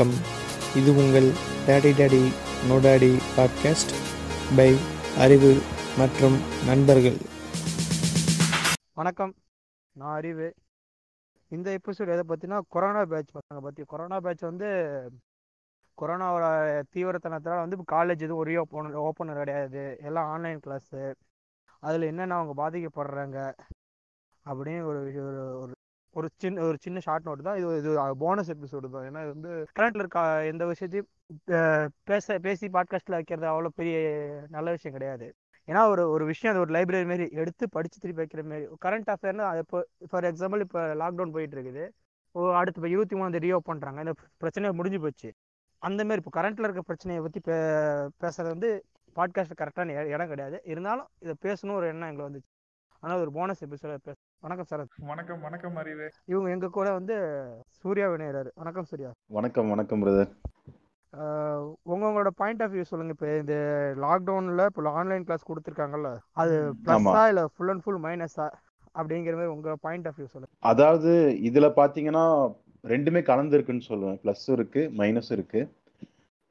வணக்கம். இது உங்கள் டேடி டேடி நோடாடி பாட்காஸ்ட் பை அறிவு மற்றும் நண்பர்கள். வணக்கம். நான் அறிவு இந்த எபிசோட் எதை பற்றினா கொரோனா பேட்ச் பசங்க பற்றி கொரோனா பேட்ச் வந்து கொரோனாவோட தீவிரத்தனத்தால் வந்து இப்போ காலேஜ் எதுவும் ஒரே ஓப்பன் ஓப்பனர் கிடையாது. எல்லாம் ஆன்லைன் கிளாஸு அதில் என்னென்ன அவங்க பாதிக்கப்படுறாங்க அப்படின்னு ஒரு விஷயம் ஒரு ஒரு சின்ன ஒரு சின்ன ஷார்ட் நோட் தான். இது இது போனஸ் எபிசோடு தான். ஏன்னா இது வந்து கரண்ட்ல இருக்க எந்த விஷயத்தையும் பேச பேசி பாட்காஸ்ட்டில் வைக்கிறது அவ்வளோ பெரிய நல்ல விஷயம் கிடையாது. ஏன்னா ஒரு ஒரு விஷயம் அது ஒரு லைப்ரரி மாரி எடுத்து படிச்சு திருப்பி வைக்கிற மாரி கரண்ட் அஃபேர்னா அது இப்போ ஃபார் எக்ஸாம்பிள் இப்போ லாக்டவுன் போயிட்டு இருக்குது. ஓ அடுத்து இப்போ இருபத்தி மூணாம் தேதி பண்ணுறாங்க இந்த பிரச்சனை முடிஞ்சு போச்சு. அந்த மாதிரி இப்போ கரண்ட்ல இருக்க பிரச்சனையை பற்றி பே பேசுறது வந்து பாட்காஸ்ட் கரெக்டான இடம் கிடையாது. இருந்தாலும் இதை பேசணும் ஒரு எண்ணம் எங்களை வந்துச்சு. ஆனால் ஒரு போனஸ் எபிசோட பேச வணக்கம் சார் வணக்கம் வணக்கம் அறிவு. இவங்க எங்க கூட வந்து சூர்யா விநாயகர் வணக்கம் சூர்யா. வணக்கம் வணக்கம் பிரதர் உங்களோட பாயிண்ட் ஆஃப் வியூ சொல்லுங்க. இப்போ இந்த லாக்டவுன்ல இப்போ ஆன்லைன் கிளாஸ் கொடுத்துருக்காங்கல்ல அது ப்ளஸ்ஸா இல்ல ஃபுல் அண்ட் ஃபுல் மைனஸா அப்படிங்கிற மாதிரி உங்க பாயிண்ட் ஆஃப் வியூ சொல்லுங்க. அதாவது இதுல பாத்தீங்கன்னா ரெண்டுமே கலந்து இருக்குன்னு சொல்லுவேன். ப்ளஸ் இருக்கு மைனஸ் இருக்கு.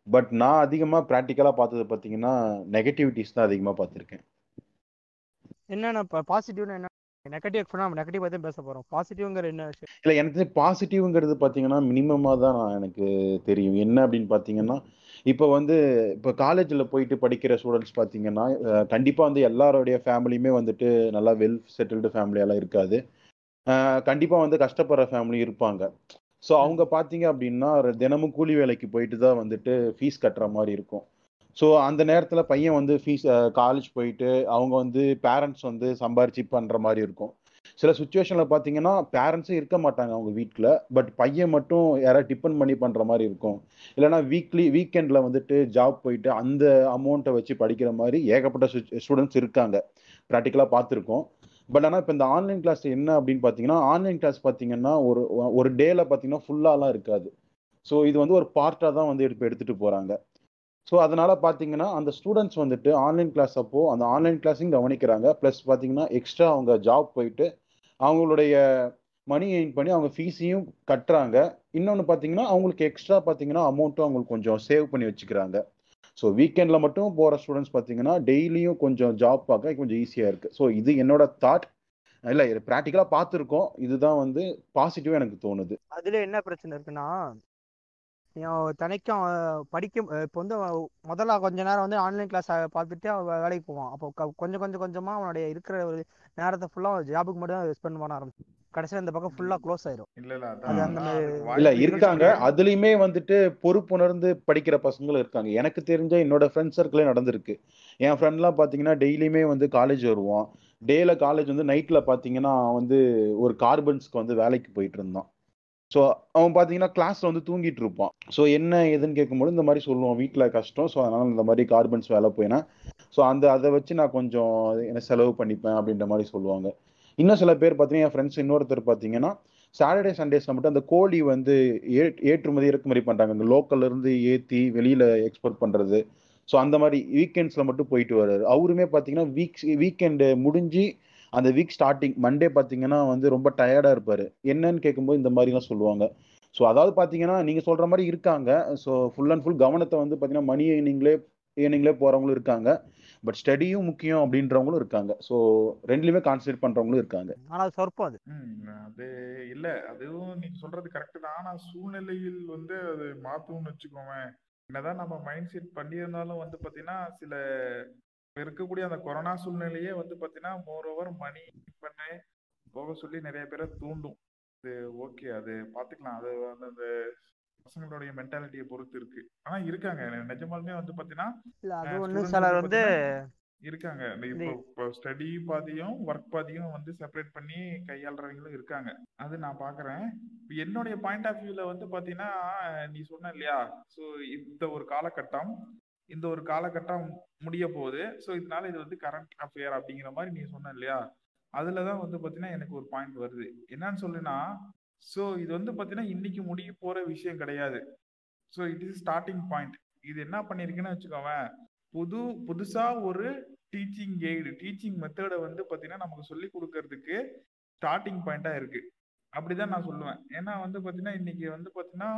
பட் நான் அதிகமா ப்ராக்டிக்கலா பார்த்தது பாத்தீங்கன்னா நெகட்டிவிட்டிஸ் தான் அதிகமா பார்த்திருக்கேன். என்னென்ன பாசிட்டிவ்னா என்ன? நெகட்டிவ் நம்ம நெகட்டிவ் பத்தி பேச போறோம். பாசிட்டிவ்ங்கிற என்ன இல்ல எனக்கு பாசிட்டிவ்ங்கிறது பாத்தீங்கன்னா மினிமமா தான் நான் எனக்கு தெரியும். என்ன அப்படின்னு பாத்தீங்கன்னா இப்போ வந்து இப்போ காலேஜில் போயிட்டு படிக்கிற ஸ்டூடெண்ட்ஸ் பார்த்தீங்கன்னா அஹ், கண்டிப்பா வந்து எல்லாருடைய ஃபேமிலியுமே வந்துட்டு நல்லா வெல் செட்டில்டு ஃபேமிலியெல்லாம் இருக்காது. அஹ், கண்டிப்பா வந்து கஷ்டப்படுற ஃபேமிலி இருப்பாங்க. ஸோ அவங்க பார்த்தீங்க அப்படின்னா ஒரு தினமும் கூலி வேலைக்கு போயிட்டு தான் வந்துட்டு ஃபீஸ் கட்டுற மாதிரி இருக்கும். ஸோ அந்த நேரத்தில் பையன் வந்து ஃபீஸ் காலேஜ் போயிட்டு அவங்க வந்து பேரண்ட்ஸ் வந்து சம்பாரிச்சு பண்ணுற மாதிரி இருக்கும். சில சுச்சுவேஷனில் பார்த்தீங்கன்னா பேரண்ட்ஸும் இருக்க மாட்டாங்க அவங்க வீட்டில் பட் பையன் மட்டும் யாராவது டிபெண்ட் பண்ணி பண்ணுற மாதிரி இருக்கும். இல்லைன்னா வீக்லி வீக்கெண்டில் வந்துட்டு ஜாப் போயிட்டு அந்த அமௌண்ட்டை வச்சு படிக்கிற மாதிரி ஏகப்பட்ட ஸ்டூடெண்ட்ஸ் இருக்காங்க. ப்ராக்டிக்கலாக பார்த்துருக்கோம் பட் ஆனால் இப்போ இந்த ஆன்லைன் கிளாஸ் என்ன அப்படின்னு பார்த்தீங்கன்னா ஆன்லைன் கிளாஸ் பார்த்தீங்கன்னா ஒரு ஒரு டேல பார்த்தீங்கன்னா ஃபுல்லாலாம் இருக்காது. ஸோ இது வந்து ஒரு பார்ட்டாக தான் வந்து இப்போ எடுத்துகிட்டு போகிறாங்க ஸோ அதனால பார்த்தீங்கன்னா அந்த ஸ்டூடெண்ட்ஸ் வந்துட்டு ஆன்லைன் கிளாஸ் அப்போ அந்த ஆன்லைன் கிளாஸையும் கவனிக்கிறாங்க. ப்ளஸ் பார்த்தீங்கன்னா எக்ஸ்ட்ரா அவங்க ஜாப் போயிட்டு அவங்களுடைய மணி எயின் பண்ணி அவங்க ஃபீஸையும் கட்டுறாங்க. இன்னொன்று பார்த்தீங்கன்னா அவங்களுக்கு எக்ஸ்ட்ரா பார்த்தீங்கன்னா அமௌண்ட்டும் அவங்களுக்கு கொஞ்சம் சேவ் பண்ணி வச்சுக்கிறாங்க. ஸோ வீக்கெண்டில் மட்டும் போகிற ஸ்டூடெண்ட்ஸ் பார்த்தீங்கன்னா டெய்லியும் கொஞ்சம் ஜாப் பார்க்க கொஞ்சம் ஈஸியாக இருக்குது ஸோ இது என்னோட தாட் இல்லை இது ப்ராக்டிக்கலாக பார்த்துருக்கோம் இதுதான் வந்து பாசிட்டிவாக எனக்கு தோணுது. அதில் என்ன பிரச்சனை இருக்குன்னா தனிக்கும் அவன் படிக்க இப்போ வந்து முதல்ல கொஞ்ச நேரம் வந்து ஆன்லைன் கிளாஸ் பார்த்துட்டு அவன் வேலைக்கு போவான் அப்போ கொஞ்சம் கொஞ்சம் கொஞ்சமா அவனுடைய இருக்கிற ஒரு நேரத்தை ஃபுல்லா ஜாபுக்கு மட்டும் தான் ஸ்பெண்ட் பண்ண ஆரம்பிச்சு கடைசியில் இந்த பக்கம் ஃபுல்லா க்ளோஸ் ஆயிரும். இல்ல இருக்காங்க. அதுலயுமே வந்துட்டு பொறுப்புணர்ந்து படிக்கிற பசங்களும் இருக்காங்க. எனக்கு தெரிஞ்ச என்னோட ஃப்ரெண்ட் சர்க்கிளே நடந்திருக்கு. என் ஃப்ரெண்ட்லாம் பாத்தீங்கன்னா டெய்லியுமே வந்து காலேஜ் வருவான். டேல காலேஜ் வந்து நைட்ல பாத்தீங்கன்னா அவன் வந்து ஒரு கார்பன்ஸ்க்கு வந்து வேலைக்கு போயிட்டு இருந்தான். ஸோ அவன் பார்த்தீங்கன்னா கிளாஸில் வந்து தூங்கிட்டு இருப்பான். ஸோ என்ன ஏதுன்னு கேட்கும்போது இந்த மாதிரி சொல்லுவான். வீட்டில் கஷ்டம். ஸோ அதனால் இந்த மாதிரி கார்பன்ஸ் வேலை போயினா ஸோ அந்த அதை வச்சு நான் கொஞ்சம் என்ன செலவு பண்ணிப்பேன் அப்படின்ற மாதிரி சொல்லுவாங்க. இன்னும் சில பேர் பார்த்தீங்கன்னா என் ஃப்ரெண்ட்ஸ் இன்னொருத்தர் பார்த்தீங்கன்னா சாட்டர்டே சண்டேஸில் மட்டும் அந்த கோழி வந்து ஏ- ஏற்றுமதி இறக்குமதி பண்ணுறாங்க அந்த லோக்கல்ல இருந்து வெளியில் எக்ஸ்போர்ட் பண்ணுறது ஸோ அந்த மாதிரி வீக்கெண்ட்ஸில் மட்டும் போயிட்டு வர்றாரு. அவருமே பார்த்தீங்கன்னா வீக் வீக்கெண்டு முடிஞ்சு அந்த வீக் ஸ்டார்டிங் மண்டே பார்த்தீங்கன்னா வந்து ரொம்ப டயர்டா இருப்பாரு. என்னன்னு கேட்கும்போது இந்த மாதிரிலாம் சொல்லுவாங்க. ஸோ அதாவது பார்த்தீங்கன்னா நீங்க சொல்ற மாதிரி இருக்காங்க. ஸோ ஃபுல் அண்ட் ஃபுல் கவனத்தை வந்து பார்த்தீங்கன்னா மணி ஏர்னிங்லே ஏர்னிங்லே போறவங்களும் இருக்காங்க. பட் ஸ்டடியும் முக்கியம் அப்படின்றவங்களும் இருக்காங்க. ஸோ ரெண்டுலையுமே கான்சென்ட்ரேட் பண்றவங்களும் இருக்காங்க. ஆனா அது சொற்பம் அது. அது இல்ல. அதுவும் நீங்க சொல்றது கரெக்ட் தான். ஆனா சூழ்நிலையில் வந்து அது மாத்தும்னு வச்சுக்கோவேன். என்னதான் நம்ம மைண்ட் செட் பண்ணியிருந்தாலும் வந்து பாத்தீங்கன்னா சில இப்ப இருக்கக்கூடிய அந்த கொரோனா சூழ்நிலையே வந்து பாத்தீங்கன்னா மோர் ஓவர் மணி பண்ண போக சொல்லி நிறைய பேரை தூண்டும். அது ஓகே அது பாத்துக்கலாம். அது வந்து அந்த பசங்களுடைய மென்டாலிட்டியை பொறுத்து இருக்கு. ஆனா இருக்காங்க. நிஜமாலுமே வந்து பாத்தீங்கன்னா சிலர் வந்து இருக்காங்க. இப்போ ஸ்டடி பாதியும் ஒர்க் பாதியும் வந்து செப்பரேட் பண்ணி கையாளுறவங்களும் இருக்காங்க. அது நான் பாக்குறேன். என்னுடைய பாயிண்ட் ஆஃப் வியூல வந்து பாத்தீங்கன்னா நீ சொன்ன இல்லையா? ஸோ இந்த ஒரு காலகட்டம் இந்த ஒரு காலகட்டம் முடிய போகுது. ஸோ இதனால இது வந்து கரண்ட் அஃபேர் அப்படிங்கிற மாதிரி நீ சொன்ன இல்லையா? அதுல தான் வந்து பார்த்தீங்கன்னா எனக்கு ஒரு பாயிண்ட் வருது. என்னன்னு சொல்லுனா ஸோ இது வந்து பார்த்தீங்கன்னா இன்னைக்கு முடிய போற விஷயம் கிடையாது. So it is starting point இது என்ன பண்ணியிருக்குன்னு வச்சுக்கோவேன் புது புதுசா ஒரு டீச்சிங் எய்டு டீச்சிங் மெத்தடை வந்து பார்த்தீங்கன்னா நமக்கு சொல்லி கொடுக்கறதுக்கு ஸ்டார்டிங் பாயிண்டா இருக்கு. அப்படிதான் நான் சொல்லுவேன். ஏன்னா வந்து பார்த்தீங்கன்னா இன்னைக்கு வந்து பார்த்தீங்கன்னா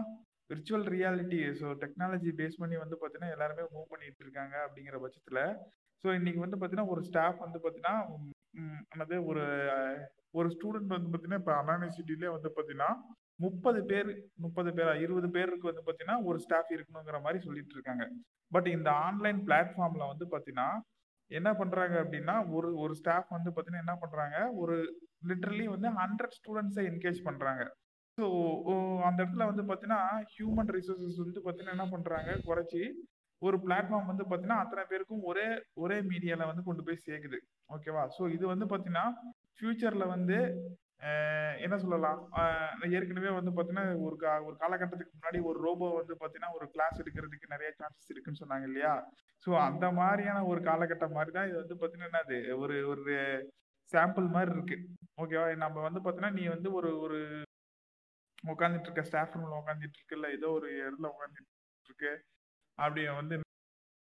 virtual reality so technology base பண்ணி வந்து பார்த்தீங்கன்னா எல்லாருமே மூவ் பண்ணிட்டு இருக்காங்க அப்படிங்கிற பட்சத்தில். ஸோ இன்னைக்கு வந்து பார்த்தீங்கன்னா ஒரு ஸ்டாஃப் வந்து பார்த்தீங்கன்னா ம், என்னது ஒரு ஒரு ஸ்டூடெண்ட் வந்து பார்த்தீங்கன்னா இப்போ அண்ணா வந்து பார்த்தீங்கன்னா முப்பது பேர் முப்பது பேரா இருபது பேருக்கு வந்து பார்த்தீங்கன்னா ஒரு ஸ்டாஃப் இருக்கணுங்கிற மாதிரி சொல்லிட்டு இருக்காங்க. பட் இந்த ஆன்லைன் பிளாட்ஃபார்ம்ல வந்து பார்த்தீங்கன்னா என்ன பண்றாங்க அப்படின்னா ஒரு ஒரு ஸ்டாஃப் வந்து பார்த்தீங்கன்னா என்ன பண்றாங்க ஒரு லிட்ரலி வந்து ஹண்ட்ரட் ஸ்டூடெண்ட்ஸை என்கேஜ் பண்றாங்க. ஸோ அந்த இடத்துல வந்து பார்த்தீங்கன்னா ஹியூமன் ரிசோர்சஸ் வந்து பார்த்தீங்கன்னா என்ன பண்றாங்க? குறைச்சி ஒரு பிளாட்ஃபார்ம் வந்து பார்த்தீங்கன்னா அத்தனை பேருக்கும் ஒரே ஒரே மீடியாவில் வந்து கொண்டு போய் சேர்க்குது. ஓகேவா ஸோ இது வந்து பார்த்தீங்கன்னா ஃபியூச்சரில் வந்து என்ன சொல்லலாம்? ஏற்கனவே வந்து பார்த்தீங்கன்னா ஒரு கா ஒரு காலகட்டத்துக்கு முன்னாடி ஒரு ரோபோ வந்து பார்த்தீங்கன்னா ஒரு கிளாஸ் எடுக்கிறதுக்கு நிறைய சான்சஸ் இருக்குன்னு சொன்னாங்க இல்லையா? ஸோ அந்த மாதிரியான ஒரு காலகட்டம் மாதிரி தான் இது வந்து பார்த்தீங்கன்னா என்னது? ஒரு ஒரு சாம்பிள் மாதிரி இருக்கு. ஓகேவா நம்ம வந்து பார்த்தீங்கன்னா நீ வந்து ஒரு ஒரு உட்காந்துட்டு இருக்க ஸ்டாஃப் ரூம்ல உட்காந்துட்டு இருக்கு இல்ல ஏதோ ஒரு இடத்துல உட்காந்துட்டு இருக்கு அப்படி வந்து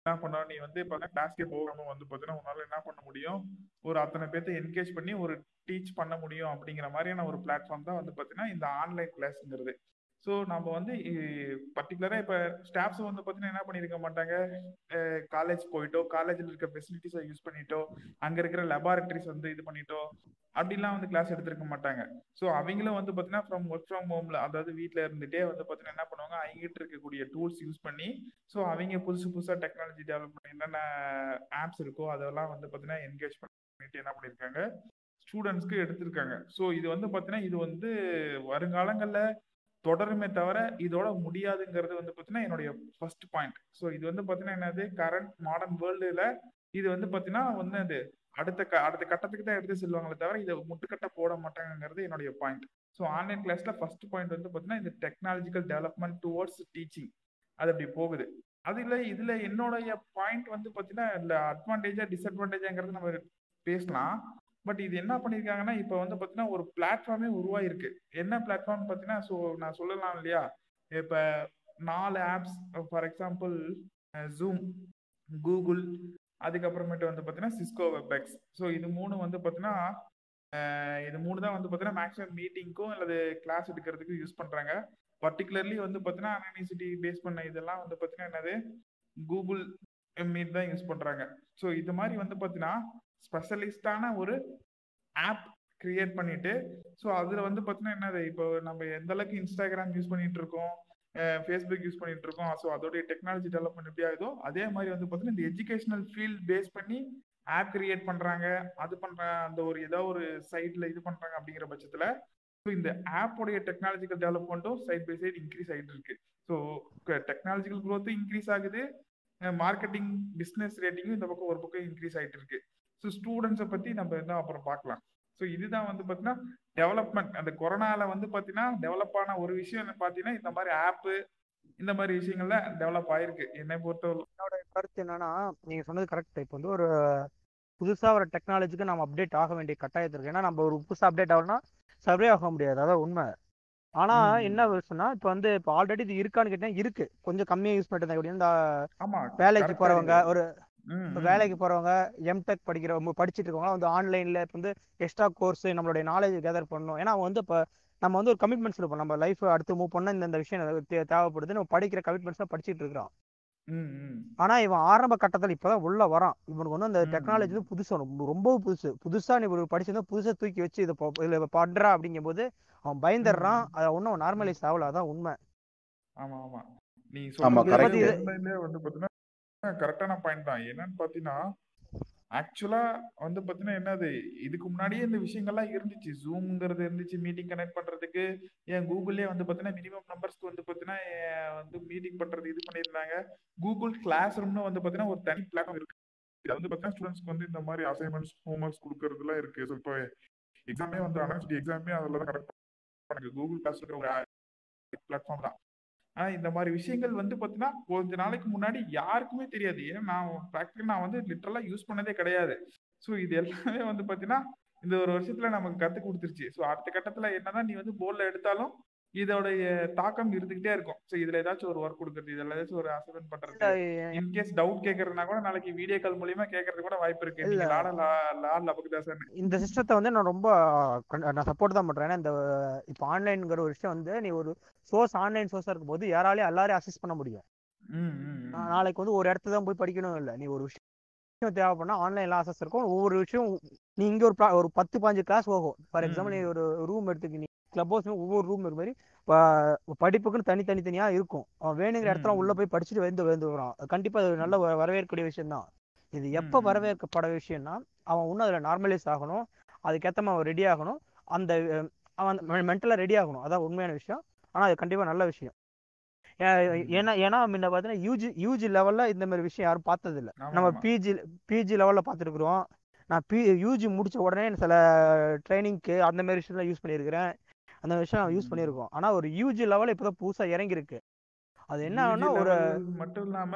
என்ன பண்ணா நீ வந்து இப்போ கிளாஸ்க்கே போகாம வந்து பார்த்தீங்கன்னா உன்னால என்ன பண்ண முடியும்? ஒரு அத்தனை பேர்த்த என்கேஜ் பண்ணி ஒரு டீச் பண்ண முடியும் அப்படிங்கிற மாதிரியான ஒரு பிளாட்ஃபார்ம் தான் வந்து பார்த்தீங்கன்னா இந்த ஆன்லைன் கிளாஸ்ங்கிறது ஸோ நம்ம வந்து பர்டிகுலராக இப்போ ஸ்டாஃப்ஸ் வந்து பார்த்தீங்கன்னா என்ன பண்ணியிருக்க மாட்டாங்க? காலேஜ் போயிட்டோ காலேஜில் இருக்க ஃபெசிலிட்டிஸை யூஸ் பண்ணிட்டோ அங்கே இருக்கிற லெபார்டரிஸ் வந்து இது பண்ணிட்டோ அப்படிலாம் வந்து கிளாஸ் எடுத்திருக்க மாட்டாங்க. ஸோ அவங்களும் வந்து பார்த்தீங்கன்னா ஃப்ரம் ஒர்க் ஃப்ரம் ஹோம்ல அதாவது வீட்டில் இருந்துட்டே வந்து பார்த்தீங்கன்னா என்ன பண்ணுவாங்க? அவங்ககிட்ட இருக்கக்கூடிய டூல்ஸ் யூஸ் பண்ணி ஸோ அவங்க புதுசு புதுசாக டெக்னாலஜி டெவலப் பண்ணி என்னென்ன ஆப்ஸ் இருக்கோ அதெல்லாம் வந்து பார்த்தீங்கன்னா என்கேஜ் பண்ணிட்டு என்ன பண்ணியிருக்காங்க ஸ்டூடெண்ட்ஸ்க்கு எடுத்திருக்காங்க. ஸோ இது வந்து பார்த்தீங்கன்னா இது வந்து வருங்காலங்களில் தொடருமே தவிர இதோட முடியாதுங்கிறது வந்து பார்த்தீங்கன்னா என்னுடைய ஃபர்ஸ்ட் பாயிண்ட் ஸோ இது வந்து பார்த்தீங்கன்னா என்னது? கரண்ட் மாடர்ன் வேர்ல்டுல இது வந்து பார்த்தீங்கன்னா வந்து அது அடுத்த க அடுத்த கட்டத்துக்கு தான் எடுத்து செல்வாங்களே தவிர இதை முட்டுக்கட்ட போட மாட்டாங்கிறது என்னுடைய பாயிண்ட் ஸோ ஆன்லைன் கிளாஸ்ல ஃபர்ஸ்ட் பாயிண்ட் வந்து பார்த்தீங்கன்னா இந்த டெக்னாலஜிக்கல் டெவலப்மெண்ட் டுவோர்ட்ஸ் டீச்சிங் அது அப்படி போகுது. அதுல இதுல என்னுடைய பாயிண்ட் வந்து பார்த்தீங்கன்னா இல்லை அட்வான்டேஜா டிஸ்அட்வான்டேஜாங்கிறது நம்ம பேசலாம். பட் இது என்ன பண்ணியிருக்காங்கன்னா இப்போ வந்து பார்த்தீங்கன்னா ஒரு பிளாட்ஃபார்மே உருவாயிருக்கு. என்ன பிளாட்ஃபார்ம் பார்த்தீங்கன்னா ஸோ நான் சொல்லலாம் இல்லையா? இப்போ நாலு apps for example Zoom Google அதுக்கப்புறமேட்டு வந்து பார்த்தீங்கன்னா சிஸ்கோ வெப்எக்ஸ் ஸோ இது மூணு வந்து பார்த்தீங்கன்னா இது மூணு தான் வந்து பார்த்தீங்கன்னா மேக்ஸிமம் மீட்டிங்க்கும் அல்லது கிளாஸ் எடுக்கிறதுக்கும் யூஸ் பண்ணுறாங்க பர்டிகுலர்லி வந்து பார்த்தீங்கன்னா அனானிசிட்டி பேஸ் பண்ண இதெல்லாம் வந்து பார்த்தீங்கன்னா என்னது? கூகுள் மீட் தான் யூஸ் பண்ணுறாங்க ஸோ இது மாதிரி வந்து பார்த்தீங்கன்னா ஸ்பெஷலிஸ்டான ஒரு ஆப் கிரியேட் பண்ணிட்டு ஸோ அதில் வந்து பார்த்தீங்கன்னா என்னது இப்போ நம்ம எந்த அளவுக்கு இன்ஸ்டாகிராம் யூஸ் பண்ணிட்டு இருக்கோம் ஃபேஸ்புக் யூஸ் பண்ணிட்டு இருக்கோம் ஸோ அதோடைய டெக்னாலஜி டெவலப்மெண்ட் எப்படி ஆகுதோ அதே மாதிரி வந்து பார்த்தீங்கன்னா இந்த எஜுகேஷனல் ஃபீல்ட் பேஸ் பண்ணி ஆப் கிரியேட் பண்ணுறாங்க அது பண்ணுற அந்த ஒரு ஏதோ ஒரு சைட்டில் இது பண்ணுறாங்க அப்படிங்கிற பட்சத்தில் ஸோ இந்த ஆப்போடைய டெக்னாலஜிக்கல் டெவலப்மெண்ட்டும் சைட் பை சைடு இன்க்ரீஸ் ஆகிட்டு இருக்கு ஸோ டெக்னாலஜிக்கல் க்ரோத்தும் இன்க்ரீஸ் ஆகுது மார்க்கெட்டிங் பிஸ்னஸ் ரேட்டிங்கும் இந்த பக்கம் ஒரு பக்கம் இன்க்ரீஸ் ஆகிட்டு இருக்கு ஸோ ஸ்டூடெண்ட்ஸை பத்தி நம்ம என்ன அப்புறம் பார்க்கலாம். ஸோ இதுதான் வந்து பார்த்தீங்கன்னா டெவலப்மெண்ட் அந்த கொரோனால வந்து பார்த்தீங்கன்னா டெவலப் ஆன ஒரு விஷயம் பார்த்தீங்கன்னா இந்த மாதிரி ஆப்பு இந்த மாதிரி விஷயங்கள்ல டெவலப் ஆயிருக்கு. என்னை பொறுத்தவரை என்னோட கருத்து என்னன்னா நீங்க சொன்னது கரெக்ட் இப்போ வந்து ஒரு புதுசா ஒரு டெக்னாலஜிக்கு நம்ம அப்டேட் ஆக வேண்டிய கட்டாயத்தில் இருக்கு. ஏன்னா நம்ம ஒரு புதுசா அப்டேட் ஆகணும்னா சர்வே ஆக முடியாது. அதான் உண்மை. ஆனா. என்ன விஷயம்னா இப்போ வந்து இப்போ ஆல்ரெடி இது இருக்கான்னு கேட்டா இருக்கு. கொஞ்சம் கம்மியா யூஸ் பண்ணிட்டு இருந்தாங்க. வேலைக்கு போறவங்க. ஒரு இப்போ. வேலைக்கு போறவங்க எம்டெக் படிக்கிறவங்க படிச்சுட்டு இருக்கவங்க வந்து ஆன்லைன்ல இப்போ வந்து எக்ஸ்ட்ரா கோர்ஸ் நம்மளுடைய நாலேஜ் கேதர் பண்ணணும். ஏன்னா அவங்க வந்து இப்போ நம்ம வந்து ஒரு கமிட்மெண்ட்ஸ் இருப்போம் நம்ம லைஃப் அடுத்து மூவ் பண்ண இந்த இந்த விஷயம் தேவைப்படுது. நம்ம படிக்கிற கமிட்மெண்ட்ஸ் தான் படிச்சுட்டு இருக்கிறோம். ஆனா இவன் ஆரம்ப கட்டத்துல இப்பதான் உள்ள வரான். இவனுக்கு வந்து அந்த. டெக்னாலஜி வந்து புதுசு ரொம்ப புதுசு. புதுசா நீ ஒரு படிச்சிருந்தா புதுசா தூக்கி வச்சு இதை ப- இதுல பண்றா அப்படிங்கும்போது அவன் பயந்துடுறான். அதை ஒன்னும் நார்மலைஸ் ஆகல. அதான் உண்மை. ஆமா ஆமா. நீ சொல்றது வந்து பாத்தீங்கன்னா கரெக்டான பாயிண்ட் தான். என்னன்னு பாத்தீங்கன்னா ஆக்சுவலா வந்து பாத்தீங்கன்னா என்னது? இதுக்கு முன்னாடியே இந்த விஷயங்கள்லாம் இருந்துச்சு. ஜூம்ங்கிறது இருந்துச்சு மீட்டிங் கனெக்ட் பண்றதுக்கு. ஏன் கூகுள்லயே வந்து பாத்தீங்கன்னா மினிமம் நம்பர்ஸ்க்கு வந்து பாத்தீங்கன்னா ஏன் வந்து மீட்டிங் பண்றது இது பண்ணியிருந்தாங்க. கூகுள் கிளாஸ் ரூம்னு வந்து பாத்தீங்கன்னா ஒரு தனி பிளாட்ஃபார்ம் இருக்கு. இது வந்து பாத்தீங்கன்னா ஸ்டூடெண்ட்ஸ்க்கு வந்து இந்த மாதிரி அசைன்மெண்ட்ஸ் ஹோம்ஒர்க்ஸ் கொடுக்கறதுலாம் இருக்கு. ஸோ இப்போ எக்ஸாமே வந்து அனௌன்ஸ்டி எக்ஸாமே அதில் தான் கரெக்ட் பண்ணுங்க கூகுள் கிளாஸ் ஒரு பிளாட்ஃபார்ம் தான். ஆனா இந்த மாதிரி விஷயங்கள் வந்து பாத்தீங்கன்னா கொஞ்ச நாளைக்கு முன்னாடி யாருக்குமே தெரியாது. ஏன்னா நான் ப்ராக்டிக்கல் நான் வந்து லிட்டரலா யூஸ் பண்ணதே கிடையாது. ஸோ இது எல்லாமே வந்து பாத்தீங்கன்னா இந்த ஒரு வருஷத்துல நமக்கு கத்து கொடுத்துருச்சு. ஸோ அடுத்த கட்டத்துல என்னதான் நீ வந்து போர்டில் எடுத்தாலும் இதோடைய தாக்கம் இருந்துகிட்டே இருக்கும். ஸோ இதுல ஏதாச்சும் ஒரு ஒர்க் கொடுக்குறது இதுல ஏதாச்சும் ஒரு அசைன்மெண்ட் பண்றது இன்கேஸ் டவுட் கேட்கறதுனா கூட நாளைக்கு வீடியோ கால் மூலியமா கேட்கறது கூட வாய்ப்பு இருக்கு. நீங்க லாட லால் இந்த சிஸ்டத்தை வந்து நான் ரொம்ப நான் சப்போர்ட் தான் பண்றேன். இந்த இப்போ ஆன்லைன்ங்கிற ஒரு விஷயம் வந்து நீ ஒரு சோர்ஸ் ஆன்லைன் சோர்ஸா இருக்கும்போது யாராலையும் எல்லாரையும் அசஸ் பண்ண முடியும். நாளைக்கு வந்து ஒரு இடத்துல தான் போய் படிக்கணும் இல்லை. நீ ஒரு விஷயம் தேவைப்படனா ஆன்லைன்ல அசஸ் இருக்கும் ஒவ்வொரு விஷயம் நீ இங்க ஒரு ஒரு பத்து பாஞ்சு கிளாஸ் போகும். ஃபார் எக்ஸாம்பிள் நீ. ஒரு ரூம் எடுத்துக்க நீ கிளப் ஹவுஸ் ஒவ்வொரு ரூம் இருக்கு மாதிரி படிப்புக்குன்னு தனி தனி தனியா இருக்கும். அவன் வேணுங்கிற இடத்துல உள்ள. போய் படிச்சுட்டு வந்து வந்து வரான். அது கண்டிப்பா அது நல்ல வரவேற்கக்கூடிய விஷயம் தான் இது எப்ப. வரவேற்கப்பட விஷயம்னா அவன் இன்னும் அதுல நார்மலைஸ் ஆகணும். மாதிரி அவன் ரெடி ஆகணும். அந்த அவன் மென்டலா ரெடி ஆகணும். அதான் உண்மையான விஷயம். ஆனா அது கண்டிப்பா நல்ல விஷயம். ஏன்னா ஏன்னா முன்ன பார்த்தீங்கன்னா யூஜி யூஜி லெவல்ல இந்த மாதிரி விஷயம் யாரும் பார்த்தது இல்ல ஆமா, நம்ம. பிஜி பிஜி லெவல்ல பார்த்துருக்குறோம். நான் பி யூஜி முடிச்ச உடனே சில ட்ரைனிங்க்கு அந்த மாதிரி விஷயத்துல யூஸ் பண்ணியிருக்கிறேன். அந்த விஷயம் யூஸ். பண்ணியிருக்கோம். ஆனா ஒரு யூஜி லெவல் இப்பதான் புதுசா இறங்கி இருக்கு அது என்ன ஆகும்னா ஒரு level மட்டும் இல்லாம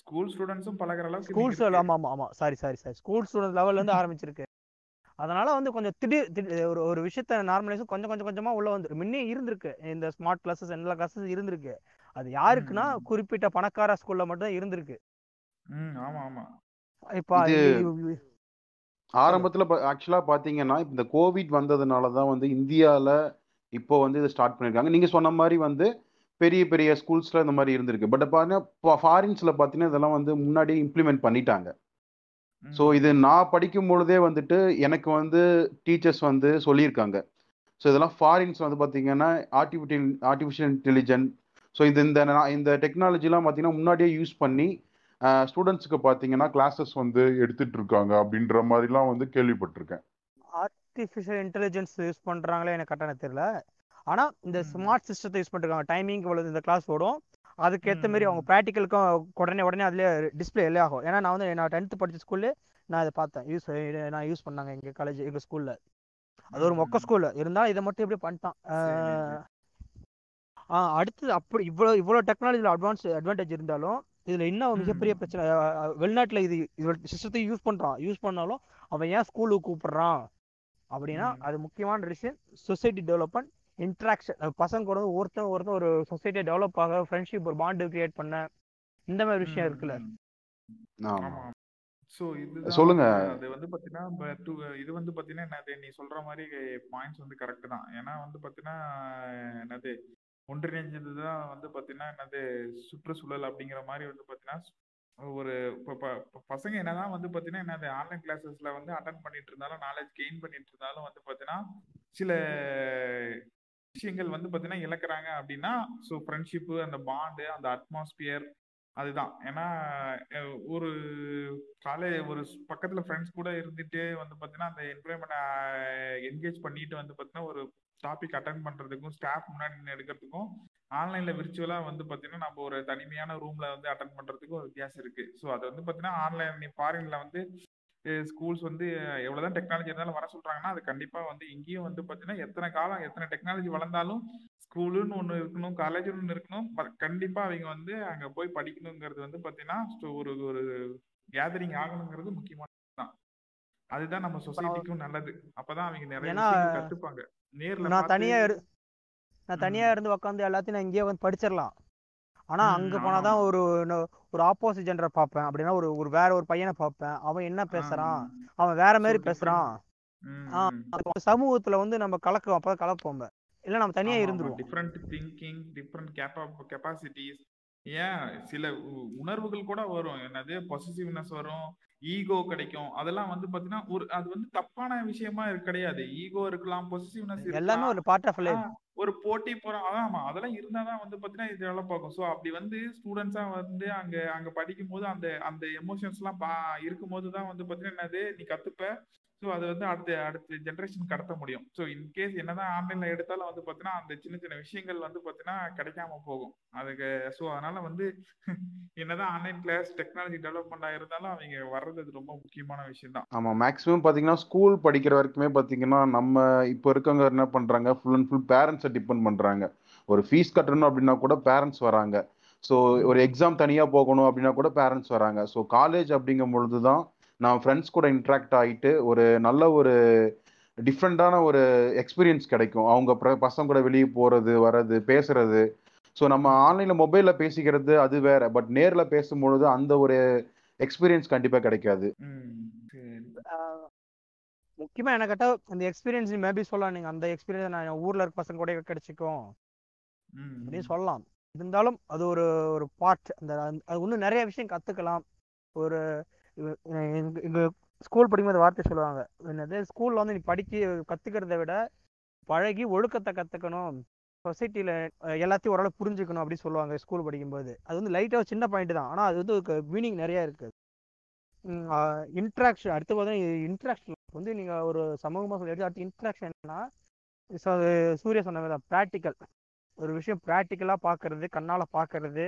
ஸ்கூல் ஸ்டூடெண்ட்ஸும் பழகுற அளவுக்கு இருக்கு. ஆமா ஆமா. ஆமா sorry sorry sorry school student லெவல்ல இருந்து ஆரம்பிச்சிருக்கு. அதனால வந்து கொஞ்சம் திடீர் திடீர் ஒரு ஒரு விஷயத்த நார்மலைஸும் கொஞ்சம் கொஞ்சம் கொஞ்சமா உள்ள வந்து முன்னே இருந்திருக்கு. இந்த ஸ்மார்ட் கிளாஸஸ் எல்லா கிளாஸஸ் இருந்திருக்கு. அது யாருக்குன்னா. குறிப்பிட்ட பணக்கார ஸ்கூல்ல மட்டும் தான் இருந்திருக்கு. ம், ஆமா ஆமா. இப்ப ஆரம்பத்துல ஆக்சுவலா பாத்தீங்கன்னா இந்த கோவிட் வந்ததுனால தான் வந்து இந்தியால இப்போ வந்து இதை ஸ்டார்ட் பண்ணிருக்காங்க. நீங்க சொன்ன மாதிரி வந்து பெரிய பெரிய ஸ்கூல்ஸ்ல இந்த மாதிரி இருந்திருக்கு. பட் பாத்தீங்கன்னா ஃபாரின்ஸ்ல பாத்தீங்கன்னா இதெல்லாம் வந்து முன்னாடி இம்ப்ளிமெண்ட் பண்ணிட்டாங்க. ஸோ. இது நான் படிக்கும் பொழுதே வந்துட்டு எனக்கு வந்து டீச்சர்ஸ் வந்து சொல்லியிருக்காங்க. ஸோ இதெல்லாம் ஃபாரின்ஸ் வந்து பார்த்தீங்கன்னா ஆர்டிஃபிஷியல் ஆர்டிஃபிஷியல் இன்டெலிஜென்ட் ஸோ இது இந்த இந்த டெக்னாலஜிலாம் பார்த்தீங்கன்னா முன்னாடியே யூஸ் பண்ணி ஸ்டூடெண்ட்ஸுக்கு பார்த்தீங்கன்னா கிளாஸஸ் வந்து எடுத்துட்டு இருக்காங்க அப்படின்ற மாதிரிலாம் வந்து கேள்விப்பட்டிருக்கேன். ஆர்டிஃபிஷியல் இன்டெலிஜென்ஸ் யூஸ் பண்றாங்களே எனக்கு கரெக்டாக தெரியல. ஆனா இந்த. ஸ்மார்ட் சிஸ்டத்தை யூஸ் பண்ணிருக்காங்க. டைமிங் இவ்வளவு இந்த கிளாஸ் ஓடும். அதுக்கேற்ற மாதிரி அவங்க. ப்ராக்டிக்கலுக்கும் உடனே உடனே அதுலேயே டிஸ்பிளே எல்லாம் ஆகும். ஏன்னா நான் வந்து நான் டென்த்து படிச்ச ஸ்கூல்ல நான் இதை பார்த்தேன். யூஸ் நான் யூஸ் பண்ணாங்க எங்க காலேஜ் எங்க ஸ்கூல்ல அது ஒரு மொக்க ம். ஸ்கூல் இருந்தாலும் இதை மட்டும் எப்படி பண்ணிட்டான். ஆஹ் அடுத்தது அப்படி இவ்வளோ இவ்வளோ டெக்னாலஜியில் அட்வான்ஸ் அட்வான்டேஜ் இருந்தாலும் இதுல இன்னும் மிகப்பெரிய. பிரச்சனை? வெளிநாட்டுல இது இதோட சிஸ்டத்தை யூஸ் பண்றான். யூஸ் பண்ணாலும் அவன் ஏன் ஸ்கூலுக்கு கூப்பிடுறான்? அப்படின்னா. அது முக்கியமான ரீசன் சொசைட்டி டெவலப்மெண்ட் இன்ட்ராக்ஷன் பசங்க கூட ஒருத்தன் ஒருத்தன் ஒரு சொசைட்டியை டெவலப் ஆக ஃப்ரெண்ட்ஷிப் ஒரு பாண்டு கிரியேட் பண்ண இந்த மாதிரி விஷயம் இருக்குல்ல. ஆமா. ஆமா. ஸோ இதுதான் சொல்லுங்க. அது வந்து பார்த்தீங்கன்னா ப- டு- இது வந்து பார்த்தீங்கன்னா என்னது நீ சொல்ற மாதிரி பாயிண்ட்ஸ் வந்து கரெக்ட் தான். ஏன்னா வந்து பார்த்தீங்கன்னா என்னது ஒன்றிணைஞ்சது தான் வந்து பார்த்தீங்கன்னா என்னது சுற்றுச்சூழல் அப்படிங்கிற மாதிரி வந்து பார்த்தீங்கன்னா ஒரு இப்போ ப- பசங்க என்னதான் வந்து பார்த்தீங்கன்னா அந்த ஆன்லைன் கிளாஸஸ்ல வந்து அட்டன் பண்ணிட்டு இருந்தாலும் நாலேஜ் கெயின் பண்ணிட்டு இருந்தாலும் வந்து பார்த்தீங்கன்னா சில விஷயங்கள் வந்து பார்த்தீங்கன்னா இழக்கிறாங்க அப்படின்னா ஸோ ஃப்ரெண்ட்ஷிப்பு அந்த பாண்டு அந்த அட்மாஸ்பியர் அதுதான். ஏன்னா ஒரு காலே ஒரு பக்கத்தில் ஃப்ரெண்ட்ஸ் கூட இருந்துட்டு வந்து பார்த்தீங்கன்னா அந்த என்வரன்மெண்ட்டை என்கேஜ் பண்ணிட்டு வந்து பார்த்தீங்கன்னா ஒரு டாபிக் அட்டன் பண்ணுறதுக்கும் ஸ்டாஃப் முன்னாடி எடுக்கிறதுக்கும் ஆன்லைன்ல விர்ச்சுவலா வந்து பார்த்தீங்கன்னா நம்ம ஒரு தனிமையான ரூம்ல வந்து அட்டன் பண்றதுக்கும் ஒரு வித்தியாசம் இருக்கு. ஸோ அது வந்து பார்த்தீங்கன்னா ஆன்லைன் நீ ஃபாரின்ல வந்து ஸ்கூல்ஸ் வந்து எவ்வளவுதான் டெக்னாலஜி இருந்தாலும் வர சொல்றாங்கன்னா அது கண்டிப்பா வந்து இங்கேயும் வந்து பாத்தீங்கன்னா எத்தனை காலம் எத்தனை டெக்னாலஜி வளர்ந்தாலும் ஸ்கூலுன்னு ஒண்ணு இருக்கணும் காலேஜ்னு ஒண்ணு இருக்கணும் கண்டிப்பா அவங்க வந்து அங்க போய் படிக்கணுங்கிறது வந்து பாத்தீங்கன்னா ஒரு ஒரு கேதரிங் ஆகணுங்கிறது முக்கியமானது தான். அதுதான் நம்ம சொசைட்டிக்கும் நல்லது. அப்பதான் அவங்க நிறைய கத்துப்பாங்க. நேர்ல நான் தனியா நான் தனியா இருந்து உட்காந்து எல்லாத்தையும் நான் இங்கேயே வந்து படிச்சிடலாம் ஆனா அங்க போனாதான் ஒரு ஒரு ஆப்போசிட் ஜெண்டரை பார்ப்பேன். அப்படின்னா ஒரு ஒரு வேற ஒரு பையனை பார்ப்பேன். அவன் என்ன பேசுறான்? அவன் வேற மாதிரி அப்ப சமூகத்துல வந்து நம்ம கலக்குவோம். அப்பதான் கலப்போம் இல்ல நம்ம தனியா இருந்துருவோம். Different thinking different capa capacities ஏன்? சில உணர்வுகள் கூட வரும். என்னது? பொசசிவ்னஸ் வரும். ஈகோ கிடைக்கும். அதெல்லாம் வந்து பாத்தீங்கன்னா ஒரு அது வந்து தப்பான விஷயமா கிடையாது. ஈகோ இருக்கலாம் பொசசிவ்னஸ் எல்லாமே ஒரு பார்ட் ஆஃப் லைஃப் ஒரு போட்டி போறோம். அதான் ஆமா. அதெல்லாம் இருந்தாதான் வந்து பாத்தீங்கன்னா இது டெவலப் ஆகும் ஸோ அப்படி வந்து ஸ்டூடெண்ட்ஸா வந்து அங்க அங்க படிக்கும் போது அந்த அந்த எமோஷன்ஸ் எல்லாம் இருக்கும்போது தான் வந்து பாத்தீங்கன்னா என்னது? நீ கத்துப்ப. ஸோ அது வந்து அடுத்த அடுத்த ஜென்ரேஷன் கடத்த முடியும். ஸோ இன்கேஸ் என்னதான் ஆன்லைன்ல எடுத்தாலும் வந்து பார்த்தீங்கன்னா அந்த சின்ன சின்ன விஷயங்கள் வந்து பார்த்தீங்கன்னா கிடைக்காம போகும். அதுக்கு ஸோ அதனால வந்து என்னதான் ஆன்லைன் கிளாஸ் டெக்னாலஜி டெவலப்மெண்ட் இருந்தாலும் அவங்க வர்றது அது ரொம்ப முக்கியமான விஷயம் தான் ஆமா மேக்ஸிமம் பாத்தீங்கன்னா ஸ்கூல் படிக்கிற வரைக்குமே பாத்தீங்கன்னா நம்ம இப்போ இருக்கவங்க என்ன பண்றாங்க? ஃபுல் அண்ட் ஃபுல் பேரண்ட்ஸை டிபெண்ட் பண்றாங்க. ஒரு ஃபீஸ் கட்டணும் அப்படின்னா கூட பேரண்ட்ஸ் வராங்க. ஸோ ஒரு எக்ஸாம் தனியாக போகணும் அப்படின்னா கூட பேரண்ட்ஸ் வராங்க. ஸோ காலேஜ் அப்படிங்கும் பொழுது தான் நான் ஃப்ரெண்ட்ஸ் கூட இன்ட்ராக்ட் ஆகிட்டு ஒரு நல்ல ஒரு டிஃப்ரெண்டான ஒரு எக்ஸ்பீரியன்ஸ் கிடைக்கும். அவங்க பிர- பசங்க கூட வெளியே போறது வர்றது பேசுறது. ஸோ நம்ம ஆன்லைன்ல மொபைல்ல பேசிக்கிறது அது வேற. பட் நேர்ல பேசும்பொழுது அந்த ஒரு எக்ஸ்பீரியன்ஸ் கண்டிப்பா கிடைக்காது. ம் சரி. ஆஹ் முக்கியமா என்ன கேட்டா அந்த எக்ஸ்பீரியன்ஸ் மேபி சொல்லலாம். நீங்க அந்த எக்ஸ்பீரியன்ஸ் நான் ஊர்ல இருக்க பசங்க கூட கிடைச்சிக்கும். அப்படின்னு சொல்லலாம். இருந்தாலும் அது ஒரு ஒரு பார்ட் அந்த அது இன்னும் நிறைய விஷயம் கத்துக்கலாம். ஒரு எங்கள் எங்க எங்க ஸ்கூல் படிக்கும்போது வார்த்தை சொல்லுவாங்க. என்னது? ஸ்கூல்ல வந்து நீ படிக்க கத்துக்கிறத விட பழகி ஒழுக்கத்தை கத்துக்கணும். சொசைட்டில எல்லாத்தையும் ஓரளவு புரிஞ்சுக்கணும் அப்படின்னு சொல்லுவாங்க ஸ்கூல் படிக்கும்போது. அது வந்து லைட்டாக சின்ன பாயிண்ட் தான். ஆனால் அது வந்து மீனிங் நிறைய இருக்குது இன்ட்ராக்ஷன் அடுத்து பார்த்தீங்கன்னா இன்ட்ராக்ஷன் வந்து நீங்கள் ஒரு சமூகமாக சொல்லி அடுத்து இன்ட்ராக்ஷன் என்னன்னா சூர்யா சொன்ன மாதிரி ப்ராக்டிக்கல் ஒரு விஷயம் ப்ராக்டிக்கலா பார்க்கிறது கண்ணால பார்க்கிறது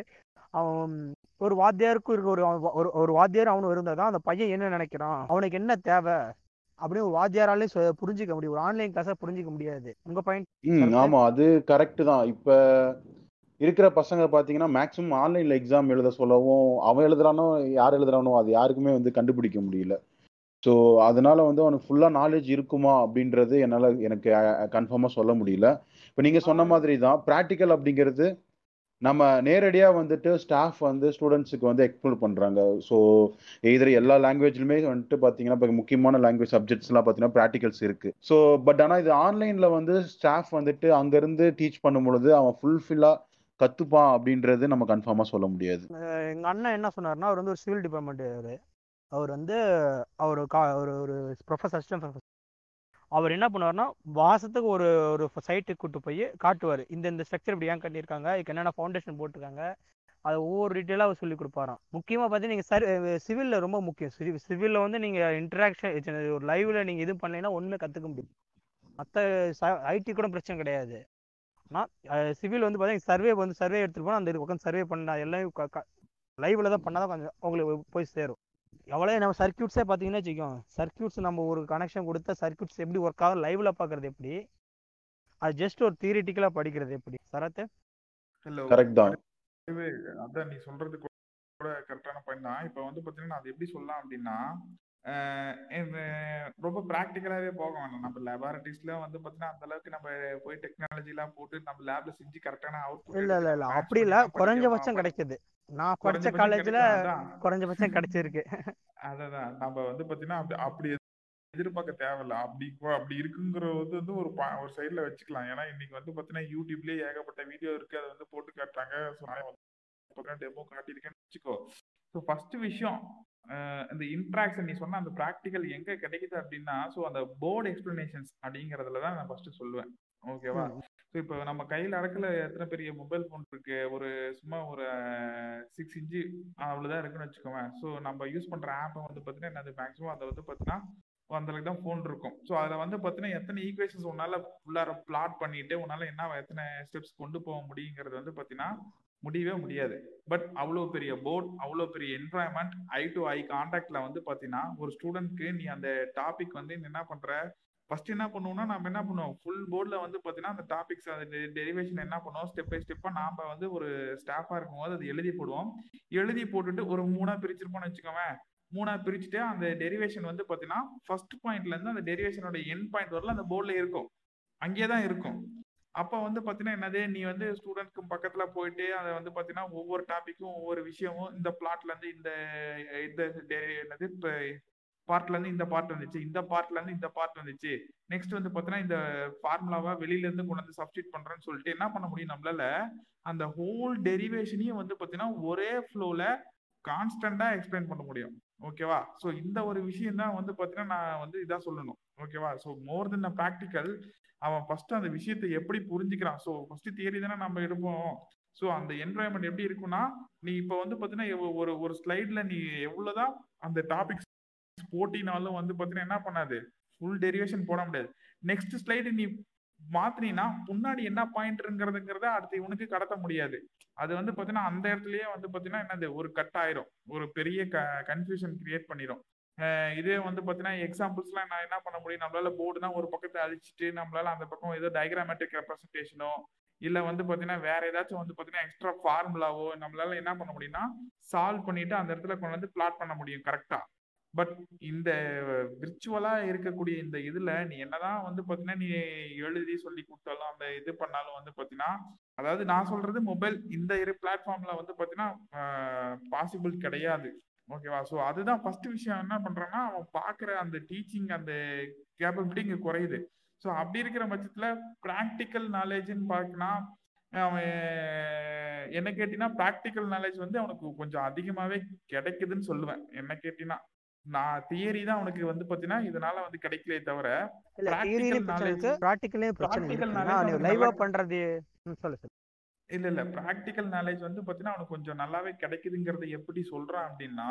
அவன் ஒரு வாத்தியாருக்கும் இருக்க ஒரு ஒரு ஒரு வாத்தியார் அவனு இருந்தால் தான் அந்த பையன் என்ன நினைக்கிறான்? அவனுக்கு என்ன தேவை? அப்படின்னு ஒரு வாத்தியாராலே புரிஞ்சுக்க முடியும். ஒரு ஆன்லைன் கிளாஸா புரிஞ்சுக்க முடியாது. உங்க பாயிண்ட் Correct. ஆமா அது கரெக்ட் தான். இப்ப இருக்கிற பசங்க பாத்தீங்கன்னா மேக்ஸிமம் ஆன்லைன்ல எக்ஸாம் எழுத சொல்லவும் அவன் எழுதுறானோ யார் எழுதுறானோ அது யாருக்குமே வந்து கண்டுபிடிக்க முடியல. ஸோ அதனால வந்து அவனுக்கு ஃபுல்லா நாலேஜ் இருக்குமா அப்படின்றது என்னால எனக்கு கன்ஃபார்மா சொல்ல முடியல. இப்போ நீங்க சொன்ன மாதிரி தான் ப்ராக்டிக்கல் அப்படிங்கிறது நம்ம நேரடியா வந்துட்டு ஸ்டாஃப் வந்து ஸ்டூடெண்ட்ஸுக்கு வந்து எக்ஸ்ப்ளோர் பண்றாங்க. ஸோ எதிர எல்லா லாங்குவேஜ்லுமே வந்துட்டு பாத்தீங்கன்னா இப்போ முக்கியமான லாங்குவேஜ் சப்ஜெக்ட்ஸ்லாம் பார்த்தீங்கன்னா ப்ராக்டிகல்ஸ் இருக்கு. ஸோ பட் ஆனால் இது ஆன்லைன்ல வந்து ஸ்டாஃப் வந்துட்டு அங்கிருந்து டீச் பண்ணும் பொழுது அவன் ஃபுல்ஃபில்லா கத்துப்பான் அப்படின்றது நம்ம கன்ஃபார்மா சொல்ல முடியாது. எங்க அண்ணன் என்ன சொன்னாருன்னா அவர் வந்து ஒரு சிவில் டிபார்ட்மெண்ட் அவர் வந்து அவர் கா ஒரு ஒரு ப்ரொஃபஸர் அசிஸ்டன்ட் ப்ரொஃபஸர் அவர் என்ன பண்ணுவார்னா மாதத்துக்கு ஒரு ஒரு சைட்டுக்கு கூட்டு போய் காட்டுவார். இந்த இந்த ஸ்ட்ரக்சர் இப்படி ஏன் கட்டியிருக்காங்க? இதுக்கு என்னென்ன ஃபவுண்டேஷன் போட்டிருக்காங்க? அதை ஒவ்வொரு டீட்டெயிலாக அவர் சொல்லி கொடுப்பாராம். முக்கியமாக பார்த்தீங்கன்னா நீங்கள் சரி சிவிலில் ரொம்ப முக்கியம். சிவி சிவிலில் வந்து நீங்கள் இன்ட்ராக்ஷன் ஒரு லைவில் நீங்கள் இது பண்ணலைன்னா ஒன்றுமே கற்றுக்க முடியும் மற்ற ஐடி கூட பிரச்சனை கிடையாது. ஆனால் சிவில் வந்து பார்த்தீங்கன்னா சர்வே வந்து சர்வே எடுத்துகிட்டு போனால் அந்த உட்காந்து சர்வே பண்ண எல்லாம் லைவில் தான் பண்ணால் தான் கொஞ்சம் உங்களுக்கு போய் சேரும். எவ்வளோ நம்ம சர்க்கியூட்ஸே பார்த்தீங்கன்னா வச்சுக்கோங்க. சர்க்கியூட்ஸ் நம்ம ஒரு கனெக்ஷன் கொடுத்தா சர்க்கியூட்ஸ் எப்படி ஒர்க் ஆகும் லைவ்ல பார்க்கறது எப்படி? அது ஜஸ்ட் ஒரு தியரிட்டிக்கலாக படிக்கிறது எப்படி? சரத்து ஹலோ கரெக்ட் தான். அதான் நீ சொல்றது கூட கரெக்டான பாயிண்ட் தான். இப்போ வந்து பார்த்தீங்கன்னா நான் அது எப்படி சொல்லலாம் அப்படின்னா ரொம்ப ப்ராக்டிக்கலாகவே போக வேண்டாம் நம்ம லெபார்டரிஸ்ல வந்து பார்த்தீங்கன்னா அந்த அளவுக்கு நம்ம போய் டெக்னாலஜிலாம் போட்டு நம்ம லேப்ல செஞ்சு கரெக்டான அவுட் இல்ல இல்ல இல்ல. அப்படி இல்ல. குறைஞ்சபட்சம் கிடைக்குது. நான் படிச்ச காலேஜ்ல குறைஞ்சபட்சம் கிடைச்சிருக்கு. அதான் நம்ம வந்து பாத்தீங்கன்னா அப்படி எதிர்பார்க்க தேவையில்ல. அப்படி அப்படி இருக்குங்கிற வந்து ஒரு ஒரு சைடுல வச்சுக்கலாம். ஏன்னா இன்னைக்கு வந்து பாத்தீங்கன்னா யூடியூப்லயே ஏகப்பட்ட வீடியோ இருக்கு. அதை வந்து போட்டு காட்டுறாங்க. டெமோ காட்டியிருக்கேன்னு வச்சுக்கோ. ஸோ ஃபர்ஸ்ட் விஷயம் இந்த இன்ட்ராக்ஷன் நீ சொன்ன அந்த ப்ராக்டிக்கல் எங்க கிடைக்குது அப்படின்னா ஸோ அந்த போர்டு எக்ஸ்பிளனேஷன்ஸ் அப்படிங்கறதுல தான் நான் ஃபர்ஸ்ட் சொல்லுவேன். ஓகேவா ஸோ இப்போ நம்ம கையில் அடக்கல எத்தனை பெரிய மொபைல் ஃபோன் இருக்கு? ஒரு சும்மா ஒரு சிக்ஸ் இன்ச்சு அவ்வளோதான் இருக்குன்னு வச்சுக்கோவேன் ஸோ நம்ம யூஸ் பண்ற ஆப்பை வந்து பார்த்தீங்கன்னா என்னது? மேக்ஸிமம் அதை வந்து பார்த்தீங்கன்னா அந்த அளவுக்கு தான் ஃபோன் இருக்கும். ஸோ அதில் வந்து பார்த்தீங்கன்னா எத்தனை ஈக்குவேஷன்ஸ் உன்னால ஃபுல்லாக பிளாட் பண்ணிட்டு உன்னால என்ன எத்தனை ஸ்டெப்ஸ் கொண்டு போக முடியுங்கிறது வந்து பார்த்தீங்கன்னா முடியவே முடியாது. பட் அவ்வளோ பெரிய போர்ட் அவ்வளோ பெரிய என்வாயன்மெண்ட் ஐ டு ஐ கான்டாக்ட்ல வந்து பார்த்தீங்கன்னா ஒரு ஸ்டூடெண்ட்க்கு நீ அந்த டாபிக் வந்து நீ என்ன பண்ற? ஃபர்ஸ்ட் என்ன பண்ணுவோம்னா நம்ம என்ன பண்ணுவோம்? ஃபுல் போர்டில் வந்து பார்த்தீங்கன்னா அந்த டாபிக்ஸ் அந்த டெரிவேஷன் என்ன பண்ணுவோம்? ஸ்டெப் பை ஸ்டெப்பாக நாம் வந்து ஒரு ஸ்டாஃபாக இருக்கும்போது அது எழுதி போடுவோம். எழுதி போட்டுட்டு ஒரு மூணாக பிரிச்சிருப்போம்னு வச்சுக்கோவேன் மூணா பிரிச்சுட்டு அந்த டெரிவேஷன் வந்து பார்த்தீங்கன்னா ஃபர்ஸ்ட் பாயிண்ட்ல இருந்து அந்த டெரிவேஷனோட என் பாயிண்ட் வரல அந்த போர்டில் இருக்கும். அங்கேயே தான் இருக்கும். அப்போ வந்து பார்த்தீங்கன்னா என்னது நீ வந்து ஸ்டூடெண்ட்க்கு பக்கத்துல போயிட்டு அதை வந்து பார்த்தீங்கன்னா ஒவ்வொரு டாபிக்கும் ஒவ்வொரு விஷயமும் இந்த பிளாட்ல இருந்து இந்த இந்த என்னது இப்போ பார்ட்ல இருந்து இந்த பார்ட் வந்துச்சு இந்த பார்ட்ல இருந்து இந்த பார்ட் வந்துச்சு. நெக்ஸ்ட் வந்து பார்த்தீங்கன்னா இந்த ஃபார்முலாவை வெளியில இருந்து கொண்டு வந்து சப்ஸ்டியூட் பண்றேன்னு சொல்லிட்டு என்ன பண்ண முடியும் நம்மளால? அந்த ஹோல் டெரிவேஷனையும் வந்து பார்த்தீங்கன்னா ஒரே ஃப்ளோல கான்ஸ்டண்டா எக்ஸ்பிளைன் பண்ண முடியும். ஓகேவா ஸோ இந்த ஒரு விஷயம் தான் வந்து பார்த்தீங்கன்னா நான் வந்து இதாக சொல்லணும். ஓகேவா ஸோ மோர் தென் ப்ராக்டிக்கல் அவன் ஃபர்ஸ்ட் அந்த விஷயத்தை எப்படி புரிஞ்சுக்கிறான்? ஸோ ஃபர்ஸ்ட் தியரி தானே நம்ம எடுப்போம். ஸோ அந்த என்வாயன்மெண்ட் எப்படி இருக்கும்னா நீ இப்போ வந்து பார்த்தீங்கன்னா ஒரு ஒரு ஸ்லைட்ல நீ எவ்வளோதான் அந்த டாபிக்ஸ் போட்டினாலும் வந்து பார்த்தீங்கன்னா என்ன பண்ணாது? ஃபுல் டெரிவேஷன் போட முடியாது. நெக்ஸ்ட் ஸ்லைடு நீ மாத்தினா முன்னாடி என்ன பாயிண்ட்ங்கிறதுங்கிறத அடுத்து இவனுக்கு கடத்த முடியாது. அது வந்து பார்த்தீங்கன்னா அந்த இடத்துலயே வந்து பார்த்தீங்கன்னா என்னது? ஒரு கட் ஆயிரும். ஒரு பெரிய க கன்ஃபியூஷன் கிரியேட் பண்ணிடும் இதே வந்து பார்த்தீங்கன்னா எக்ஸாம்பிள்ஸ்லாம் நான் என்ன பண்ண முடியும்? நம்மளால போர்டு தான் ஒரு பக்கத்தை அழிச்சிட்டு நம்மளால அந்த பக்கம் ஏதோ டயக்ராமேட்டிக் ரெப்ரஸன்டேஷனோ இல்ல வந்து பாத்தீங்கன்னா வேற ஏதாச்சும் வந்து பாத்தீங்கன்னா எக்ஸ்ட்ரா ஃபார்முலாவோ நம்மளால என்ன பண்ண முடியும்னா சால்வ் பண்ணிட்டு அந்த இடத்துல கொண்டு வந்து பிளாட் பண்ண முடியும் கரெக்டா பட் இந்த விர்ச்சுவலா இருக்கக்கூடிய இந்த இதுல நீ என்னதான் வந்து பாத்தீங்கன்னா நீ எழுதி சொல்லி கொடுத்தாலும் அந்த இது பண்ணாலும் வந்து பாத்தீங்கன்னா அதாவது நான் சொல்றது மொபைல் இந்த இரு பிளாட்ஃபார்ம்ல வந்து பாத்தீங்கன்னா பாசிபிள் கிடையாது. ஓகேவா ஸோ அதுதான் ஃபர்ஸ்ட் விஷயம். என்ன பண்றான்னா அவன் பாக்குற அந்த டீச்சிங் அந்த கேப்பபிலிட்டி இங்க குறையுது. ஸோ அப்படி இருக்கிற பட்சத்துல ப்ராக்டிக்கல் நாலேஜ்னு பார்க்கனா அவன் என்ன கேட்டீங்கன்னா ப்ராக்டிக்கல் நாலேஜ் வந்து அவனுக்கு கொஞ்சம் அதிகமாவே கிடைக்குதுன்னு சொல்லுவேன். என்ன கேட்டீங்கன்னா நான் தியரி தான் அவனுக்கு வந்து பாத்தீங்கன்னா இதனால வந்து கிடைக்கலே தவிர ப்ராக்டிக்கலே பிரச்சனை practical இருக்கு. knowledge நீ அவனுக்கு லைவா பண்றது சொல்லு. இல்ல இல்ல. ப்ராக்டிக்கல் நாலேஜ் வந்து பாத்தீங்கன்னா அவனுக்கு கொஞ்சம் நல்லாவே கிடைக்குதுங்கிறத எப்படி சொல்றான் அப்படின்னா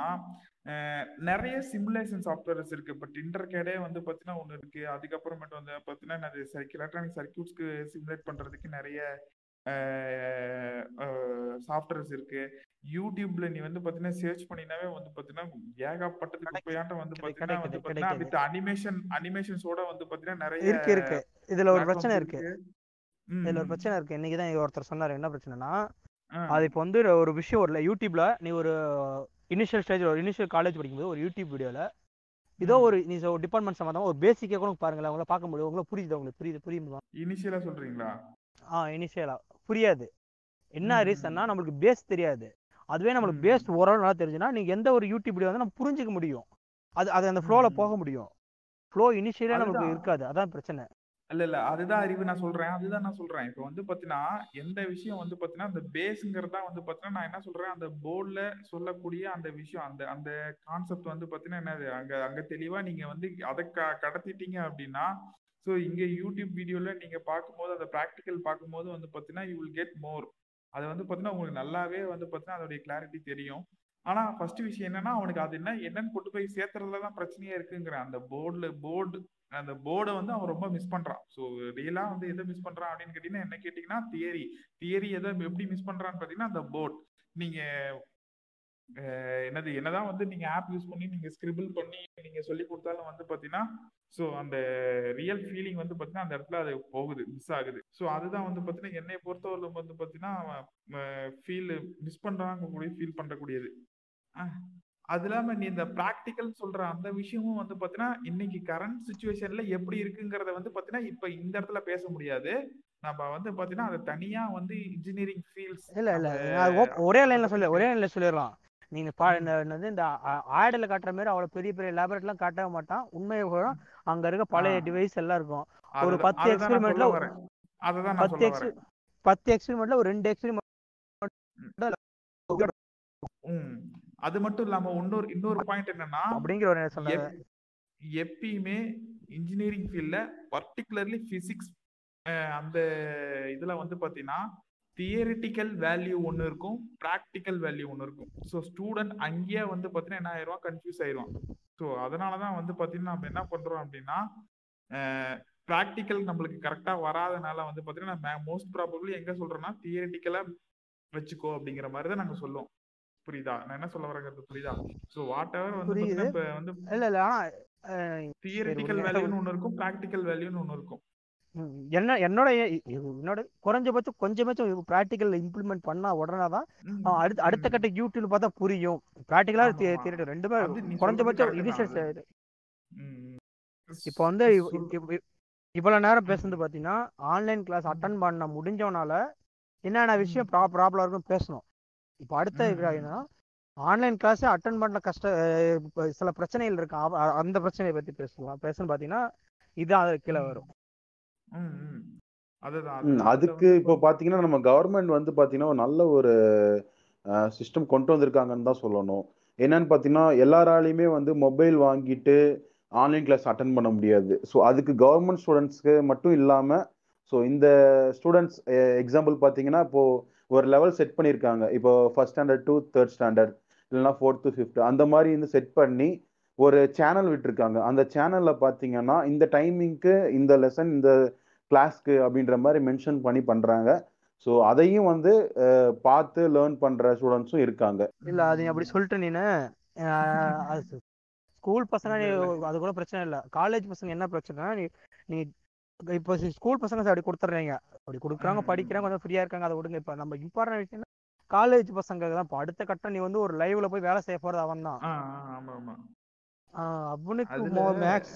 நிறைய சிமுலேஷன் சாஃப்ட்வேர்ஸ் இருக்கு. இப்போ டிண்டர்கேடே வந்து பாத்தீங்கன்னா ஒன்று இருக்கு. அதுக்கப்புறமேட்டு வந்து பாத்தீங்கன்னா நிறைய எலக்ட்ரானிக் சர்க்கியூட்ஸ்க்கு சிமுலேட் பண்றதுக்கு நிறைய சாஃப்ட்வேர்ஸ் இருக்கு. யூடியூப்ல நீ வந்து பாத்தீங்கன்னா சர்ச் பண்ணினாவே வந்து பாத்தீங்கன்னா ஏகப்பட்டது வந்து பாத்தீங்கன்னா வந்து பாத்தீங்கன்னா வித் அனிமேஷன் அனிமேஷன்ஸோட வந்து பாத்தீங்கன்னா நிறைய இருக்கு இருக்கு. இதுல ஒரு பிரச்சனை இருக்கு. இதுல ஒரு. பிரச்சனை இருக்கு. இன்னைக்கு தான் ஒருத்தர் சொன்னாரு. என்ன பிரச்சனைனா அது இப்போ வந்து ஒரு விஷயம் வரல யூடியூப்ல நீ ஒரு இனிஷியல் ஸ்டேஜ் ஒரு இனிஷியல் காலேஜ் படிக்கும்போது ஒரு யூடியூப் வீடியோல ஏதோ. ஒரு நீ ஒரு டிபார்ட்மெண்ட் சம்மந்தமா ஒரு பேசிக்கே கூட பாருங்களேன். உங்களை பார்க்க முடியும் உங்களுக்கு புரியுது உங்களுக்கு புரியுது புரியுமா? இனிஷியலா சொல்றீங்களா? ஆ இனிஷியலா புரியாது. என்ன ரீசன்னா நம்மளுக்கு பேஸ் தெரியாது. அதுவே நம்மளுக்கு. பேஸ் ஓரளவு நல்லா தெரிஞ்சுன்னா நீங்க எந்த ஒரு யூடியூப் வீடியோ வந்து நம்ம புரிஞ்சுக்க முடியும். அது அது அந்த ஃப்ளோல ம். போக முடியும். ஃப்ளோ இனிஷியலா நமக்கு. இருக்காது. அதான் பிரச்சனை. இல்ல இல்ல. அதுதான் அறிவு நான் சொல்றேன். அதுதான் நான் சொல்றேன். இப்போ வந்து பாத்தீங்கன்னா எந்த விஷயம் வந்து பாத்தீங்கன்னா அந்த பேஸ்ங்கிறது தான் வந்து பாத்தீங்கன்னா நான் என்ன சொல்றேன்? அந்த போர்ட்ல சொல்லக்கூடிய அந்த விஷயம் அந்த அந்த கான்செப்ட் வந்து பாத்தீங்கன்னா என்னது? அங்க அங்க தெளிவா நீங்க வந்து அதை க கடத்திட்டீங்க அப்படின்னா ஸோ இங்க யூடியூப் வீடியோல நீங்க பார்க்கும்போது அந்த ப்ராக்டிக்கல் பார்க்கும்போது வந்து பாத்தீங்கன்னா யூ வில் கெட் மோர் அது வந்து பாத்தீங்கன்னா உங்களுக்கு நல்லாவே வந்து பாத்தீங்கன்னா அதோடைய கிளாரிட்டி தெரியும். ஆனா ஃபர்ஸ்ட் விஷயம் என்னன்னா அவனுக்கு அது என்ன என்னன்னு கொண்டு போய் சேர்த்துறதுல தான் பிரச்சனையா இருக்குங்கிற அந்த போர்டுல போர்டு அந்த போர்டை வந்து அவன் ரொம்ப மிஸ் பண்றான். ஸோ ரியலா வந்து எதை மிஸ் பண்றான் அப்படின்னு கேட்டீங்கன்னா என்ன கேட்டீங்கன்னா தியரி தியரி எதை எப்படி மிஸ் பண்றான்னு பாத்தீங்கன்னா அந்த போர்ட் நீங்க என்னது என்னதான் வந்து நீங்க ஆப் யூஸ் பண்ணி நீங்க ஸ்கிரிபிள் பண்ணி நீங்க சொல்லி கொடுத்தாலும் வந்து பாத்தீங்கன்னா ஸோ அந்த ரியல் ஃபீலிங் வந்து பாத்தீங்கன்னா அந்த இடத்துல அது போகுது மிஸ் ஆகுது. ஸோ அதுதான் வந்து பாத்தீங்கன்னா என்னை பொறுத்தவரை வந்து பாத்தீங்கன்னா ஃபீல் மிஸ் பண்றாங்க கூட ஃபீல் பண்ணக்கூடியது ஆ. அது இல்லாம நீ இந்த ப்ராக்டிக்கல் சொல்ற அந்த விஷயமும் வந்து பாத்தீங்கன்னா இன்னைக்கு கரண்ட் சுச்சுவேஷன்ல எப்படி இருக்குங்கிறத வந்து பாத்தீங்கன்னா இப்ப இந்த இடத்துல பேச முடியாது. நம்ம வந்து பாத்தீங்கன்னா அதை தனியா வந்து இன்ஜினியரிங் ஃபீல்ட்ஸ் இல்ல இல்ல. ஒரே லைன்ல சொல்லி ஒரே லைன்ல சொல்லிடலாம். நீங்க பா என்னது இந்த ஆடில் காட்டுற மாதிரி அவ்வளவு பெரிய பெரிய லேபரேட்லாம் காட்டவே மாட்டான். உண்மையை அங்க இருக்க பழைய. டிவைஸ் எல்லாம் இருக்கும். ஒரு பத்து எக்ஸ்பெரிமெண்ட்ல பத்து சொல்ல எக்ஸ் வரேன். பத்து எக்ஸ்பெரிமெண்ட்ல ஒரு ரெண்டு எக்ஸ்பெரிமெண்ட் அது மட்டும் இல்லாம இன்னொரு இன்னொரு பாயிண்ட் என்னன்னா அப்படிங்கிற ஒரு எப்பயுமே இன்ஜினியரிங் ஃபீல்ட்ல பர்டிகுலர்லி பிசிக்ஸ் அந்த இதுல வந்து பாத்தீங்கன்னா தியரிட்டிக்கல் வேல்யூ ஒன்று இருக்கும் ப்ராக்டிக்கல் வேல்யூ ஒன்று இருக்கும். ஸோ ஸ்டூடெண்ட் அங்கேயே வந்து பார்த்தீங்கன்னா என்ன ஆயிடுவான் கன்ஃபியூஸ் ஆயிடுவான் ஸோ அதனால தான் வந்து பார்த்தீங்கன்னா நம்ம என்ன பண்ணுறோம் அப்படின்னா ப்ராக்டிக்கல் நம்மளுக்கு கரெக்டாக வராதனால வந்து பார்த்தீங்கன்னா மோஸ்ட் ப்ராபப்ளி எங்கே சொல்கிறோம்னா தியரிட்டிக்கலாக வச்சுக்கோ அப்படிங்கிற மாதிரி தான் நாங்கள் சொல்லுவோம். புரியுதா நான் என்ன சொல்ல வரேங்கிறது புரியுதா ஸோ வாட் எவர் வந்து இப்போ வந்து இல்ல இல்ல தியரிட்டிக்கல். வேல்யூன்னு ஒன்று இருக்கும் ப்ராக்டிக்கல் வேல்யூன்னு ஒன்று இருக்கும் என்ன என்னோட என்னோட குறைஞ்சபட்சம் கொஞ்சமாச்சும் ப்ராக்டிக்கல் இம்ப்ளிமெண்ட் பண்ணா உடனே தான் அடுத்த அடுத்த. கட்ட யூடியூப் பார்த்தா புரியும் ப்ராக்டிக்கலா. தியரி ரெண்டுமே குறைஞ்சபட்சம் இனிஷியல். இப்போ வந்து இவ்வளவு நேரம். பேசுனது பாத்தீங்கன்னா ஆன்லைன் கிளாஸ். அட்டன் பண்ண முடிஞ்சவனால என்னென்ன. விஷயம் ப்ரா ப்ராப்ளம் இருக்கும் பேசணும் இப்போ அடுத்த. என்னன்னா ஆன்லைன் கிளாஸ் அட்டன் பண்ண கஷ்ட சில பிரச்சனைகள் இருக்கு. அந்த பிரச்சனையை பத்தி பேசலாம். பேசணும் பாத்தீங்கன்னா இது அது கீழே வரும். அதுக்கு வந்து இப்போ பாத்தீங்கன்னா நம்ம கவர்மெண்ட் வந்து பாத்தீங்கன்னா நல்ல ஒரு சிஸ்டம் கொண்டு வந்திருக்காங்கன்னு தான் சொல்லணும். என்னன்னு பாத்தீங்கன்னா எல்லாராலையுமே வந்து மொபைல் வாங்கிட்டு ஆன்லைன் கிளாஸ் அட்டன் பண்ண முடியாது. ஸோ அதுக்கு கவர்மெண்ட் ஸ்டூடெண்ட்ஸ்க்கு மட்டும் இல்லாம ஸோ இந்த ஸ்டூடெண்ட்ஸ் எக்ஸாம்பிள் பாத்தீங்கன்னா இப்போ ஒரு லெவல் செட் பண்ணியிருக்காங்க. இப்போ first standard to third standard இல்லைன்னா ஃபோர்த்து ஃபிஃப்த் அந்த மாதிரி வந்து செட் பண்ணி ஒரு சேனல் விட்டுருக்காங்க. அந்த சேனல்ல பாத்தீங்கன்னா இந்த டைமிங்க்கு இந்த லெசன் இந்த கிளாஸ்க்கு அப்படின்ற மாதிரி மென்ஷன் பண்ணி பண்றாங்க. ஸோ அதையும் வந்து பார்த்து லேர்ன் பண்ற ஸ்டூடெண்ட்ஸும் இருக்காங்க. இல்ல அது அப்படி சொல்லிட்டு நீனு. ஸ்கூல் பசங்க. அது கூட பிரச்சனை இல்ல. காலேஜ் பசங்க என்ன பிரச்சனைனா நீ நீ இப்போ ஸ்கூல் பசங்க அப்படி கொடுத்துட்றீங்க அப்படி கொடுக்குறாங்க. படிக்கிறாங்க கொஞ்சம் ஃப்ரீயா இருக்காங்க. அதை விடுங்க. இப்போ நம்ம இம்பார்ட்டன்ட் விஷயம் காலேஜ் பசங்க தான். இப்போ அடுத்த கட்டம் நீ வந்து ஒரு லைவ்ல போய் வேலை செய்ய போறது அவன் தான். அவனுக்கு மேக்ஸ்.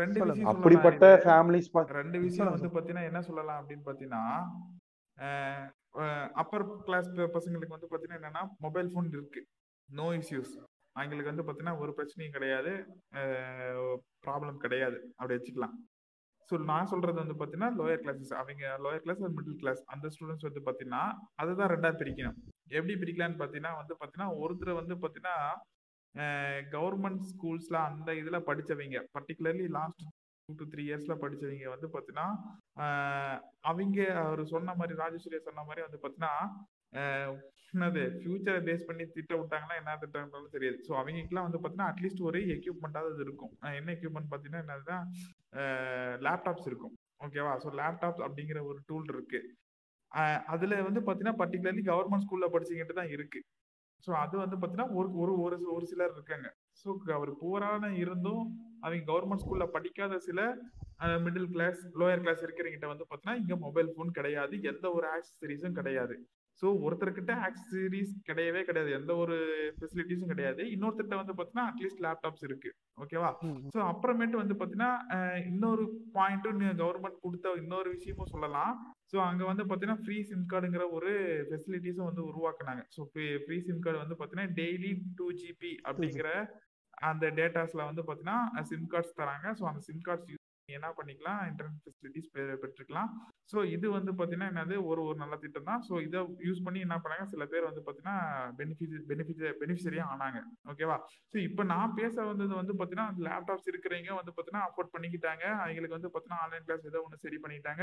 ரெண்டு. விஷயம் அப்படிப்பட்ட. ஃபேமிலிஸ் ரெண்டு விஷயம் வந்து பாத்தீங்கன்னா என்ன சொல்லலாம் அப்படின்னு பாத்தீங்கன்னா அப்பர் கிளாஸ் பசங்களுக்கு வந்து பாத்தீங்கன்னா என்னன்னா மொபைல் ஃபோன் இருக்கு. நோ இஷ்யூஸ் அவங்களுக்கு வந்து பாத்தீங்கன்னா ஒரு பிரச்சனையும் கிடையாது. ப்ராப்ளம் கிடையாது. அப்படி வச்சுக்கலாம். ஸோ நான் சொல்றது வந்து பார்த்தீங்கன்னா லோயர் கிளாஸஸ் அவங்க லோயர் கிளாஸ் மிடில் கிளாஸ் அந்த ஸ்டூடெண்ட்ஸ் வந்து பாத்தீங்கன்னா அதுதான் ரெண்டாக பிரிக்கணும். எப்படி பிரிக்கலாம்னு பார்த்தீங்கன்னா வந்து பார்த்தீங்கன்னா ஒருத்தர் வந்து பார்த்தீங்கன்னா கவர்மெண்ட் ஸ்கூல்ஸ்ல அந்த இதில் படிச்சவங்க particularly last two to three இயர்ஸ்ல படிச்சவங்க வந்து பார்த்தீங்கன்னா அவங்க அவர் சொன்ன மாதிரி ராஜேஸ்வரிய சொன்ன மாதிரி வந்து பார்த்தீங்கன்னா என்னது ஃபியூச்சரை பேஸ் பண்ணி திட்ட விட்டாங்கன்னா என்ன திட்டம்ன்றது தெரியாது. ஸோ அவங்களுக்குலாம் வந்து பார்த்தீங்கன்னா அட்லீஸ்ட் ஒரு எக்யூப்மெண்ட்டாவது இருக்கும். என்ன எக்யூப்மெண்ட் பார்த்தீங்கன்னா என்னதுன்னா லேப்டாப்ஸ் இருக்கும். ஓகேவா ஸோ லேப்டாப்ஸ் அப்படிங்கிற ஒரு டூல் இருக்கு. அதில் வந்து பார்த்தீங்கன்னா பர்டிகுலர்லி கவர்மெண்ட் ஸ்கூலில் படிச்சுக்கிட்டு தான் இருக்கு. ஸோ அது வந்து பார்த்தீங்கன்னா ஒரு ஒரு ஒரு ஒரு சிலர் இருக்காங்க. ஸோ அவர் புவரான இருந்தும் அவங்க கவர்மெண்ட் ஸ்கூலில் படிக்காத சில மிடில் கிளாஸ் லோயர் கிளாஸ் இருக்கிறவங்கிட்ட வந்து பார்த்தீங்கன்னா இங்கே மொபைல் ஃபோன் கிடையாது. எந்த ஒரு ஆக்சசரிஸும் கிடையாது. ஸோ ஒருத்தர்கிட்ட ஆக்சசரிஸ் கிடையவே கிடையாது. எந்த ஒரு ஃபெசிலிட்டிஸும் கிடையாது. இன்னொருத்தர்கிட்ட வந்து பார்த்தீங்கன்னா அட்லீஸ்ட் லேப்டாப்ஸ் இருக்கு. ஓகேவா ஸோ அப்புறமேட்டு வந்து பார்த்தீங்கன்னா இன்னொரு பாயிண்ட்டும் கவர்மெண்ட் கொடுத்த இன்னொரு விஷயமும் சொல்லலாம். ஸோ அங்கே வந்து பார்த்தீங்கன்னா ஃப்ரீ சிம் கார்டுங்கிற ஒரு ஃபெசிலிட்டிஸும் வந்து உருவாக்குனாங்க. ஸோ ஃப்ரீ சிம் கார்டு வந்து பார்த்தீங்கன்னா டெய்லி டூ ஜிபி அப்படிங்கிற அந்த டேட்டாஸ்ல வந்து பார்த்தீங்கன்னா சிம் கார்ட்ஸ் தராங்க. ஸோ அந்த சிம் கார்ட்ஸ் என்ன பண்ணிக்கலாம் இன்டர்நெட் ஃபெசிலிட்டிஸ் பெற்றுக்கலாம். ஸோ இது வந்து பார்த்தீங்கன்னா என்னது? ஒரு ஒரு நல்ல திட்டம் தான். ஸோ இதை யூஸ் பண்ணி என்ன பண்ணாங்க? சில பேர் வந்து பார்த்தீங்கன்னா பெனிஃபிட் பெனிஃபிட் பெனிஃபிஷரியாக ஆனாங்க. ஓகேவா ஸோ இப்போ நான் பேச வந்தது வந்து பார்த்தீங்கன்னா லேப்டாப்ஸ் இருக்கிறவங்க வந்து பார்த்தீங்கன்னா அஃபோர்ட் பண்ணிக்கிட்டாங்க. அவங்களுக்கு வந்து பார்த்தீங்கன்னா ஆன்லைன் கிளாஸ் ஏதோ ஒன்று சரி பண்ணிட்டாங்க.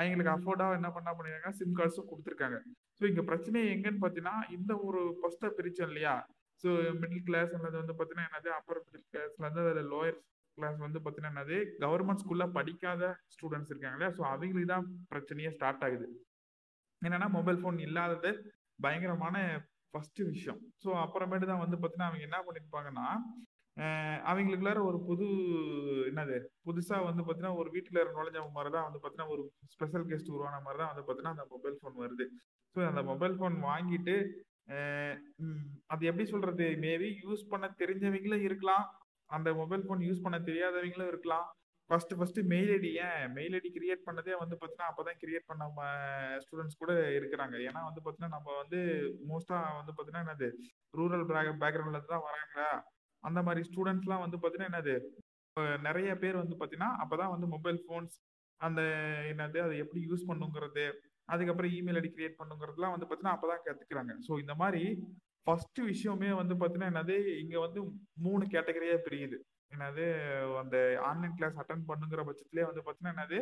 அவங்களுக்கு அஃபோர்டாக என்ன பண்ணா பண்ணிருக்காங்க சிம் கார்ட்ஸும் கொடுத்துருக்காங்க. ஸோ இங்கே பிரச்சனை எங்கன்னு பார்த்தீங்கன்னா இந்த ஒரு ஃபர்ஸ்ட்டை பிரிச்சோம் இல்லையா? ஸோ மிடில் கிளாஸ் அல்லது வந்து பார்த்தீங்கன்னா என்னது? அப்பர் மிடில் கிளாஸ்ல இருந்து அதில் லோயர் கிளாஸ் வந்து பார்த்தீங்கன்னா என்னது? கவர்மெண்ட் ஸ்கூலில் படிக்காத ஸ்டூடெண்ட்ஸ் இருக்காங்க இல்லையா? ஸோ அவங்களுக்கு தான் பிரச்சனையே ஸ்டார்ட் ஆகுது. என்னன்னா மொபைல் ஃபோன் இல்லாதது பயங்கரமான ஃபர்ஸ்ட் விஷயம். ஸோ அப்புறமேட்டு தான் வந்து பார்த்தீங்கன்னா அவங்க என்ன பண்ணியிருப்பாங்கன்னா அவங்களுக்குள்ளார ஒரு புது என்னது? புதுசாக வந்து பார்த்தீங்கன்னா ஒரு வீட்டுல நுழைஞ்ச மாதிரி தான் வந்து பார்த்தீங்கன்னா ஒரு ஸ்பெஷல் கெஸ்ட் உருவான மாதிரி தான் வந்து பார்த்தீங்கன்னா அந்த மொபைல் ஃபோன் வருது. ஸோ அந்த மொபைல் ஃபோன் வாங்கிட்டு அது எப்படி சொல்றது? மேபி யூஸ் பண்ண தெரிஞ்சவங்களும் இருக்கலாம். அந்த மொபைல் ஃபோன் யூஸ் பண்ண தெரியாதவங்களும் இருக்கலாம். ஃபர்ஸ்ட் ஃபர்ஸ்ட் மெயில் ஐடி ஏன்? மெயில் ஐடி கிரியேட் பண்ணதே வந்து பார்த்தீங்கன்னா அப்பதான் கிரியேட் பண்ண ஸ்டூடெண்ட்ஸ் கூட இருக்கிறாங்க. ஏன்னா வந்து பார்த்தீங்கன்னா நம்ம வந்து மோஸ்ட்டாக வந்து பார்த்தீங்கன்னா என்னது? ரூரல் பேக்ரவுண்ட்ல தான் வராங்களா அந்த மாதிரி ஸ்டூடெண்ட்ஸ்லாம் வந்து பார்த்தீங்கன்னா என்னது? நிறைய பேர் வந்து பார்த்தீங்கன்னா அப்பதான் வந்து மொபைல் ஃபோன்ஸ் அந்த என்னது அதை எப்படி யூஸ் பண்ணுங்கிறது அதுக்கப்புறம் இமெயில் ஐடி கிரியேட் பண்ணுங்கிறதுலாம் வந்து பார்த்தீங்கன்னா அப்பதான் கற்றுக்குறாங்க ஸோ இந்த மாதிரி ஃபர்ஸ்ட் விஷயமே வந்து பார்த்தீங்கன்னா என்னது இங்கே வந்து மூணு கேட்டகரியாக பிரியுது. என்னது அந்த ஆன்லைன் கிளாஸ் அட்டன் பண்ணுங்கிற பட்சத்திலே வந்து பார்த்தீங்கன்னா என்னது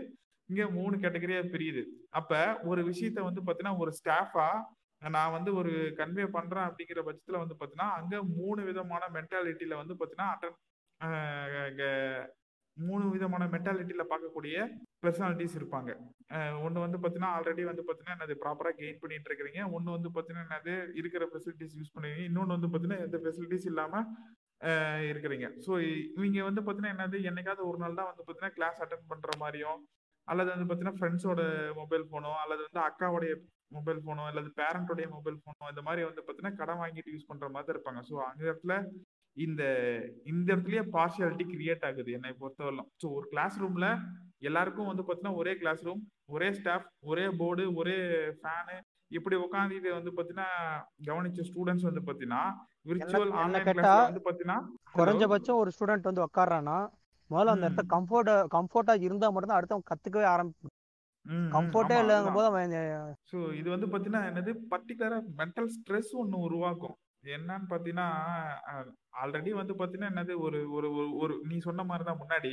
இங்கே மூணு கேட்டகரியாக பிரியுது. அப்போ ஒரு விஷயத்த வந்து பார்த்தீங்கன்னா ஒரு ஸ்டாஃபாக நான் வந்து ஒரு கன்வே பண்ணுறேன் அப்படிங்கிற பட்சத்தில் வந்து பார்த்தீங்கன்னா அங்கே மூணு விதமான மென்டாலிட்டியில் வந்து பார்த்தீங்கன்னா அட்டன் மூணு விதமான மென்டாலிட்டியில் பார்க்கக்கூடிய பர்சனாலிட்டிஸ் இருப்பாங்க. ஒன்று வந்து பார்த்தீங்கன்னா ஆல்ரெடி வந்து பார்த்தீங்கன்னா என்னது ப்ராப்பராக கெயின் பண்ணிட்டு இருக்கிறீங்க. ஒன்று வந்து பார்த்தீங்கன்னா என்னது இருக்கிற ஃபெசிலிட்டிஸ் யூஸ் பண்ணுவீங்க இன்னொன்று வந்து பார்த்தீங்கன்னா எந்த ஃபெசிலிட்டிஸ் இல்லாமல் இருக்கிறீங்க. ஸோ இவங்க வந்து பார்த்தீங்கன்னா என்னது என்னைக்காவது ஒரு நாள் தான் வந்து பார்த்தீங்கன்னா கிளாஸ் அட்டன் பண்ணுற மாதிரியும் அல்லது வந்து பார்த்தீங்கன்னா ஃப்ரெண்ட்ஸோட மொபைல் ஃபோனோ அல்லது வந்து அக்காவுடைய மொபைல் ஃபோனோ அல்லது பேரண்டோடைய மொபைல் ஃபோனோ இந்த மாதிரி வந்து பார்த்தீங்கன்னா கடன் வாங்கிட்டு யூஸ் பண்ணுற மாதிரி இருப்பாங்க. ஸோ அந்த இடத்துல இந்த இந்த இடத்துலயே பார்ஷியாலிட்டி கிரியேட் ஆகுது. என்னை பொறுத்தவரைக்கும் ஸோ ஒரு கிளாஸ் ரூம்ல எல்லாருக்கும் வந்து பார்த்தீங்கன்னா ஒரே கிளாஸ் ரூம் ஒரே ஸ்டாஃப் ஒரே போர்டு ஒரே ஃபேனு இப்படி உட்காந்து வந்து பார்த்தீங்கன்னா கவனிச்ச ஸ்டூடெண்ட்ஸ் வந்து பார்த்தீங்கன்னா விர்ச்சுவல் ஆன்லைன் கிளாஸ்ல வந்து பார்த்தீங்கன்னா குறைஞ்சபட்சம் ஒரு ஸ்டூடெண்ட் வந்து உட்கார்றான்னா முதல்ல அந்த. இடத்த கம்ஃபர்ட் கம்ஃபர்ட்டா இருந்தா மட்டும்தான் அடுத்தவன் கத்துக்கவே ஆரம்பிக்கும். கம்ஃபர்ட்டே அதுதான். போது அவன் ஸோ இது வந்து பார்த்தீங்கன்னா என்னது? பர்டிகுலரா மென்டல் ஸ்ட்ரெஸ் ஒன்று உருவாக்கும். என்னன்னு பார்த்தீங்கன்னா ஆல்ரெடி வந்து பார்த்தீங்கன்னா என்னது ஒரு ஒரு ஒரு- ஒரு நீ சொன்ன மாதிரி தான் முன்னாடி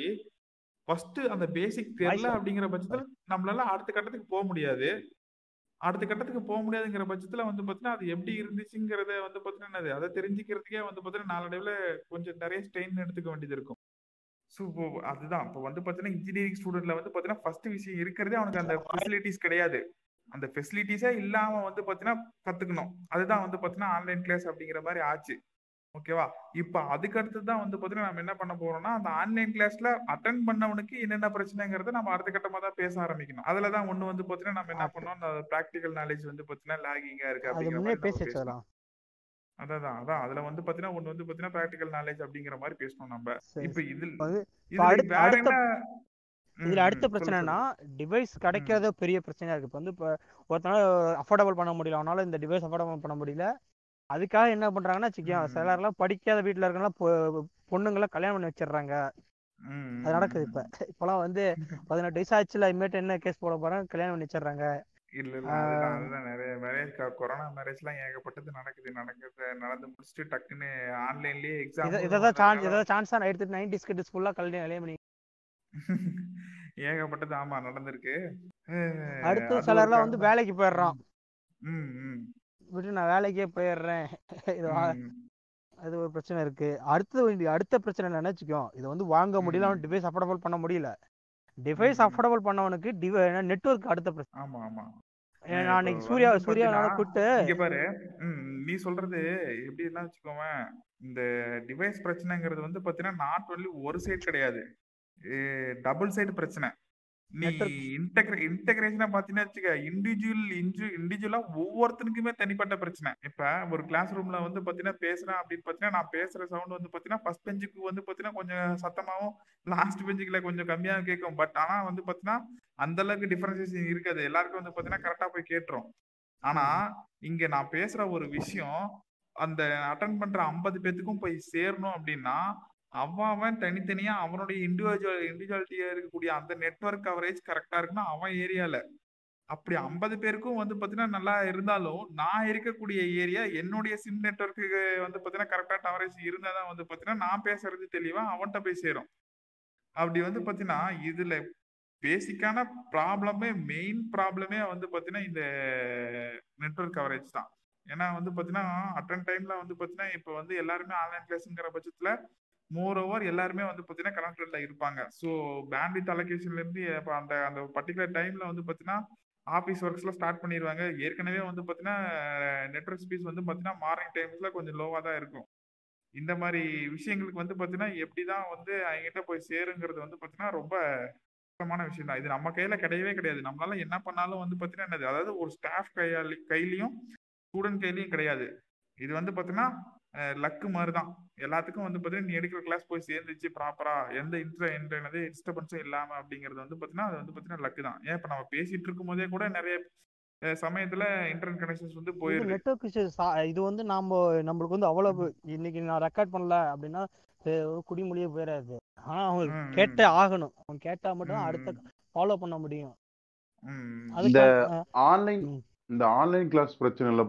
ஃபர்ஸ்ட் அந்த பேசிக் தெரியல அப்படிங்கிற பட்சத்தில் நம்மளால அடுத்த கட்டத்துக்கு போக முடியாது. அடுத்த கட்டத்துக்கு போக முடியாதுங்கிற பட்சத்தில் வந்து பார்த்தீங்கன்னா அது எப்படி இருந்துச்சுங்கிறத வந்து பார்த்தீங்கன்னா என்னது அதை தெரிஞ்சுக்கிறதுக்கே வந்து பார்த்தீங்கன்னா நாளடைவில் கொஞ்சம் நிறைய ஸ்ட்ரெயின் எடுத்துக்க வேண்டியது இருக்கும். ஸோ அதுதான். இப்போ வந்து பார்த்தீங்கன்னா இன்ஜினியரிங் ஸ்டூடெண்ட்ல வந்து பார்த்தீங்கன்னா ஃபர்ஸ்ட் விஷயம் இருக்கிறதே அவனுக்கு அந்த ஃபெசிலிட்டிஸ் கிடையாது. அந்த ஃபெசிலிட்டிஸே இல்லாம வந்து பார்த்தீங்கன்னா கத்துக்கணும். அதுதான் வந்து பார்த்தீங்கன்னா ஆன்லைன் கிளாஸ் அப்படிங்கிற மாதிரி ஆச்சு. ஓகேவா இப்போ அதுக்கு அடுத்து தான் வந்து பார்த்தீங்கன்னா நம்ம என்ன பண்ண போறோம்னா அந்த ஆன்லைன் கிளாஸ்ல அட்டன் பண்ணவனுக்கு என்னென்ன பிரச்சனைங்கிறத நம்ம அடுத்த கட்டமா தான் பேச ஆரம்பிக்கணும். அதுல தான் ஒண்ணு வந்து பார்த்தீங்கன்னா நம்ம என்ன பண்ணோம் அந்த ப்ராக்டிக்கல் நாலேஜ் வந்து பார்த்தீங்கன்னா லாகிங்கா இருக்கு அப்படிங்கிற மாதிரி அதான் அதான். அதுல வந்து பாத்தீங்கன்னா ஒண்ணு வந்து பாத்தீங்கன்னா ப்ராக்டிக்கல் நாலேஜ் அப்படிங்கிற மாதிரி பேசணும் நம்ம. இப்ப இதில் வேற என்ன இதுல அடுத்த பிரச்சனைனா. டிவைஸ் கிடைக்கிறத பெரிய பிரச்சனையா இருக்கு. இப்போ வந்து இப்போ ஒருத்தனால அஃபோர்டபுள் பண்ண முடியல அவனால இந்த டிவைஸ் அஃபோர்டபுள் பண்ண முடியல. அதுக்காக என்ன பண்றாங்கன்னா வச்சுக்கோ ம். சிலர்லாம் படிக்காத வீட்டுல இருக்கலாம் பொண்ணுங்களை கல்யாணம் பண்ணி வச்சிடுறாங்க அது நடக்குது இப்ப. இப்பெல்லாம் வந்து பதினெட்டு வயசு ஆச்சுல இனிமேட்டு என்ன கேஸ் போட போறாங்க கல்யாணம் பண்ணி வச்சிடுறாங்க இல்ல இல்ல. அதுதான் நிறைய மேரேஜ் கொரோனா மேரேஜ் எல்லாம் ஏகப்பட்டது நடக்குது. நடக்குது நடந்து முடிச்சுட்டு டக்குன்னு ஆன்லைன்லயே எக்ஸாம் இதை இதான் சான்ஸ் இதான் சான்ஸா நான் எடுத்துட்டு நைன்டி ஸ்கிட்ஸ் ஃபுல்லா கல்யாணம் கல்யாணம் பண்ணி ஏகப்பட்டது ஆமா நடந்திருக்கு. அடுத்து சிலர்லாம் வந்து. வேலைக்கு போயிடுறான். விட்டு நான் வேலைக்கே போயிடுறேன். இது அது ஒரு பிரச்சனை இருக்கு. அடுத்து இது அடுத்த பிரச்சனை என்ன நினைச்சுக்கோ இது வந்து வாங்க முடியல. அவன் டிவைஸ் அஃபோர்டபுள் பண்ண முடியல. டிவைஸ். அஃபோர்டபுள் பண்ணவனுக்கு டிவை நெட்வொர்க் அடுத்த பிரச்சனை ஆமா ஆமா. நான் இப்ப இன்னைக்கு சூர்யா சூர்யா கூப்பிட்டு இங்க பாரு நீ சொல்றது எப்படின்னா வச்சுக்கோவேன் இந்த டிவைஸ் பிரச்சனைங்கிறது வந்து பாத்தீங்கன்னா நாட் ஒன்லி ஒரு சைடு கிடையாது. டபுள் சைடு பிரச்சனை. நீ. இன்டெகிரே இன்டெகிரேஷனா பாத்தீங்கன்னா வச்சுக்க இண்டிவிஜுவல் இன்ஜு இண்டிவிஜுவலா ஒவ்வொருத்தனுக்குமே தனிப்பட்ட பிரச்சனை. இப்ப ஒரு கிளாஸ் ரூம்ல வந்து பாத்தீங்கன்னா பேசுறேன் அப்படின்னு பாத்தீங்கன்னா நான் பேசுற சவுண்ட் வந்து பாத்தீங்கன்னா ஃபர்ஸ்ட் பெஞ்சுக்கு வந்து பாத்தீங்கன்னா கொஞ்சம் சத்தமாவும் லாஸ்ட் பெஞ்சுக்குள்ள கொஞ்சம் கம்மியா கேட்கும். பட் ஆனா வந்து பாத்தீங்கன்னா அந்த அளவுக்கு டிஃபரன்சியேஷன் இருக்காது. எல்லாருக்கும் வந்து பாத்தீங்கன்னா கரெக்டா போய் கேட்டுரும். ஆனா இங்க நான் பேசுற ஒரு விஷயம் அந்த அட்டன் பண்ற ஐம்பது பேத்துக்கும் போய் சேரணும் அப்படின்னா அவன் அவன் தனித்தனியா அவனுடைய இண்டிவிஜுவல் இண்டிவிஜுவாலிட்டியா இருக்கக்கூடிய அந்த நெட்வொர்க் கவரேஜ் கரெக்டா இருக்குன்னா அவன் ஏரியால அப்படி ஐம்பது பேருக்கும் வந்து பாத்தீங்கன்னா நல்லா இருந்தாலும் நான் இருக்கக்கூடிய ஏரியா என்னுடைய சிம் நெட்வொர்க்கு வந்து பாத்தீங்கன்னா கரெக்டா கவரேஜ் இருந்தாதான் வந்து பாத்தீங்கன்னா நான் பேசுறது தெளிவா அவன்கிட்ட போய் சேரும். அப்படி வந்து பாத்தீங்கன்னா இதுல பேசிக்கான ப்ராப்ளமே மெயின் ப்ராப்ளமே வந்து பாத்தீங்கன்னா இந்த நெட்வொர்க் கவரேஜ் தான். ஏன்னா வந்து பாத்தீங்கன்னா அட்டன் டைம்ல வந்து பாத்தீங்கன்னா இப்போ வந்து எல்லாருமே ஆன்லைன் கிளாஸ்ங்கிற பட்சத்துல மோர் ஓவர் எல்லாருமே வந்து பார்த்தீங்கன்னா கனெக்டட்ல இருப்பாங்க. ஸோ பேண்ட்வித் அலோகேஷன்ல இருந்து இப்போ அந்த அந்த பர்டிகுலர் டைம்ல வந்து பார்த்தீங்கன்னா ஆஃபீஸ் ஒர்க்ஸ்லாம் ஸ்டார்ட் பண்ணிடுவாங்க ஏற்கனவே வந்து பார்த்தீங்கன்னா நெட்ஒர்க் ஸ்பீஸ் வந்து பார்த்தீங்கன்னா மார்னிங் டைம்ஸ்ல கொஞ்சம் லோவாக தான் இருக்கும். இந்த மாதிரி விஷயங்களுக்கு வந்து பார்த்தீங்கன்னா எப்படி தான் வந்து அவங்ககிட்ட போய் சேருங்கிறது வந்து பார்த்தீங்கன்னா ரொம்ப கஷ்டமான விஷயம் தான். இது நம்ம கையில கிடையவே கிடையாது. நம்மளால என்ன பண்ணாலும் வந்து பாத்தீங்கன்னா என்னது? அதாவது ஒரு ஸ்டாஃப் கையாளி கையிலையும் ஸ்டூடெண்ட் கையிலையும் கிடையாது. இது வந்து பாத்தீங்கன்னா லக்கு மாதிரி தான் எல்லாத்துக்கும் வந்து பாத்தீங்கன்னா நீ எடுக்கிற கிளாஸ் போய் சேர்ந்துச்சு ப்ராப்பரா எந்த இன்ட்ர என்னது டிஸ்டர்பன்ஸும் இல்லாம அப்படிங்கிறது வந்து பாத்தீங்கன்னா அது வந்து பாத்தீங்கன்னா லக்கு தான். ஏன் இப்ப நம்ம பேசிட்டு இருக்கும் போதே கூட நிறைய சமயத்துல இன்டர்நெட் கனெக்ஷன்ஸ் வந்து இது போயிருது. நெட்வொர்க் இஷ்யூஸ் இது வந்து நாம நம்மளுக்கு வந்து அவ்வளவு இன்னைக்கு நான் ரெக்கார்ட் பண்ணல அப்படின்னா குடிமொழியே போயிடாது ஆனா அவங்க. கேட்டே ஆகணும். அவங்க கேட்டா மட்டும் அடுத்த ஃபாலோ பண்ண முடியும். இந்த ஆன்லைன். இந்த ஆன்லைன் கிளாஸ் பிரச்சனைல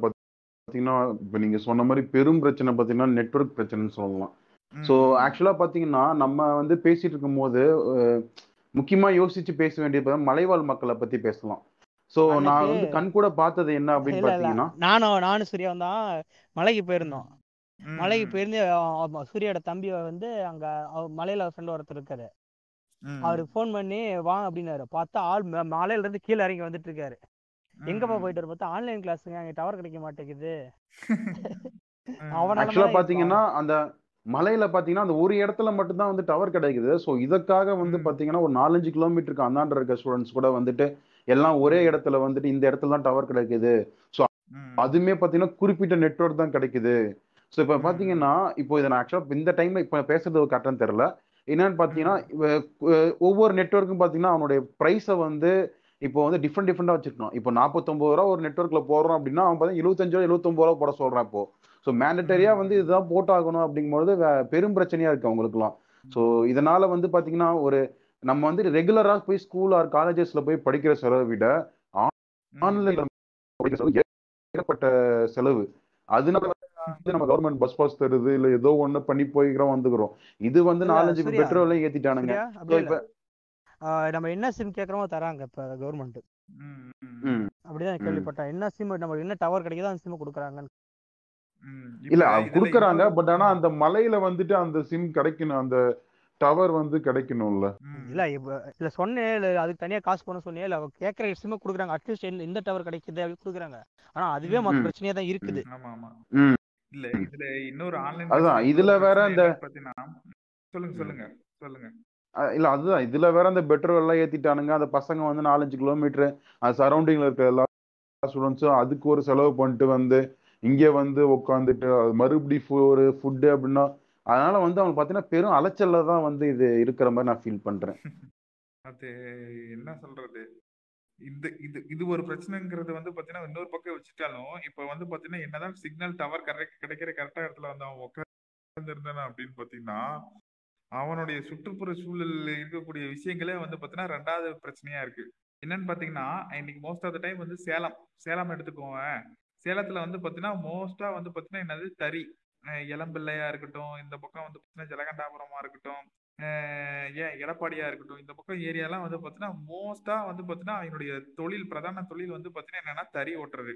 பார்த்தீங்கன்னா இப்போ நீங்க சொன்ன மாதிரி பெரும் பிரச்சனை பார்த்தீங்கன்னா நெட்வொர்க் பிரச்சனைன்னு சொல்லலாம். ஸோ. ஆக்சுவலாக பார்த்தீங்கன்னா நம்ம வந்து பேசிட்டு இருக்கும்போது அஹ், முக்கியமா யோசிச்சு பேச வேண்டியது மலைவாழ் மக்களை பத்தி பேசலாம். ஸோ நான் வந்து கண் கூட பார்த்தது என்ன அப்படின்னு பார்த்தீங்கன்னா நானும் நானும் சூர்யாவும் தான் மலைக்கு போயிருந்தோம். மலைக்கு போயிருந்து சூர்யாவோட தம்பி வந்து அங்க மலையில ஃப்ரெண்ட் ஒருத்தர் இருக்காரு. அவருக்கு ஃபோன் பண்ணி வா அப்படின்னாரு. பார்த்தா ஆள் மலையில இருந்து கீழே இறங்கி வந்துட்டு இருக்காரு. எங்கப்பா. போயிட்டு பார்த்தா ஆன்லைன் கிளாஸுங்க அங்க டவர் கிடைக்க மாட்டேங்குது. ம், அவனால ஆக்சுவலா தான் பாத்தீங்கன்னா அந்த மலையில பாத்தீங்கன்னா அந்த ஒரு இடத்துல மட்டும்தான் வந்து டவர் கிடைக்குது. ஸோ இதற்காக வந்து. பாத்தீங்கன்னா ஒரு நாலஞ்சு கிலோமீட்டருக்கு அந்தாண்ட இருக்க ஸ்டூடெண்ட்ஸ் கூட வந்துட்டு எல்லாம் ஒரே இடத்துல வந்துட்டு இந்த இடத்துல தான் டவர் கிடைக்குது. ம், அதுமே பாத்தீங்கன்னா குறிப்பிட்ட நெட்வொர்க் தான் கிடைக்குது. ஸோ இப்போ. பாத்தீங்கன்னா இப்போ இதை நான் ஆக்சுவலா இந்த டைம்ல இப்போ பேசுறது ஒரு கரெக்டாக தெரியல. என்னன்னு பாத்தீங்கன்னா ஒவ்வொரு நெட்வொர்க்கும் பாத்தீங்கன்னா அவனுடைய ப்ரைஸை வந்து இப்போ வந்து டிஃப்ரெண்ட் டிஃப்ரெண்டாக வச்சிருக்கணும் இப்போ நாற்பத்தொம்பது ரூபா ஒரு நெட்வொர்க்ல போடுறோம் அப்படின்னா அவன் பார்த்தீங்கன்னா எழுபத்தஞ்சு ரூபா எழுபத்தொம்பது ரூபா போட சொல்றான் இப்போ. ஸோ மேண்டட்டரியா ம். வந்து இதுதான் போட்டாகணும் அப்படிங்கும்போது பெரும் பிரச்சனையா இருக்கு அவங்களுக்குலாம் ஸோ இதனால வந்து பாத்தீங்கன்னா ஒரு நம்ம வந்து ரெகுலரா போய் ஸ்கூல் ஆர் காலேஜஸ்ல போய் படிக்கிற செலவை விட. ஆன்லைன்ல படிக்கிற செலவு அதனால வந்து நம்ம கவர்மெண்ட் பஸ் பாஸ் தருது இல்ல ஏதோ ஒண்ணு பண்ணி போய்க்கிறோம் வந்துக்கிறோம். இது வந்து நாலஞ்சு சூர்யா. பெட்ரோல் ஏத்திட்டானுங்க. நம்ம என்ன சிம் கேட்குறோமோ தராங்க இப்ப கவர்மெண்ட் ம், ம், ம், அப்படிதான். கேள்விப்பட்டேன் என்ன சிம் நம்ம என்ன டவர் கிடைக்குதோ அந்த சிம் கொடுக்குறாங்க ம். இல்ல குடுக்கறாங்க பட் ஆனா அந்த மலையில வந்துட்டு அந்த சிம் கிடைக்கணும் அந்த டவர் வந்து கிடைக்கணும்ல. இல்ல இல்ல சொன்னேன் இல்ல அதுக்கு தனியா காசு பண்ண சொன்னேன் இல்ல கேட்கற சிம் கொடுக்குறாங்க அட்லீஸ்ட் இந்த டவர் கிடைக்குது அப்படி கொடுக்குறாங்க ஆனா அதுவே. மத்த. பிரச்சனையா தான் இருக்குது ஆமா ஆமா ம். இல்ல இதுல இன்னொரு ஆன்லைன் அதான், இதுல வேற இந்த- பாத்தீங்கன்னா சொல்லுங்க சொல்லுங்க சொல்லுங்க இல்ல அதுதான். இதுல வேற அந்த பெட்ரோல் எல்லாம் ஏத்திட்டானுங்க. அந்த பசங்க வந்து நாலஞ்சு கிலோமீட்டர் சரௌண்டிங்ல இருக்க எல்லா ஸ்டூடெண்ட்ஸும் அதுக்கு ஒரு செலவு பண்ணிட்டு வந்து இங்க வந்து உட்காந்துட்டு மறுபடி ஒரு ஃபுட்டு அப்படின்னா அதனால வந்து அவங்க பாத்தீங்கன்னா பெரும் அலைச்சல்ல தான் வந்து இது இருக்கிற மாதிரி நான் ஃபீல் பண்றேன். அது என்ன சொல்றது? இந்த இது இது ஒரு பிரச்சனைங்கிறது வந்து பாத்தீங்கன்னா இன்னொரு பக்கம் வச்சுட்டாலும் இப்ப வந்து பாத்தீங்கன்னா என்னதான் சிக்னல் டவர் கரெக்ட் கிடைக்கிற கரெக்டா இடத்துல வந்து அவன் உட்கார்ந்து இருந்தானா அப்படின்னு பாத்தீங்கன்னா அவனுடைய சுற்றுப்புற சூழலில் இருக்கக்கூடிய விஷயங்களே வந்து பார்த்தீங்கன்னா ரெண்டாவது பிரச்சனையா இருக்கு. என்னன்னு பாத்தீங்கன்னா இன்னைக்கு மோஸ்ட் ஆஃப் த டைம் வந்து சேலம் சேலம் எடுத்துக்கோங்க சேலத்துல வந்து பாத்தீங்கன்னா மோஸ்டா வந்து பாத்தீங்கன்னா என்னது? தறி. இளம்பிள்ளையா இருக்கட்டும் இந்த பக்கம் வந்து பாத்தீங்கன்னா ஜலகண்டாபுரமா இருக்கட்டும் ஏன் எடப்பாடியா இருக்கட்டும் இந்த பக்கம் ஏரியாலாம் வந்து பார்த்தீங்கன்னா மோஸ்டா வந்து பார்த்தீங்கன்னா அவனுடைய தொழில் பிரதான தொழில் வந்து பார்த்தீங்கன்னா என்னன்னா தறி ஓட்டுறது.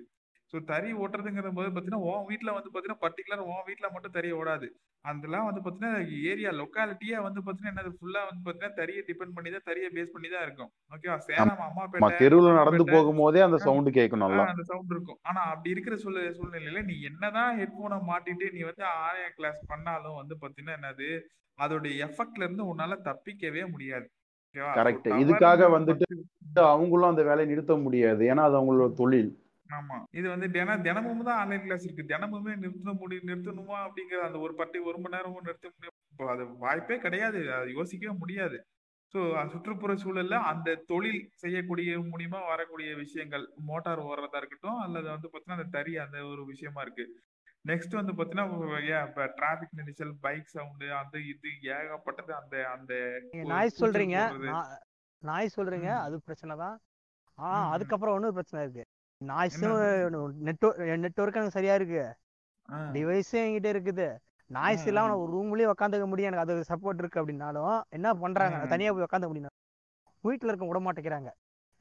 ஸோ தறி ஓட்டுறதுங்கிற போது பாத்தீங்கன்னா உன் வீட்டுல வந்து பாத்தீங்கன்னா பர்டிகுலர் உன் வீட்டுல மட்டும் தறி ஓடாது. அதெல்லாம் வந்து பாத்தீங்கன்னா ஏரியா லொக்காலிட்டியே வந்து பாத்தீங்கன்னா என்னது? ஃபுல்லா வந்து பாத்தீங்கன்னா தறியை டிபெண்ட் பண்ணி தான் தறியை பேஸ் பண்ணி தான் இருக்கும். ஓகேவா சேலம் அம்மாப்பேட்டை தெருவுல நடந்து போகும்போதே அந்த சவுண்டு கேட்கும் நல்லா. அந்த சவுண்ட் இருக்கும். ஆனா அப்படி இருக்கிற சூழ சூழ்நிலையில நீ என்னதான் ஹெட்போனை மாட்டிட்டு நீ வந்து ஆன்லைன் கிளாஸ் பண்ணாலும் வந்து பாத்தீங்கன்னா என்னது? அதோடைய எஃபெக்ட்ல இருந்து உன்னால தப்பிக்கவே முடியாது. கரெக்ட் இதுக்காக வந்துட்டு அவங்களும் அந்த வேலையை நிறுத்த முடியாது. ஏன்னா அது அவங்களோட தொழில். ஆமா. இது வந்து தின தினமும் தான் ஆன்லைன் கிளாஸ் இருக்கு. தினமுமே நிறுத்த முடியும் நிறுத்தணுமா அப்படிங்கிற அந்த ஒரு பட்டி ஒரு மணி நேரமும் நிறுத்த முடியும் அது வாய்ப்பே கிடையாது. அது யோசிக்கவே முடியாது. ஸோ சுற்றுப்புற சூழல்ல அந்த தொழில் செய்யக்கூடிய மூலியமா வரக்கூடிய விஷயங்கள் மோட்டார் ஓடுறதா இருக்கட்டும் அல்லது வந்து பார்த்தீங்கன்னா அந்த தறி அந்த ஒரு விஷயமா இருக்கு. நெக்ஸ்ட் வந்து பார்த்தீங்கன்னா ஏன் இப்போ டிராஃபிக் நெரிசல் பைக் சவுண்டு அந்த இது ஏகப்பட்டது அந்த அந்த நாய் சொல்றீங்க. நாய் சொல்றீங்க. அது பிரச்சனை தான். ஆ ம் ம். அதுக்கப்புறம் இன்னொரு பிரச்சனை இருக்கு நாய்ஸும் நெட்வொர்க் எனக்கு சரியா இருக்கு. டிவைஸும் என்கிட்ட இருக்குது. நாய்ஸ் இல்லாம நான் ஒரு ரூம்லயே உட்காந்துக்க முடியும். எனக்கு அது சப்போர்ட் இருக்கு அப்படின்னாலும் என்ன பண்றாங்க? தனியா போய் உட்காந்து முடியும். வீட்டுல இருக்க விட மாட்டேங்கிறாங்க.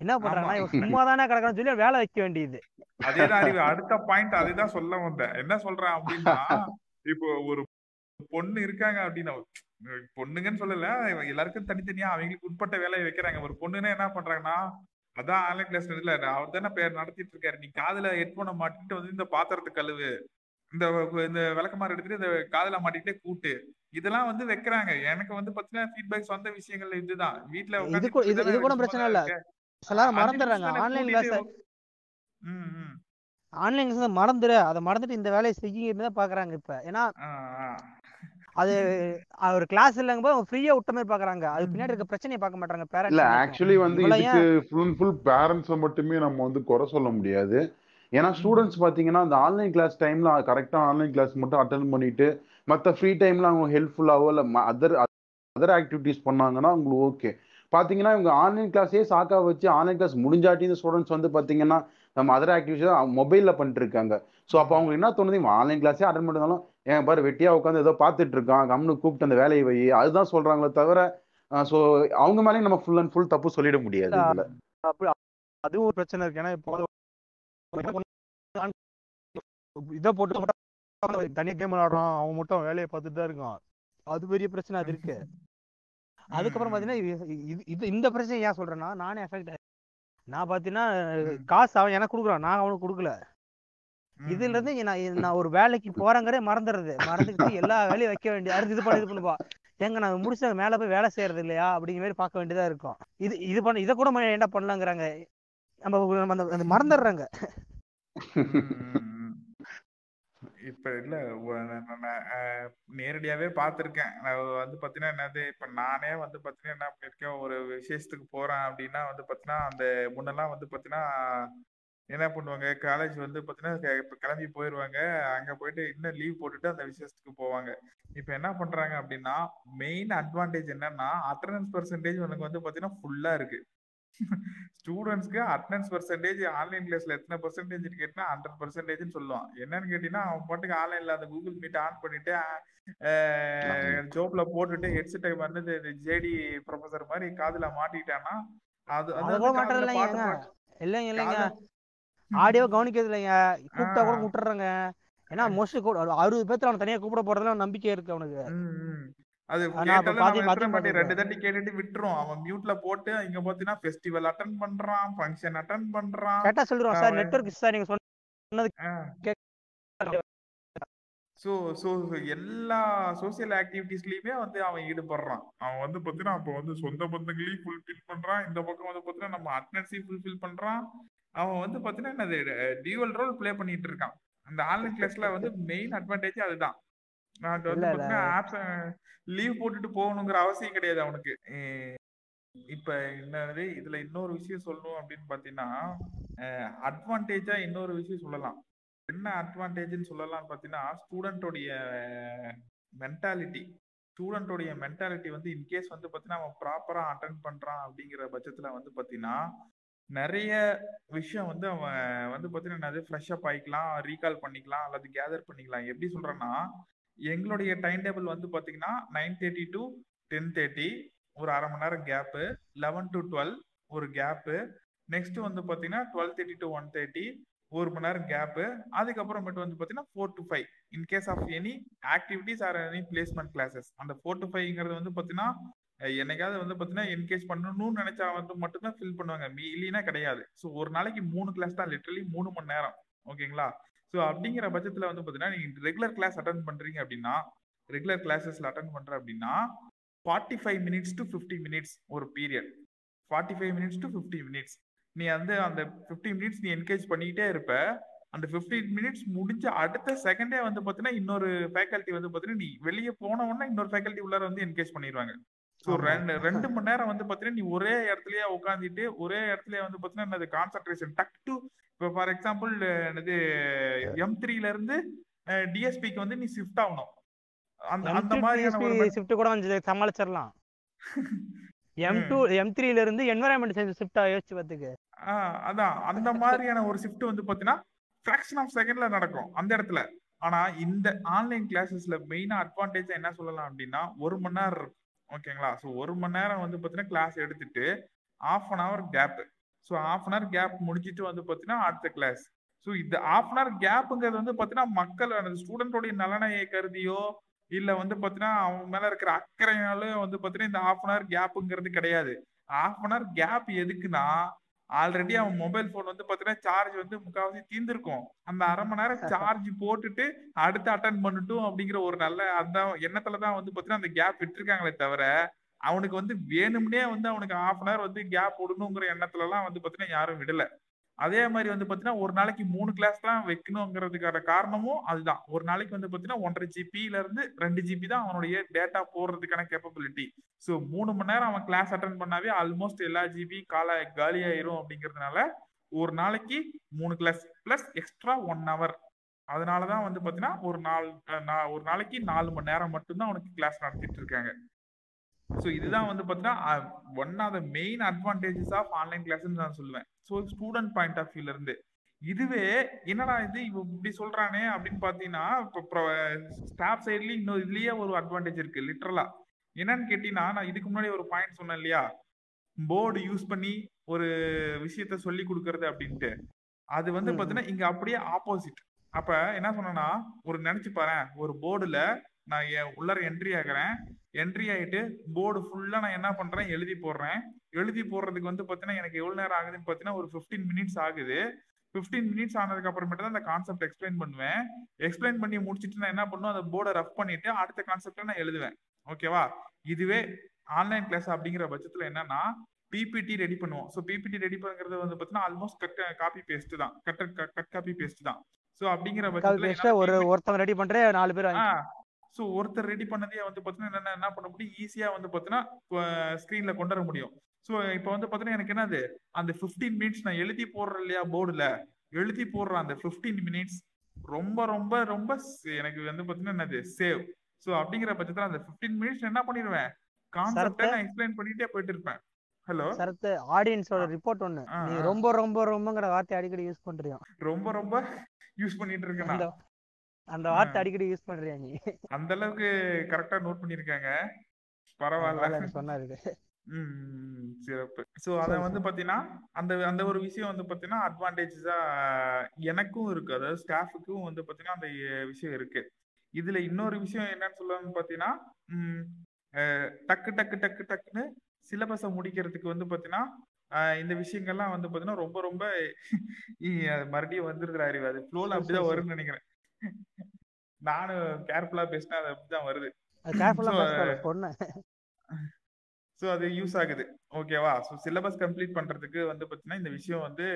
என்ன பண்றாங்கன்னா சும்மா தானே கிடக்கான்னு சொல்லி வேலை வைக்க வேண்டியது. அதேதான் அறிவு. அடுத்த பாயிண்ட் அதேதான் சொல்ல வந்தேன். என்ன சொல்றேன் அப்படின்னா இப்போ ஒரு பொண்ணு இருக்காங்க அப்படின்னா பொண்ணுங்கன்னு சொல்லல. எல்லாருக்கும் தனித்தனியா அவங்களுக்கு உட்பட்ட வேலையை வைக்கிறாங்க. ஒரு பொண்ணுன்னா என்ன பண்றாங்கன்னா அதான் ஆன்லைன் கிளாஸ் இல்ல அவர் தானே பேர் நடத்திட்டு இருக்காரு. நீ காதுல ஹெட்போனை மாட்டிட்டு வந்து இந்த பாத்திரத்தை கழுவு. இந்த இந்த விளக்கமாறு எடுத்துட்டு இந்த காதுல மாட்டிக்கிட்டே கூட்டு. இதெல்லாம் வந்து வைக்கிறாங்க. எனக்கு வந்து பாத்தீங்கன்னா ஃபீட்பேக்ஸ் வந்த விஷயங்கள் இதுதான். வீட்டுல இது கூட பிரச்சனை இல்ல. நிமிஷம் மறந்துடுறாங்க. ஆன்லைன் கிளாஸ் ஆன்லைன் கிளாஸ் மறந்துடு. அதை மறந்துட்டு இந்த வேலையை செய்யுங்க தான் பாக்குறாங்க இப்ப. ஏன்னா அது ஒரு கிளாஸ் இல்லைங்க போது ஃப்ரீயா விட்ட மாதிரி பாக்குறாங்க. அது பின்னாடி இருக்க பிரச்சனையை பார்க்க மாட்டாங்க இல்ல பேரண்ட்ஸ் மட்டும் ஆக்சுவலி வந்து இதுக்கு ஃபுல் அண்ட் ஃபுல் பேரண்ட்ஸை மட்டுமே நம்ம வந்து குறை சொல்ல முடியாது. ஏன்னா ஸ்டூடெண்ட்ஸ் பார்த்தீங்கன்னா அந்த ஆன்லைன் கிளாஸ் டைம்ல கரெக்டாக ஆன்லைன் கிளாஸ் மட்டும் அட்டன் பண்ணிட்டு மற்ற ஃப்ரீ டைம்ல அவங்க ஹெல்ப்ஃபுல்லாவோ இல்லை அதர் அதர் ஆக்டிவிட்டீஸ் பண்ணாங்கன்னா உங்களுக்கு ஓகே பார்த்தீங்கன்னா இவங்க ஆன்லைன் கிளாஸே சாக்கா வச்சு ஆன்லைன் கிளாஸ் முடிஞ்சாட்டி இந்த ஸ்டூடெண்ட்ஸ் வந்து பார்த்தீங்கன்னா நம்ம அதர் ஆக்டிவிட்டிஸ் மொபைலில் பண்ணிட்டு இருக்காங்க. ஸோ அப்போ அவங்களுக்கு என்ன தோணுது? இவன் ஆன்லைன் கிளாஸே அட்டன் பண்ணிருந்தாலும் ஏன் பாரு வெட்டியா உட்காந்து ஏதோ பார்த்துட்டு இருக்கான் கம்னு கூப்பிட்டு அந்த வேலையை வை. அதுதான் சொல்றாங்களே தவிர ஸோ அவங்க மேலேயும் நம்ம ஃபுல் அண்ட் ஃபுல் தப்பு சொல்லிட முடியாது இதுல. அதுவும் ஒரு பிரச்சனை இருக்கு. ஏன்னா இப்போ இதை போட்டு தனியா கேம் விளையாடுறான். அவன் மட்டும் வேலையை பார்த்துட்டு தான் இருக்கான். அது பெரிய பிரச்சனை அது இருக்கு. அதுக்கப்புறம் ம். பாத்தீங்கன்னா இது இந்த பிரச்சனை ஏன் சொல்றேன்னா நானே எஃபெக்ட் நான் பாத்தீங்கன்னா ம் காசு அவன் எனக்கு கொடுக்குறான். நான் அவனுக்கு கொடுக்கல. இதுல இருந்து நான் நான் ஒரு வேலைக்கு போறேங்கிறே மறந்துடுறது. மறந்துக்கிட்டு எல்லா வேலையும் வைக்க வேண்டிய அடுத்து இது பண்ணி இது பண்ணுவா ஏங்க நான் முடிச்சு மேல போய் வேலை செய்யறது இல்லையா? அப்படிங்கிற மாதிரி பார்க்க வேண்டியதா இருக்கும். இது இது பண்ண இதை கூட என்ன பண்ணலாங்கிறாங்க. நம்ம அந்த மறந்துடுறாங்க. இப்ப இல்ல நேரடியாவே பார்த்திருக்கேன். நான் வந்து பாத்தீங்கன்னா என்னது இப்ப நானே வந்து பாத்தீங்கன்னா என்ன பண்ணிருக்கேன் ஒரு விசேஷத்துக்கு போறேன் அப்படின்னா வந்து பாத்தீங்கன்னா அந்த முன்னெல்லாம் வந்து பாத்தீங்கன்னா என்ன பண்ணுவாங்க? காலேஜ் வந்து பாத்தீங்கன்னா க- இப்ப கிளம்பி போயிருவாங்க. அங்க போயிட்டு இன்னும் லீவ் போட்டுட்டு அந்த விசேஷத்துக்கு போவாங்க. இப்ப என்ன பண்றாங்க அப்படின்னா மெயின் அட்வான்டேஜ் என்னன்னா அட்டண்டன்ஸ் பர்சன்டேஜ் உனக்கு வந்து பாத்தீங்கன்னா ஃபுல்லா இருக்கு. ஸ்டூடெண்ட்ஸ்க்கு அட்டண்டன்ஸ் பர்சன்டேஜ் ஆன்லைன் கிளாஸ்ல எத்தனை பர்சன்டேஜ் கேட்டா ஹண்ட்ரட் பர்சன்டேஜ்னு சொல்லுவான். என்னன்னு கேட்டீங்கன்னா அவன் பாட்டுக்கு ஆன்லைன்ல அந்த கூகுள் மீட் ஆன் பண்ணிட்டு ஜோப்ல போட்டுட்டு ஹெட்செட்டை வந்து ஜேடி ப்ரொஃபசர் மாதிரி காதுல மாட்டிட்டானா அது அது இல்லைங்க இல்லைங்க. ஆடியோ கவனிக்கிறது இல்லைங்க கூப்பிட்டா கூட விட்டுறாங்க ஏன்னா மோஸ்ட்லி கூட அறுபது பேர்த்துல அவனை தனியா கூப்பிட போறதுல நம்பிக்கை இருக்கு அவனுக்கு. அது ரெண்டு தாட்டி கேட்டுட்டு விட்டுரும். அவன் மியூட்ல போட்டு இங்க பாத்தீங்கன்னா ஃபெஸ்டிவல் அட்டன் பண்றான் ஃபங்க்ஷன் அட்டன் பண்றான். கேட்டா சொல்லிடுவான் சார். Network sir. நீங்க சொன்னது கேட்க ஸோ ஸோ எல்லா சோசியல் ஆக்டிவிட்டீஸ்லயுமே வந்து அவன் ஈடுபடுறான். அவன் வந்து பார்த்தீங்கன்னா அப்போ வந்து சொந்த பந்தங்களையும் ஃபுல்ஃபில் பண்றான். இந்த பக்கம் வந்து பார்த்தீங்கன்னா நம்ம அட்டனன்ஸையும் ஃபுல்ஃபில் பண்றான். அவன் வந்து பார்த்தீங்கன்னா என்னது டியூவல் ரோல் ப்ளே பண்ணிட்டு இருக்கான். அந்த ஆன்லைன் கிளாஸ்ல வந்து மெயின் அட்வான்டேஜ் அதுதான். நான் வந்து ஆப்ஸ் லீவ் போட்டுட்டு போகணுங்கிற அவசியம் கிடையாது அவனுக்கு. இப்ப என்னது இதுல இன்னொரு விஷயம் சொல்லணும் அப்படின்னு பாத்தீங்கன்னா அட்வான்டேஜா இன்னொரு விஷயம் சொல்லலாம். என்ன அட்வான்டேஜ்னு சொல்லலாம்னு பாத்தீங்கன்னா ஸ்டூடெண்டோடைய மென்டாலிட்டி ஸ்டூடெண்டோடைய மென்டாலிட்டி வந்து இன்கேஸ் வந்து பாத்தீங்கன்னா அவன் ப்ராப்பரா அட்டன் பண்றான் அப்படிங்கிற பட்சத்துல வந்து பாத்தீங்கன்னா நிறைய விஷயம் வந்து அவன் வந்து பார்த்தீங்கன்னா என்னது ஃப்ரெஷ் அப் ரீகால் பண்ணிக்கலாம் அல்லது கேதர் பண்ணிக்கலாம். எப்படி சொல்கிறேன்னா எங்களுடைய டைம் டேபிள் வந்து பார்த்தீங்கன்னா nine thirty to ten thirty ஒரு அரை மணி நேரம் கேப்பு லெவன் டு டுவெல் ஒரு கேப்பு நெக்ஸ்ட் வந்து பார்த்தீங்கன்னா twelve thirty to one thirty ஒரு மணி நேரம் கேப்பு அதுக்கப்புறமேட்டு வந்து பார்த்தீங்கன்னா four to five in case of any activities or any placement classes அந்த ஃபோர் டு ஃபைவ்ங்கிறது வந்து பார்த்தீங்கன்னா என்னைக்காவது வந்து பாத்தீங்கன்னா என்கேஜ் பண்ணணும்னு நினைச்சா வந்து மட்டும்தான் ஃபில் பண்ணுவாங்க. மீ இல்லைன்னா கிடையாது. ஸோ ஒரு நாளைக்கு மூணு கிளாஸ் தான் லிட்டரலி மூணு மணி நேரம். ஓகேங்களா ஸோ அப்படிங்கிற பட்சத்தில் வந்து பார்த்தீங்கன்னா நீங்க ரெகுலர் கிளாஸ் அட்டன் பண்றீங்க அப்படின்னா ரெகுலர் கிளாஸஸ்ல அட்டன் பண்ற அப்படின்னா forty five minutes to fifty minutes ஒரு period forty five minutes to fifty minutes நீ வந்து அந்த ஃபிஃப்டி மினிட்ஸ் நீ என்கேஜ் பண்ணிக்கிட்டே இருப்ப அந்த ஃபிஃப்டீன் மினிட்ஸ் முடிஞ்ச அடுத்த செகண்டே வந்து பார்த்தீங்கன்னா இன்னொரு ஃபேக்கல்ட்டி வந்து பார்த்தீங்கன்னா நீ வெளியே போன உடனே இன்னொரு ஃபேக்கல்ட்டி உள்ளார வந்து என்கேஜ் பண்ணிடுவாங்க ஸோ. ரெண்டு ரெண்டு மணி நேரம் வந்து பார்த்தீங்கன்னா நீ ஒரே இடத்துலயே உட்காந்துட்டு ஒரே இடத்துல வந்து பார்த்தீங்கன்னா என்னது கான்சென்ட்ரேஷன் டக் டு. இப்போ ஃபார் எக்ஸாம்பிள் என்னது எம் த்ரீல இருந்து டிஎஸ்பிக்கு வந்து நீ ஷிஃப்ட் ஆகணும். அந்த அந்த மாதிரியான ஷிஃப்ட் கூட வந்து சமாளிச்சிடலாம். எம் டூ எம் த்ரீல இருந்து என்வரான்மெண்ட் ஷிஃப்ட் யோசிச்சு பார்த்துக்கு அதான். அந்த மாதிரியான ஒரு ஷிஃப்ட் வந்து பாத்தீங்கன்னா ஃபிராக்ஷன் ஆஃப் செகண்ட்ல நடக்கும் அந்த இடத்துல. ஆனா இந்த ஆன்லைன் கிளாஸஸ்ல மெயினா அட்வான்டேஜ் என்ன சொல்லலாம் அப்படின்னா ஒரு மணி நேரம் ஓகேங்களா? ஸோ ஒரு மணி நேரம் வந்து பார்த்தீங்கன்னா கிளாஸ் எடுத்துட்டு half an hour gap so half an hour gap முடிஞ்சிட்டு வந்து பார்த்தீங்கன்னா அடுத்த கிளாஸ் ஸோ இந்த ஆஃப் அன் ஹவர் கேப்புங்கிறது வந்து பார்த்தீங்கன்னா மக்கள் அந்த ஸ்டூடெண்டோடைய நலனை கருதியோ இல்லை வந்து பார்த்தீங்கன்னா அவங்க மேலே இருக்கிற அக்கறையினாலும் வந்து பார்த்தீங்கன்னா இந்த ஆஃப் அன் ஹவர் கேப்புங்கிறது கிடையாது. ஆஃப் அன் ஹவர் கேப் எதுக்குன்னா ஆல்ரெடி அவன் மொபைல் போன் வந்து பாத்தீங்கன்னா சார்ஜ் வந்து முக்காவாசி தீர்ந்திருக்கும். அந்த அரை மணி நேரம் சார்ஜ் போட்டுட்டு அடுத்து அட்டன் பண்ணட்டும் அப்படிங்கிற ஒரு நல்ல அந்த எண்ணத்துல தான் வந்து பாத்தீங்கன்னா அந்த கேப் விட்டுருக்காங்களே தவிர அவனுக்கு வந்து வேணும்னே வந்து அவனுக்கு ஹாஃப் அன் ஹவர் வந்து கேப் விடணுங்கிற எண்ணத்துல எல்லாம் வந்து பாத்தீங்கன்னா யாரும் விடல. அதே மாதிரி வந்து பாத்தீங்கன்னா ஒரு நாளைக்கு மூணு கிளாஸ் தான் வைக்கணுங்கிறதுக்கான காரணமும் அதுதான். ஒரு நாளைக்கு வந்து பாத்தீங்கன்னா ஒன்றரை ஜிபில இருந்து ரெண்டு ஜிபி தான் அவனுடைய டேட்டா போடுறதுக்கான கேப்பபிலிட்டி ஸோ மூணு மணி நேரம் அவன் கிளாஸ் அட்டன் பண்ணாவே ஆல்மோஸ்ட் எல்லா ஜிபி கால காலியாயிரும் அப்படிங்கிறதுனால ஒரு நாளைக்கு மூணு class plus extra one hour அதனாலதான் வந்து பாத்தீங்கன்னா ஒரு நாள் ஒரு நாளைக்கு நாலு மணி நேரம் மட்டும்தான் அவனுக்கு கிளாஸ் நடத்திட்டு இருக்காங்க. ஸோ இதுதான் வந்து பாத்தீங்கன்னா one of the main advantages of online கிளாஸ்ன்னு நான் சொல்லுவேன். ஸோ ஸ்டூடெண்ட் பாயிண்ட் ஆஃப் வியூல இருந்து. இதுவே என்னடா இது இவ இப்படி சொல்றானே அப்படின்னு பாத்தீங்கன்னா இப்போ ஸ்டாஃப் சைட்லயும் இன்னும் இதுலயே ஒரு அட்வான்டேஜ் இருக்கு லிட்டரலா என்னன்னு கேட்டீங்கன்னா நான் இதுக்கு முன்னாடி ஒரு பாயிண்ட் சொன்னேன் இல்லையா? போர்டு யூஸ் பண்ணி ஒரு விஷயத்த சொல்லி கொடுக்கறது அப்படின்ட்டு. அது வந்து. பாத்தீங்கன்னா இங்க அப்படியே ஆப்போசிட் அப்ப என்ன சொன்னேன்னா ஒரு நினைச்சு பாரேன் ஒரு போர்டுல நான் உள்ளார என்ட்ரி ஆகுறேன். என்ட்ரி ஆயிட்டு போர்டு ஃபுல்லா நான் என்ன பண்றேன் எழுதி போடுறேன். எழுதி போடுறதுக்கு வந்து பாத்தீங்கன்னா எனக்கு எவ்வளவு நேரம் ஆகுதுன்னு பாத்தீங்கன்னா ஒரு 15 மினிட்ஸ் ஆகுது. 15 மினிட்ஸ் ஆனதுக்கு அப்புறமேட்டு தான் அந்த கான்செப்ட் எக்ஸ்பிளைன் பண்ணுவேன். எக்ஸ்பிளைன் பண்ணி முடிச்சிட்டு நான் என்ன பண்ணுவேன்? அந்த போர்டை ரஃப் பண்ணிட்டு அடுத்த கான்செப்டை நான் எழுதுவேன். ஓகேவா இதுவே ஆன்லைன் கிளாஸ் அப்படிங்கிற பட்சத்துல என்னன்னா பிபிடி ரெடி பண்ணுவோம். ஸோ பிபிடி ரெடி பண்ணுறது வந்து பார்த்தீங்கன்னா ஆல்மோஸ்ட் கட் காப்பி பேஸ்ட் தான். கட் கட் காப்பி பேஸ்ட் தான். ஸோ அப்படிங்கிற பட்சத்துல ஒரு ஒருத்தவங்க ரெடி பண்ற நாலு பேர் ஸோ ஒருத்தர் ரெடி பண்ணதே வந்து பார்த்தீங்கன்னா என்னென்ன என்ன பண்ண முடியும்? ஈஸியாக வந்து பார்த்தீங்கன்னா ஸ்க்ரீனில் கொண்டு வர முடியும். ஸோ இப்போ வந்து பார்த்தீங்கன்னா எனக்கு என்னது? அந்த 15 மினிட்ஸ் நான் எழுதி போடுறேன் இல்லையா போர்டில் எழுதி போடுற அந்த 15 மினிட்ஸ் ரொம்ப ரொம்ப ரொம்ப ச- எனக்கு வந்து பார்த்தீங்கன்னா என்னது? சேவ் ஸோ அப்படிங்கிற பட்சத்தில் அந்த 15 மினிட்ஸ் என்ன பண்ணிடுவேன்? கான்செப்டை. நான் எக்ஸ்பிளைன் பண்ணிட்டே போயிட்டு இருப்பேன். ஹலோ சரத்து ஆடியன்ஸோட ரிப்போர்ட் ஒண்ணு. நீ. ரொம்ப ரொம்ப ரொம்பங்கிற வார்த்தை அடிக்கடி யூஸ் பண்றியா? ரொம்ப ரொம்ப யூஸ் பண்ணிட்டு இருக்கேன் அந்த வார்த்தை. அடிக்கடி யூஸ் பண்றியா நீ? அந்த அளவுக்கு கரெக்டா நோட் பண்ணிருக்காங்க. பரவாயில்ல. சொன்னாரு. சிறப்பு. ஸோ அதை வந்து பார்த்தீங்கன்னா அந்த அந்த ஒரு விஷயம் வந்து பார்த்தீங்கன்னா அட்வான்டேஜஸா எனக்கும் இருக்கு. அதாவது ஸ்டாஃபுக்கும் வந்து பார்த்தீங்கன்னா அந்த விஷயம் இருக்கு. இதுல இன்னொரு விஷயம் என்னன்னு சொல்லணும்னு பார்த்தீங்கன்னா டக்கு டக்கு டக்கு டக்குன்னு சிலபஸை முடிக்கிறதுக்கு வந்து பார்த்தீங்கன்னா அஹ், இந்த விஷயங்கள்லாம் வந்து பார்த்தீங்கன்னா ரொம்ப ரொம்ப மறுபடியும் வந்துருக்குற அறிவு. அது ஃப்ளோல அப்படிதான் வரும்னு நினைக்கிறேன். நானும் கேர்ஃபுல்லா பேசினா அது அப்படிதான் வருது. ஸோ அது யூஸ் ஆகுது. ஓகேவா ஸோ சிலபஸ் கம்ப்ளீட் பண்றதுக்கு வந்து பார்த்தீங்கன்னா இந்த விஷயம் வந்து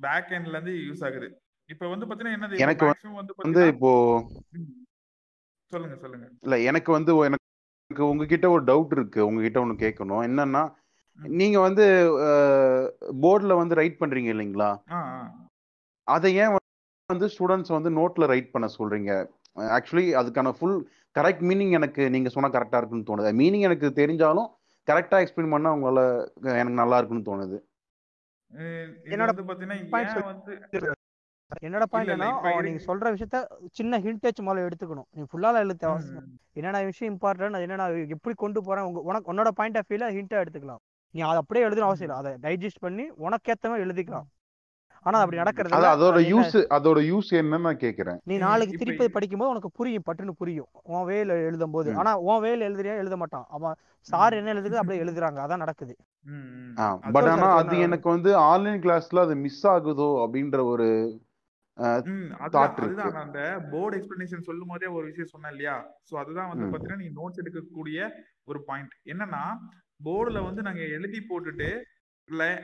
பேக் எண்ட்ல இருந்து யூஸ் ஆகுது. இப்ப வந்து பாத்தீங்கன்னா என்னது எனக்கு வந்து- இப்போ. சொல்லுங்க சொல்லுங்க. இல்ல எனக்கு வந்து எனக்கு உங்ககிட்ட ஒரு டவுட் இருக்கு. உங்ககிட்ட ஒண்ணு கேட்கணும் என்னன்னா. நீங்க வந்து போர்டுல வந்து ரைட் பண்றீங்க இல்லைங்களா? அதை ஏன் வந்து ஸ்டூடெண்ட்ஸ் வந்து நோட்ல ரைட் பண்ண சொல்றீங்க? ஆக்சுவலி அதுக்கான ஃபுல் கரெக்ட் மீனிங் எனக்கு நீங்க சொன்னா கரெக்டா இருக்குன்னு தோணுது. மீனிங் எனக்கு தெரிஞ்சாலும் கரெக்டா எக்ஸ்பிளைன் பண்ணா உங்களால எனக்கு நல்லா இருக்குன்னு தோணுது. என்னோட என்னோட பாயிண்ட் என்ன நீங்க சொல்ற விஷயத்த சின்ன ஹிண்ட் டச் முதல்ல எடுத்துக்கணும். நீ ஃபுல்லால எழுத்து. என்னென்ன விஷயம் இம்பார்ட்டன்ட் அது என்னென்ன எப்படி கொண்டு போறேன்? உங்க உனக்கு உன்னோட பாயிண்ட் ஆஃப் வியூல ஹிண்டா எடுத்துக்கலாம். நீ அதை அப்படியே எழுதணும் அவசியம் இல்லை. அதை டைஜஸ்ட் பண்ணி உனக்கேத்த மாதிரி எழுதிக்கலாம். ஆனா அப்படி. நடக்கிறது. அதோட யூஸ் அதோட யூஸ் என்னன்னு நான் கேக்குறேன். நீ நாளைக்கு திருப்பி படிக்கும்போது உனக்கு புரியும் பட்டுன்னு புரியும். உன் வேல எழுதும் போது. ஆனா உன் வேல எழுதுறியா எழுத மாட்டான். அவன் சார். என்ன எழுதுது அப்படியே எழுதுறாங்க. அதான் நடக்குது. பட் ஆனா அது எனக்கு வந்து ஆன்லைன் கிளாஸ்ல அது மிஸ் ஆகுதோ அப்படின்ற ஒரு அதுதான். அந்த போர்டு எக்ஸ்பிளனேஷன் சொல்லும் போதே ஒரு விஷயம் சொன்னேன் இல்லையா? சோ அதுதான் வந்து. பாத்தீங்கன்னா நீ நோட்ஸ் எடுக்கக்கூடிய ஒரு பாயிண்ட் என்னன்னா போர்டுல வந்து நாங்க எழுதி போட்டுட்டு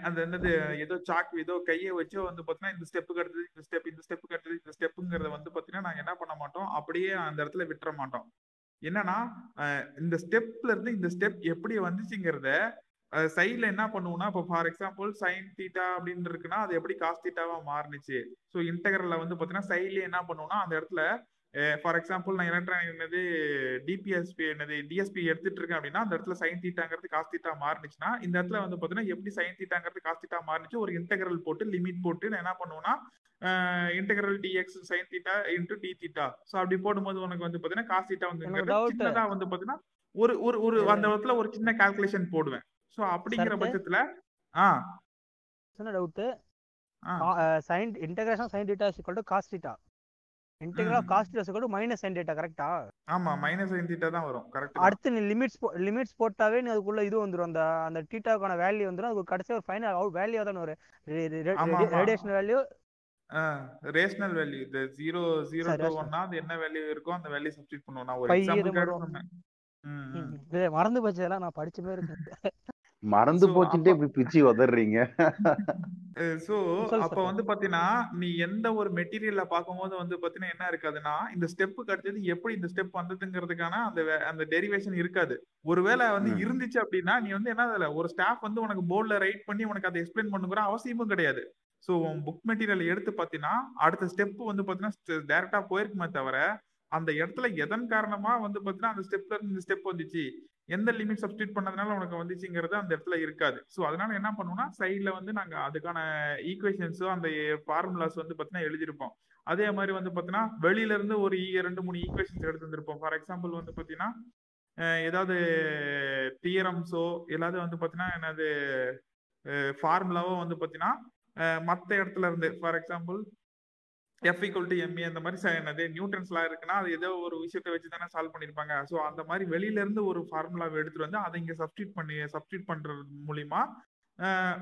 அந்த என்னது ஏதோ சாக்கு ஏதோ கையை வச்சோ வந்து பாத்தீங்கன்னா இந்த ஸ்டெப்புக்கு அடுத்தது இந்த ஸ்டெப் இந்த ஸ்டெப்புக்கு அடுத்தது இந்த ஸ்டெப்புங்கிறத வந்து பாத்தீங்கன்னா நாங்க என்ன பண்ண மாட்டோம்? அப்படியே அந்த இடத்துல விட்டுற மாட்டோம். என்னன்னா இந்த ஸ்டெப்ல இருந்து இந்த ஸ்டெப் எப்படி வந்துச்சுங்கிறத சைட்ல என்ன பண்ணுவோம்னா இப்போ ஃபார் எக்ஸாம்பிள் சைன் தீட்டா அப்படின்னு இருக்குன்னா அது எப்படி காஸ் தீட்டாவா மாறுனுச்சு? ஸோ இன்டகரல்ல வந்து பாத்தீங்கன்னா சைட்லயே என்ன பண்ணுவோம்னா அந்த இடத்துல ஃபார் எக்ஸாம்பிள் நான் எலக்ட்ரானிக் என்னது டிபிஎஸ்பி என்னது டிஎஸ்பி எடுத்துட்டு இருக்கேன் அப்படின்னா அந்த இடத்துல சைன் தீட்டாங்கிறது காஸ் தீட்டா மாறுனுச்சுன்னா இந்த இடத்துல வந்து பாத்தீங்கன்னா எப்படி சைன் தீட்டாங்கிறது காஸ் தீட்டா மாறுனுச்சு ஒரு இன்டகரல் போட்டு லிமிட் போட்டு நான் என்ன பண்ணுவேன்னா integral dx sine theta into d theta so அப்படி போடும்போது உனக்கு வந்து பாத்தீங்கன்னா காஸ் தீட்டா வந்து doubt. சின்னதா வந்து பாத்தீங்கன்னா ஒரு ஒரு ஒரு அந்த இடத்துல ஒரு சின்ன கால்குலேஷன் போடுவேன். ஸோ அப்படிங்கிற? பட்சத்துல ஆ. என்ன doubt ah. Sine integration sine theta is equal to cos theta integral. Cos theta is equal to minus sine theta கரெக்ட்டா ஆமா மைனஸ் சைன் தீட்டா தான் வரும். கரெக்ட் அடுத்து நீ லிமிட்ஸ் லிமிட்ஸ் போட்டாவே நீ அதுக்குள்ள இது வந்துரும். அந்த அந்த டீட்டாக்கான வேல்யூ வந்துரும். அதுக்கு கடைசி ஒரு ஃபைனல் வேல்யூ தான் ஆமா. ரேடியேஷன் வேல்யூ ரேஷனல் வேல்யூ இந்த ஜீரோ ஜீரோ சரி, டூ rational. ஒன்னா அது என்ன வேல்யூ இருக்கோ அந்த வேல்யூ சப்ஸ்டிட் பண்ணுவோம். நான் ஒரு வரும். ம். டேய், மறந்து போச்சு இதெல்லாம் நான் படிச்ச மாதிரி இருக்கு மறந்து So, போச்சுட்டே இப்படி பிச்சு உதறீங்க சோ அப்ப. வந்து பாத்தீங்கன்னா நீ எந்த ஒரு மெட்டீரியல்ல பார்க்கும்போது வந்து பாத்தீங்கன்னா என்ன இருக்காதுன்னா இந்த ஸ்டெப்புக்கு அடுத்தது எப்படி இந்த ஸ்டெப் வந்ததுங்கிறதுக்கான அந்த அந்த டெரிவேஷன் இருக்காது ஒருவேளை வந்து. இருந்துச்சு அப்படின்னா நீ வந்து என்ன அதுல ஒரு ஸ்டாஃப் வந்து உனக்கு போர்ட்ல ரைட் பண்ணி உனக்கு அதை எக்ஸ்பிளைன் பண்ணுங்கிற அவசியமும் கிடையாது ஸோ உன் புக் மெட்டீரியல் எடுத்து பார்த்தீங்கன்னா அடுத்த ஸ்டெப் வந்து பார்த்தீங்கன்னா டேரக்டா போயிருக்குமே தவிர அந்த இடத்துல எதன் காரணமா வந்து பார்த்தீங்கன்னா அந்த ஸ்டெப்ல இருந்து இந்த ஸ்டெப் வந்துச்சு எந்த லிமிட் சப்ஸ்டியூட் பண்ணதுனால உனக்கு வந்துச்சுங்கிறது அந்த இடத்துல இருக்காது. ஸோ அதனால என்ன பண்ணுவோம்னா சைடில் வந்து நாங்கள் அதுக்கான ஈக்குவேஷன்ஸோ அந்த ஃபார்முலாஸ் வந்து பார்த்தீங்கன்னா எழுதியிருப்போம். அதே மாதிரி வந்து பார்த்தீங்கன்னா வெளியில இருந்து ஒரு e, ரெண்டு மூணு ஈக்குவேஷன்ஸ் எடுத்து வந்திருப்போம். ஃபார் எக்ஸாம்பிள் வந்து பார்த்தீங்கன்னா ஏதாவது தியரம்ஸோ எல்லாவது வந்து பார்த்தீங்கன்னா என்னது ஃபார்முலாவோ வந்து பார்த்தீங்கன்னா மற்ற இடத்துல இருந்து for example F equal to MA அந்த மாதிரி என்னது நியூட்டன்ஸ்லாம் இருக்குன்னா அது ஏதோ ஒரு விஷயத்தை வச்சு தானே சால்வ் பண்ணியிருப்பாங்க. ஸோ அந்த மாதிரி வெளியில இருந்து ஒரு ஃபார்முலாவை எடுத்துட்டு வந்து அதை இங்க சப்ஸ்டியூட் பண்ணி சப்ஸ்டியூட் பண்றது மூலியமா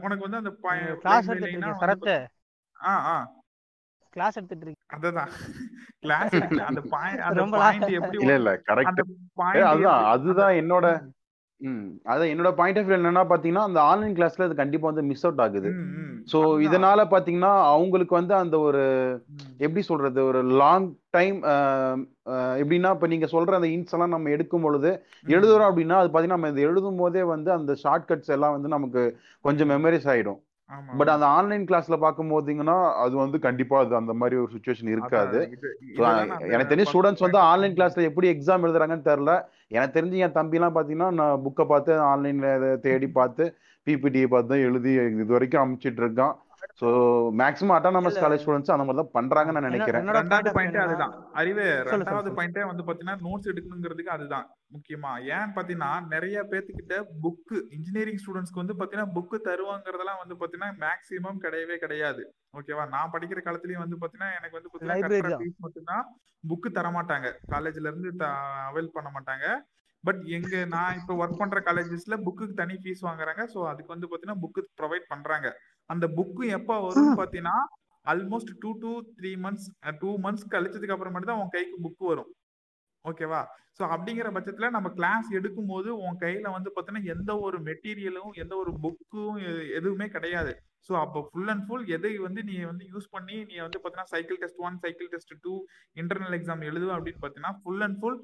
உனக்கு வந்து அந்த ஆ ஆ. கிளாஸ் எடுத்துட்டு இருக்கீங்க. அததான். கிளாஸ் அந்த பாயிண்ட் அந்த பாயிண்ட் எப்படி இல்ல இல்ல கரெக்ட் அதுதான் அதுதான் என்னோட ம். அதான் என்னோட பாயிண்ட் ஆஃப் வியூ என்னன்னா பாத்தீங்கன்னா அந்த ஆன்லைன் கிளாஸ்ல அது கண்டிப்பா வந்து மிஸ் அவுட் ஆகுது. சோ இதனால பாத்தீங்கன்னா அவங்களுக்கு வந்து அந்த ஒரு எப்படி சொல்றது ஒரு லாங் டைம் எப்படின்னா இப்ப நீங்க சொல்ற அந்த இன்ஸ் எல்லாம் நம்ம எடுக்கும் பொழுது எழுதுறோம் அப்படின்னா அது பாத்தீங்கன்னா நம்ம இது எழுதும் போதே வந்து அந்த ஷார்ட் கட்ஸ் எல்லாம் வந்து நமக்கு கொஞ்சம் மெமரிஸ் ஆயிடும். பட் அந்த ஆன்லைன் கிளாஸ்ல பார்க்கும் போதீங்கன்னா அது வந்து கண்டிப்பா அது அந்த மாதிரி ஒரு சுச்சுவேஷன் இருக்காது. எனக்கு தெரிஞ்ச ஸ்டூடெண்ட்ஸ் வந்து ஆன்லைன் கிளாஸ்ல எப்படி எக்ஸாம் எழுதுறாங்கன்னு தெரியல. எனக்கு தெரிஞ்சு என் தம்பி எல்லாம் பாத்தீங்கன்னா நான் புக்கை பார்த்து ஆன்லைன்ல தேடி பார்த்து பிபிடியை பார்த்து தான் எழுதி இது வரைக்கும் அனுப்பிச்சிட்டு இருக்கான். So maximum autonomous. College students அந்த மாதிரி தான் பண்றாங்கன்னு நான் நினைக்கிறேன். ரெண்டாவது பாயிண்டே அதுதான். அறிவு ரெண்டாவது. பாயிண்டே வந்து பாத்தீங்கன்னா நோட்ஸ் எடுக்கணுங்கிறதுக்கு அதுதான். முக்கியமா ஏன் பாத்தீங்கன்னா நிறைய பேத்துக்கிட்ட புக்கு இன்ஜினியரிங் ஸ்டூடெண்ட்ஸ்க்கு வந்து பாத்தீங்கன்னா புக்கு தருவாங்கிறதெல்லாம் வந்து பாத்தீங்கன்னா மேக்ஸிமம் கிடையவே கிடையாது. ஓகேவா நான் படிக்கிற காலத்துலயும் வந்து பாத்தீங்கன்னா எனக்கு வந்து பாத்தீங்கன்னா. ஃபீஸ் மட்டும்தான் புக்கு தர மாட்டாங்க காலேஜ்ல இருந்து அவைல் பண்ண மாட்டாங்க. பட் எங்க நான் இப்ப ஒர்க் பண்ற காலேஜஸ்ல புக்குக்கு தனி ஃபீஸ் வாங்குறாங்க. சோ அதுக்கு வந்து பாத்தீங்கன்னா புக்கு ப்ரொவைட் பண்றாங்க. அந்த புக்கு எப்ப வரும்னு பாத்தீங்கன்னா almost two to three months two months கழிச்சதுக்கு அப்புறமேட்டு தான் உன் கைக்கு புக் வரும். ஓகேவா ஸோ அப்படிங்கிற பட்சத்துல நம்ம கிளாஸ் எடுக்கும் போது உன் கையில வந்து பார்த்தீங்கன்னா எந்த ஒரு மெட்டீரியலும் எந்த ஒரு புக்கும் எதுவுமே கிடையாது. ஸோ அப்போ ஃபுல் அண்ட் ஃபுல் எதை வந்து நீ வந்து யூஸ் பண்ணி நீ வந்து பார்த்தீங்கன்னா cycle test one cycle test two internal exam எழுதுவ அப்படின்னு பார்த்தீங்கன்னா ஃபுல் அண்ட் ஃபுல்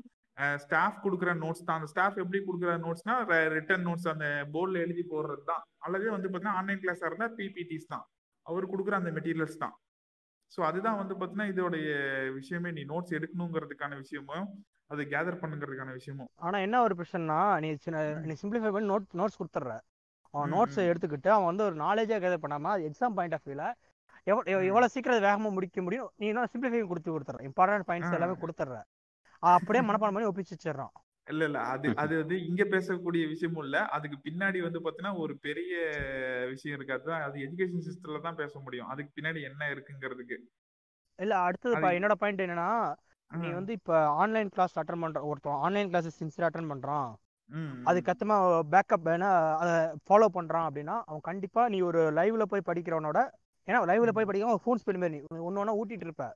ஸ்டாஃப் கொடுக்குற நோட்ஸ் தான். அந்த ஸ்டாஃப் எப்படி கொடுக்குற நோட்ஸ்னா ரிட்டன் நோட்ஸ் அந்த போர்டில் எழுதி போடுறது தான். அல்லது வந்து பார்த்தீங்கன்னா ஆன்லைன் கிளாஸாக இருந்தால் பிபிடிஸ் தான். அவர் கொடுக்குற அந்த மெட்டீரியல்ஸ் தான். ஸோ அதுதான் வந்து பார்த்தீங்கன்னா இதோடைய விஷயமே. நீ நோட்ஸ் எடுக்கணுங்கிறதுக்கான விஷயமும் அதை கேதர் பண்ணுங்கிறதுக்கான விஷயமும். ஆனா என்ன ஒரு பிரச்சனைனா நீ சின்ன நீ சிம்பிளிஃபை பண்ணி நோட் நோட்ஸ் கொடுத்துட்ற. அவன் நோட்ஸை. எடுத்துக்கிட்டு அவன் வந்து ஒரு நாலேஜாக கேதர் பண்ணாம எக்ஸாம் பாயிண்ட் ஆஃப் வியூல எவ்வளோ எவ்வளோ சீக்கிரம் அதை வேகமாக முடிக்க முடியும் நீ என்ன சிம்பிளிஃபை கொடுத்து கொடுத்துட்ற. Important points. எல்லாமே கொடுத்துட்ற. அப்படியே மனப்பாடம் பண்ணி ஒப்பிச்சு வச்சிடுறான் இல்ல இல்ல. அது அது வந்து இங்க பேசக்கூடிய விஷயமும் இல்ல. அதுக்கு பின்னாடி வந்து பாத்தீங்கன்னா ஒரு பெரிய விஷயம் இருக்கு அதுதான் அது எஜுகேஷன் சிஸ்டம்ல தான் பேச முடியும். அதுக்கு பின்னாடி என்ன இருக்குங்கிறதுக்கு. இல்ல அடுத்தது அது- என்னோட பாயிண்ட் என்னன்னா நீ வந்து இப்போ ஆன்லைன் கிளாஸ் அட்டன் பண்ற ஒருத்தன் ஆன்லைன் கிளாஸ் சின்சியர் அட்டன் பண்றான். ம், அதுக்கு அத்தமா பேக்கப் வேணா அதை ஃபாலோ பண்றான் அப்படின்னா அவன் கண்டிப்பா நீ ஒரு லைவ்ல போய் படிக்கிறவனோட ஏன்னா லைவ்ல போய் படிக்க ஃபோன் மாதிரி நீ ஒன்று ஒன்றா ஊட்டிட்டு இருப்ப.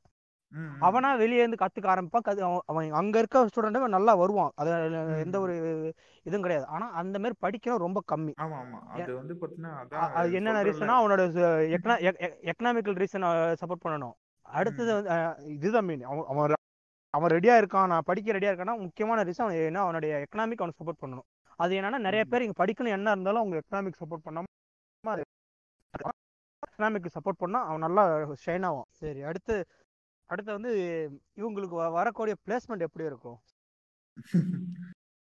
அவனா வெளியே இருந்து கத்துக்க ஆரம்பிப்பான் கத்து- அவன் அவன் அங்க இருக்க ஸ்டூடெண்ட் நல்லா வருவான். அது எந்த ஒரு இதுவும் கிடையாது. ஆனா அந்த மாதிரி படிக்கிறது ரொம்ப கம்மி. அது என்னென்ன. ரீசனா அவனோட எக்கனாமிக்கல் ரீசன் சப்போர்ட் பண்ணணும். அடுத்தது இதுதான் மீன் அவன் அவன் ரெடியா இருக்கான். நான் படிக்க ரெடியா இருக்கான்னா முக்கியமான ரீசன் அவன் என்ன அவனுடைய எக்கனாமிக் அவனுக்கு சப்போர்ட் பண்ணணும். அது என்னன்னா நிறைய. பேர் இங்க படிக்கணும். என்ன இருந்தாலும் அவங்க எக்கனாமிக் சப்போர்ட் பண்ணாம எக்கனாமிக் சப்போர்ட் பண்ணா அவன் நல்லா ஷைன் ஆகும் சரி அடுத்து அடுத்து வந்து இவங்களுக்கு வரக்கூடிய பிளேஸ்மெண்ட் எப்படி இருக்கும்?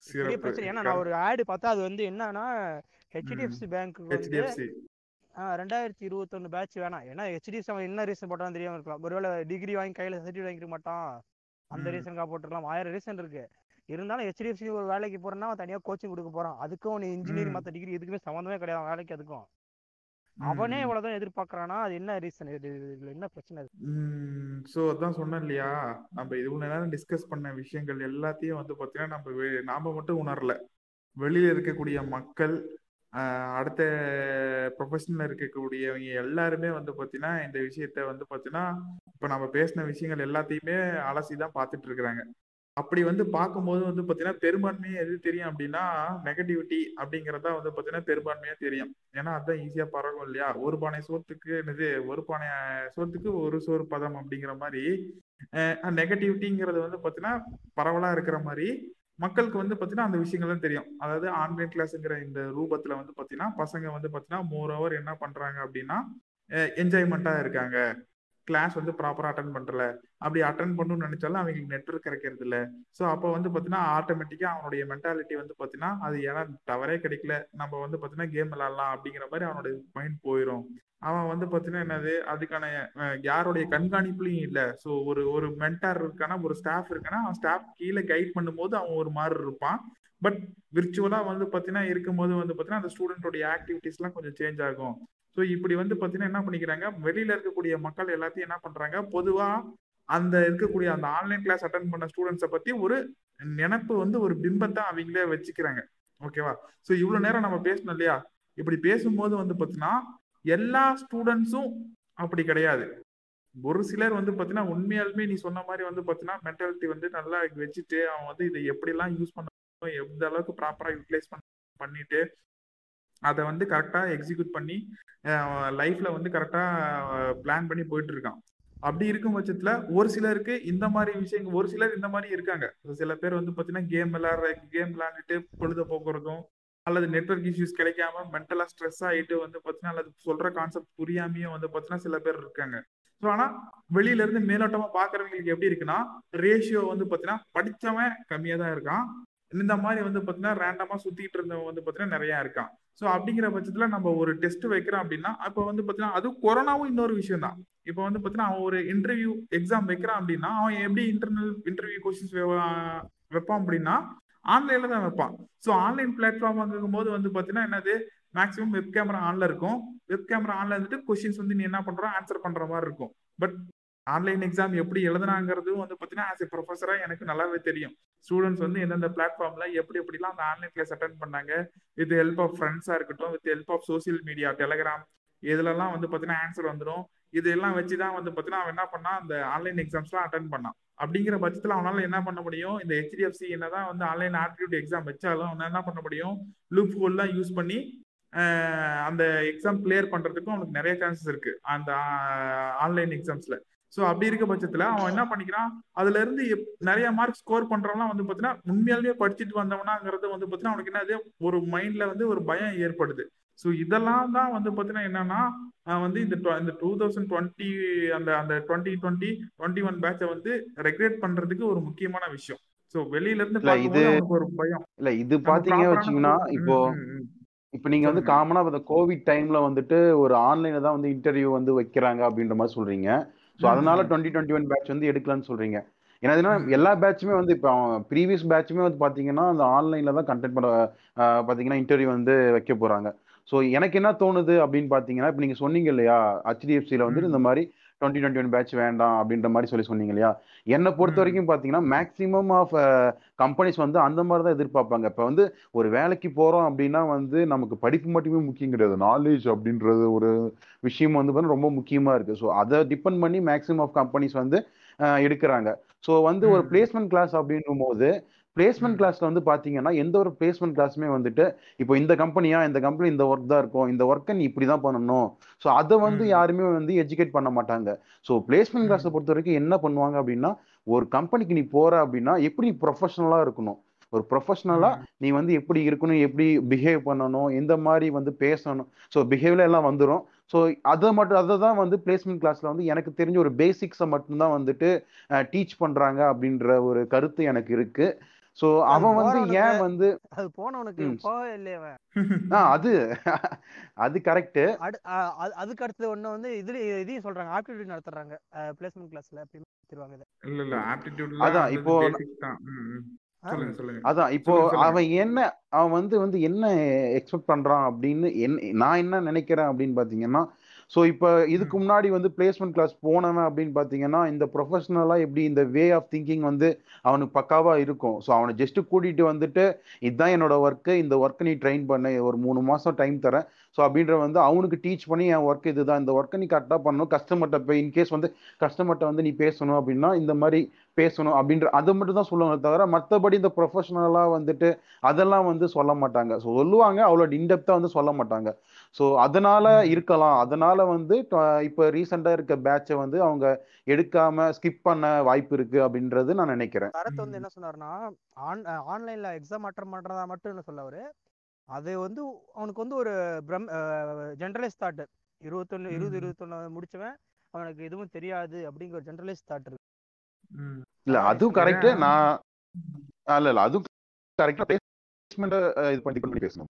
பெரிய பிரச்சனை. ஏன்னா நான் ஒரு ஆடு பார்த்தா அது வந்து என்னன்னா ஹெச்டிஎஃப்சி பேங்க்கு வந்து ரெண்டாயிரத்தி இருபத்தொன்னு பேட்ச் வேணாம். ஏன்னா ஹெச்டிஎஃப்சி அவன் என்ன ரீசன் போட்டான்னு தெரியாம இருக்கலாம். ஒருவேளை டிகிரி வாங்கி கையில சர்டிஃபிகேட் வாங்கிக்க மாட்டான். அந்த. ரீசனுக்காக போட்டுருக்கலாம் ஆயிரம் ரீசன் இருக்கு. இருந்தாலும் ஹெச்டிஎஃப்சி ஒரு வேலைக்கு போறேன்னா அவன் தனியா கோச்சிங் கொடுக்க போறான். அதுக்கும் நீ இன்ஜினியரிங் ம். மத்த டிகிரி எதுக்குமே சம்மந்தமே கிடையாது. வேலைக்கு அதுக்கும். அவனே இவ்வளவுதான் எதிர்பார்க்கறானா? அது என்ன ரீசன் இது இதுல என்ன பிரச்சனை ஸோ அதான் சொன்னேன் இல்லையா? நம்ம இவ்வளவு நேரம் டிஸ்கஸ் பண்ண விஷயங்கள் எல்லாத்தையும் வந்து பார்த்தீங்கன்னா நம்ம நாம மட்டும் உணரல. வெளியில இருக்கக்கூடிய மக்கள் அடுத்த ப்ரொஃபஷனில் இருக்கக்கூடியவங்க எல்லாருமே வந்து பார்த்தீங்கன்னா இந்த விஷயத்த வந்து பார்த்தீங்கன்னா இப்போ நம்ம பேசின விஷயங்கள் எல்லாத்தையுமே அலசி தான் பார்த்துட்டு இருக்கிறாங்க. அப்படி வந்து பார்க்கும்போது வந்து பார்த்தீங்கன்னா பெரும்பான்மையா எது தெரியும் அப்படின்னா நெகட்டிவிட்டி அப்படிங்கிறதா வந்து பார்த்தீங்கன்னா பெரும்பான்மையா தெரியும். ஏன்னா அதுதான் ஈஸியா பரவும் இல்லையா? ஒரு பானை சோத்துக்கு என்னது ஒரு பானை சோத்துக்கு ஒரு சோறு பதம் அப்படிங்கிற மாதிரி நெகட்டிவிட்டிங்கிறது வந்து பார்த்தீங்கன்னா பரவலாக இருக்கிற மாதிரி மக்களுக்கு வந்து பார்த்தீங்கன்னா அந்த விஷயங்கள் தான் தெரியும். அதாவது ஆன்லைன் கிளாஸ்ங்கிற இந்த ரூபத்தில் வந்து பார்த்தீங்கன்னா பசங்க வந்து பார்த்தீங்கன்னா மோர் ஓவர் என்ன பண்ணுறாங்க அப்படின்னா என்ஜாய்மெண்ட்டாக இருக்காங்க. கிளாஸ் வந்து ப்ராப்பரா அட்டன் பண்றல. அப்படி அட்டன் பண்ணணும்னு நினைச்சாலும் அவங்களுக்கு நெட்ஒர்க் கிடைக்கிறது இல்ல ஸோ அப்போ வந்து பார்த்தீங்கன்னா ஆட்டோமேட்டிக்கா அவனுடைய மென்டாலிட்டி வந்து பார்த்தீங்கன்னா அது ஏன்னா டவரே கிடைக்கல. நம்ம வந்து பார்த்தீங்கன்னா கேம் விளாடலாம் அப்படிங்கிற மாதிரி அவனுடைய மைண்ட் போயிடும் அவன் வந்து பார்த்தீங்கன்னா என்னது? அதுக்கான யாருடைய கண்காணிப்புலையும் இல்லை. ஸோ ஒரு ஒரு மென்டார் இருக்கானா ஒரு ஸ்டாஃப் இருக்கானா அவன் ஸ்டாஃப் கீழே கைட் பண்ணும்போது அவன் ஒரு மாதிரி இருப்பான். பட் விர்ச்சுவலா வந்து பார்த்தீங்கன்னா இருக்கும்போது வந்து பார்த்தீங்கன்னா அந்த ஸ்டூடெண்டோடைய ஆக்டிவிட்டிஸ்லாம் கொஞ்சம் சேஞ்ச் ஆகும். ஸோ இப்படி வந்து பார்த்தீங்கன்னா என்ன பண்ணிக்கிறாங்க? வெளியில இருக்கக்கூடிய மக்கள் எல்லாத்தையும் என்ன பண்றாங்க? பொதுவா அந்த இருக்கக்கூடிய அந்த ஆன்லைன் கிளாஸ் அட்டன் பண்ண ஸ்டூடெண்ட்ஸை பத்தி ஒரு நினைப்பு வந்து ஒரு பிம்பத்தை அவங்களே வச்சுக்கிறாங்க. ஓகேவா ஸோ இவ்வளவு நேரம் நம்ம பேசணும் இல்லையா? இப்படி பேசும்போது வந்து பார்த்தீங்கன்னா எல்லா ஸ்டூடெண்ட்ஸும் அப்படி கிடையாது. ஒரு சிலர் வந்து பார்த்தீங்கன்னா உண்மையாலுமே நீ சொன்ன மாதிரி வந்து பார்த்தீங்கன்னா மென்டாலிட்டி வந்து நல்லா வச்சுட்டு அவன் வந்து இதை எப்படிலாம் யூஸ் பண்ணணும் எந்த அளவுக்கு ப்ராப்பராக யூட்டிலைஸ் பண்ணிட்டு அதை வந்து கரெக்டாக எக்ஸிக்யூட் பண்ணி லைஃப்ல வந்து கரெக்டாக பிளான் பண்ணி போயிட்டு இருக்கான் அப்படி இருக்கும் பட்சத்துல ஒரு சிலருக்கு இந்த மாதிரி விஷயங்கள் ஒரு சிலர் இந்த மாதிரி இருக்காங்க. சில பேர் வந்து பார்த்தீங்கன்னா கேம் விளாடுற கேம் விளாண்டுட்டு பொழுத போக்குறதும் அல்லது நெட்ஒர்க் இஷ்யூஸ் கிடைக்காம மென்டலா ஸ்ட்ரெஸ் ஆகிட்டு வந்து பார்த்தீங்கன்னா அல்லது சொல்ற கான்செப்ட் புரியாமையும் வந்து பார்த்தீங்கன்னா சில பேர் இருக்காங்க. ஸோ ஆனா வெளியில இருந்து மேலோட்டமா பாக்குறவங்களுக்கு எப்படி இருக்குன்னா ரேஷியோ வந்து பார்த்தீங்கன்னா படிச்சவன் கம்மியா தான் இருக்கான். இந்த மாதிரி வந்து பார்த்தீங்கன்னா ரேண்டமா சுத்திட்டு இருந்தவன் வந்து பார்த்தீங்கன்னா நிறைய இருக்கான். ஸோ அப்படிங்கிற பட்சத்தில் நம்ம ஒரு டெஸ்ட் வைக்கிறோம் அப்படின்னா இப்போ வந்து பார்த்தீங்கன்னா அது கொரோனாவும் இன்னொரு விஷயம் தான் இப்போ வந்து பார்த்தீங்கன்னா அவன் ஒரு இன்டர்வியூ எக்ஸாம் வைக்கிறான் அப்படின்னா அவன் எப்படி இன்டர்னல் இன்டர்வியூ கொஸ்டின்ஸ் வைப்பான் அப்படின்னா ஆன்லைன்ல தான் வைப்பான். ஸோ ஆன்லைன் பிளாட்ஃபார்ம் போது வந்து பார்த்தீங்கன்னா என்னது? மேக்ஸிமம் வெப் கேமரா ஆன்ல இருக்கும். வெப் கேமரா ஆன்ல இருந்துட்டு கொஸ்டின்ஸ் வந்து நீ என்ன பண்ற ஆன்சர் பண்ற மாதிரி இருக்கும். பட் ஆன்லைன் எக்ஸாம் எப்படி எழுதுனாங்கிறதும் வந்து பார்த்தீங்கன்னா ஆஸ் எ ப்ரொஃபஸராக எனக்கு நல்லாவே தெரியும். ஸ்டூடெண்ட்ஸ் வந்து எந்தெந்த பிளாட்ஃபார்ம்ல எப்படி எப்படிலாம் அந்த ஆன்லைன் கிளாஸ் அட்டன் பண்ணாங்க வித் ஹெல்ப் ஆஃப் ஃப்ரெண்ட்ஸாக இருக்கட்டும் with help of social media Telegram இதுலலாம் வந்து பார்த்தீங்கன்னா ஆன்சர் வந்துடும் இதெல்லாம் வச்சு தான் வந்து பார்த்தீங்கன்னா அவன் என்ன பண்ணா அந்த ஆன்லைன் எக்ஸாம்ஸ்லாம் அட்டன் பண்ணான். அப்படிங்கிற பட்சத்தில் அவனால என்ன பண்ண முடியும்? இந்த ஹெச்டிஎஃப்சி என்னதான் வந்து ஆன்லைன் ஆப்டிடியூட் எக்ஸாம் வச்சாலும் அவன் என்ன பண்ண முடியும்? லூப் ஹோல்லாம் யூஸ் பண்ணி அந்த எக்ஸாம் கிளியர் பண்றதுக்கும் அவனுக்கு நிறைய சான்சஸ் இருக்கு. அந்த ஆன்லைன் எக்ஸாம்ஸ்ல ஸோ அப்படி இருக்க பட்சத்துல அவன் என்ன பண்ணிக்கிறான்? அதுல இருந்து நிறைய மார்க் ஸ்கோர் பண்றவன்லாம் வந்து பாத்தீங்கன்னா உண்மையாலுமே படிச்சுட்டு வந்தவனாங்கிறது வந்து பாத்தீங்கன்னா அவனுக்கு என்னது? ஒரு மைண்ட்ல வந்து ஒரு பயம் ஏற்படுது. ஸோ இதெல்லாம் தான் வந்து பாத்தீங்கன்னா என்னன்னா வந்து இந்த இந்த டூ தௌசண்ட் டுவெண்ட்டி அந்த அந்த டுவெண்ட்டி டுவெண்ட்டி டுவெண்ட்டி ஒன் பேட்சை வந்து ரெகுலேட் பண்றதுக்கு ஒரு முக்கியமான விஷயம். ஸோ வெளியில இருந்து இது ஒரு பயம். இல்ல இது பாத்தீங்க வச்சீங்கன்னா இப்போ இப்போ நீங்க வந்து காமனா கோவிட் டைம்ல வந்துட்டு ஒரு ஆன்லைன்ல தான் வந்து இன்டர்வியூ வந்து வைக்கிறாங்க அப்படின்ற மாதிரி சொல்றீங்க. ஸோ அதனால டுவெண்ட்டி டுவெண்ட்டி ஒன் பேட்ச் வந்து எடுக்கலாம்னு சொல்றீங்க. ஏன்னா ம் எல்லா பேட்சுமே வந்து இப்போ ப்ரீவியஸ் பேட்சுமே வந்து பாத்தீங்கன்னா அந்த ஆன்லைன்ல தான் கண்டெக்ட் பண்ண ஆஹ் பாத்தீங்கன்னா இன்டர்வியூ வந்து வைக்க போறாங்க. ஸோ எனக்கு என்ன தோணுது அப்படின்னு பாத்தீங்கன்னா இப்போ நீங்க சொன்னீங்க இல்லையா ஹெச்டிஎஃப்சியில் வந்துட்டு ம் இந்த மாதிரி டுவெண்ட்டி டுவெண்ட்டி ஒன் பேட்ச் வேண்டாம் அப்படின்ற மாதிரி சொல்லி சொன்னீங்க இல்லையா? என்னை பொறுத்த வரைக்கும் பாத்தீங்கன்னா மேக்ஸிமம் ஆஃப் கம்பெனிஸ் வந்து அந்த மாதிரி தான் எதிர்பார்ப்பாங்க. இப்போ வந்து ஒரு வேலைக்கு போறோம் அப்படின்னா வந்து நமக்கு படிப்பு மட்டுமே முக்கியம் கிடையாது. நாலேஜ் அப்படின்றது ஒரு விஷயம் வந்து பாத்தீங்கன்னா ரொம்ப முக்கியமா இருக்கு. ஸோ அதை டிபெண்ட் பண்ணி மேக்ஸிமம் ஆஃப் கம்பெனிஸ் வந்து எடுக்கிறாங்க. ஸோ வந்து ஒரு பிளேஸ்மெண்ட் கிளாஸ் அப்படின்னும் போது பிளேஸ்மெண்ட் கிளாஸ்ல வந்து பாத்தீங்கன்னா எந்த ஒரு பிளேஸ்மெண்ட் கிளாஸுமே வந்துட்டு இப்போ இந்த கம்பெனியா இந்த கம்பெனி இந்த ஒர்க் தான் இருக்கும் இந்த ஒர்க்கை நீ இப்படி தான் பண்ணணும். ஸோ அதை வந்து யாருமே வந்து எஜுகேட் பண்ண மாட்டாங்க. ஸோ பிளேஸ்மெண்ட் கிளாஸை பொறுத்த வரைக்கும் என்ன பண்ணுவாங்க அப்படின்னா ஒரு கம்பெனிக்கு நீ போற அப்படின்னா எப்படி ப்ரொஃபஷனலா இருக்கணும்? ஒரு ப்ரொஃபஷனலா நீ வந்து எப்படி இருக்கணும் எப்படி பிஹேவ் பண்ணணும் எந்த மாதிரி வந்து பேசணும்? ஸோ பிஹேவ்ல எல்லாம் வந்துடும் ஸோ அதை மட்டும் அதை தான் வந்து பிளேஸ்மெண்ட் கிளாஸ்ல வந்து எனக்கு தெரிஞ்ச ஒரு பேசிக்ஸை மட்டும்தான் வந்துட்டு டீச் பண்றாங்க அப்படின்ற ஒரு கருத்து எனக்கு இருக்கு. அது அவன் வந்து ஏன் வந்து அது போனவனுக்கு ம். போவே இல்லையே அவன். ஆ அது அது கரெக்ட் அடு அ- அது- அதுக்கு அடுத்தது ஒண்ணு வந்து இதுல இதையும் சொல்றாங்க. ஆப்டிடியூட் நடத்துறாங்க. பிளேஸ்மெண்ட் கிளாஸ்ல அப்படின்னு இல்ல இல்ல. ஆப்டிடியூட்லாம் அதான் இப்போ அதான் இப்போ அவன் என்ன அவன் வந்து வந்து என்ன எக்ஸ்பெக்ட் பண்றான் அப்படின்னு என் நான் என்ன நினைக்கிறேன் அப்படின்னு பாத்தீங்கன்னா ஸோ இப்போ இதுக்கு முன்னாடி வந்து பிளேஸ்மெண்ட் கிளாஸ் போனவன் அப்படின்னு பார்த்தீங்கன்னா இந்த ப்ரொஃபஷனலா எப்படி இந்த வே ஆஃப் திங்கிங் வந்து அவனுக்கு பக்காவா இருக்கும். ஸோ அவனை ஜஸ்ட் கூட்டிட்டு வந்துட்டு இதுதான் என்னோட ஒர்க்கு இந்த ஒர்க்கை நீ ட்ரெயின் பண்ணு ஒரு மூணு மாசம் டைம் தரேன். ஸோ அப்படின்ற வந்து அவனுக்கு டீச் பண்ணி என் ஒர்க் இதுதான் இந்த ஒர்க்கை நீ கரெக்டாக பண்ணணும். கஸ்டமர்கிட்ட போய் இன்கேஸ் வந்து கஸ்டமர்கிட்ட வந்து நீ பேசணும் அப்படின்னா இந்த மாதிரி பேசணும். அப்படின்ற அதை மட்டும் தான் சொல்லுவாங்க தவிர மற்றபடி இந்த ப்ரொஃபஷனலாக வந்துட்டு அதெல்லாம் வந்து சொல்ல மாட்டாங்க. ஸோ சொல்லுவாங்க அவ்வளோ இன்டெப்த்தாக வந்து சொல்ல மாட்டாங்க. ஸோ அதனால இருக்கலாம். அதனால வந்து இப்போ ரீசெண்டாக இருக்க பேட்சை வந்து அவங்க எடுக்காம ஸ்கிப் பண்ண வாய்ப்பு இருக்கு அப்படின்றது நான் நினைக்கிறேன். சரத் வந்து என்ன சொன்னாருன்னா ஆன் ஆன்லைன்ல எக்ஸாம் அட்டன் பண்றதா மட்டும் என்ன சொல்ல அவரு அது வந்து அவனுக்கு வந்து ஒரு பிரம் ஜென்ரலைஸ் தாட் இருபத்தொன்னு இருபது இருபத்தொன்னு முடிச்சவன் அவனுக்கு எதுவும் தெரியாது அப்படிங்கிற ஒரு ஜென்ரலைஸ் தாட் இருக்கு. இல்ல அதுவும் கரெக்ட் நான் இல்ல இல்ல அதுவும் கரெக்டா பிளேஸ்மெண்ட் இது பண்ணி பண்ணி பேசணும்.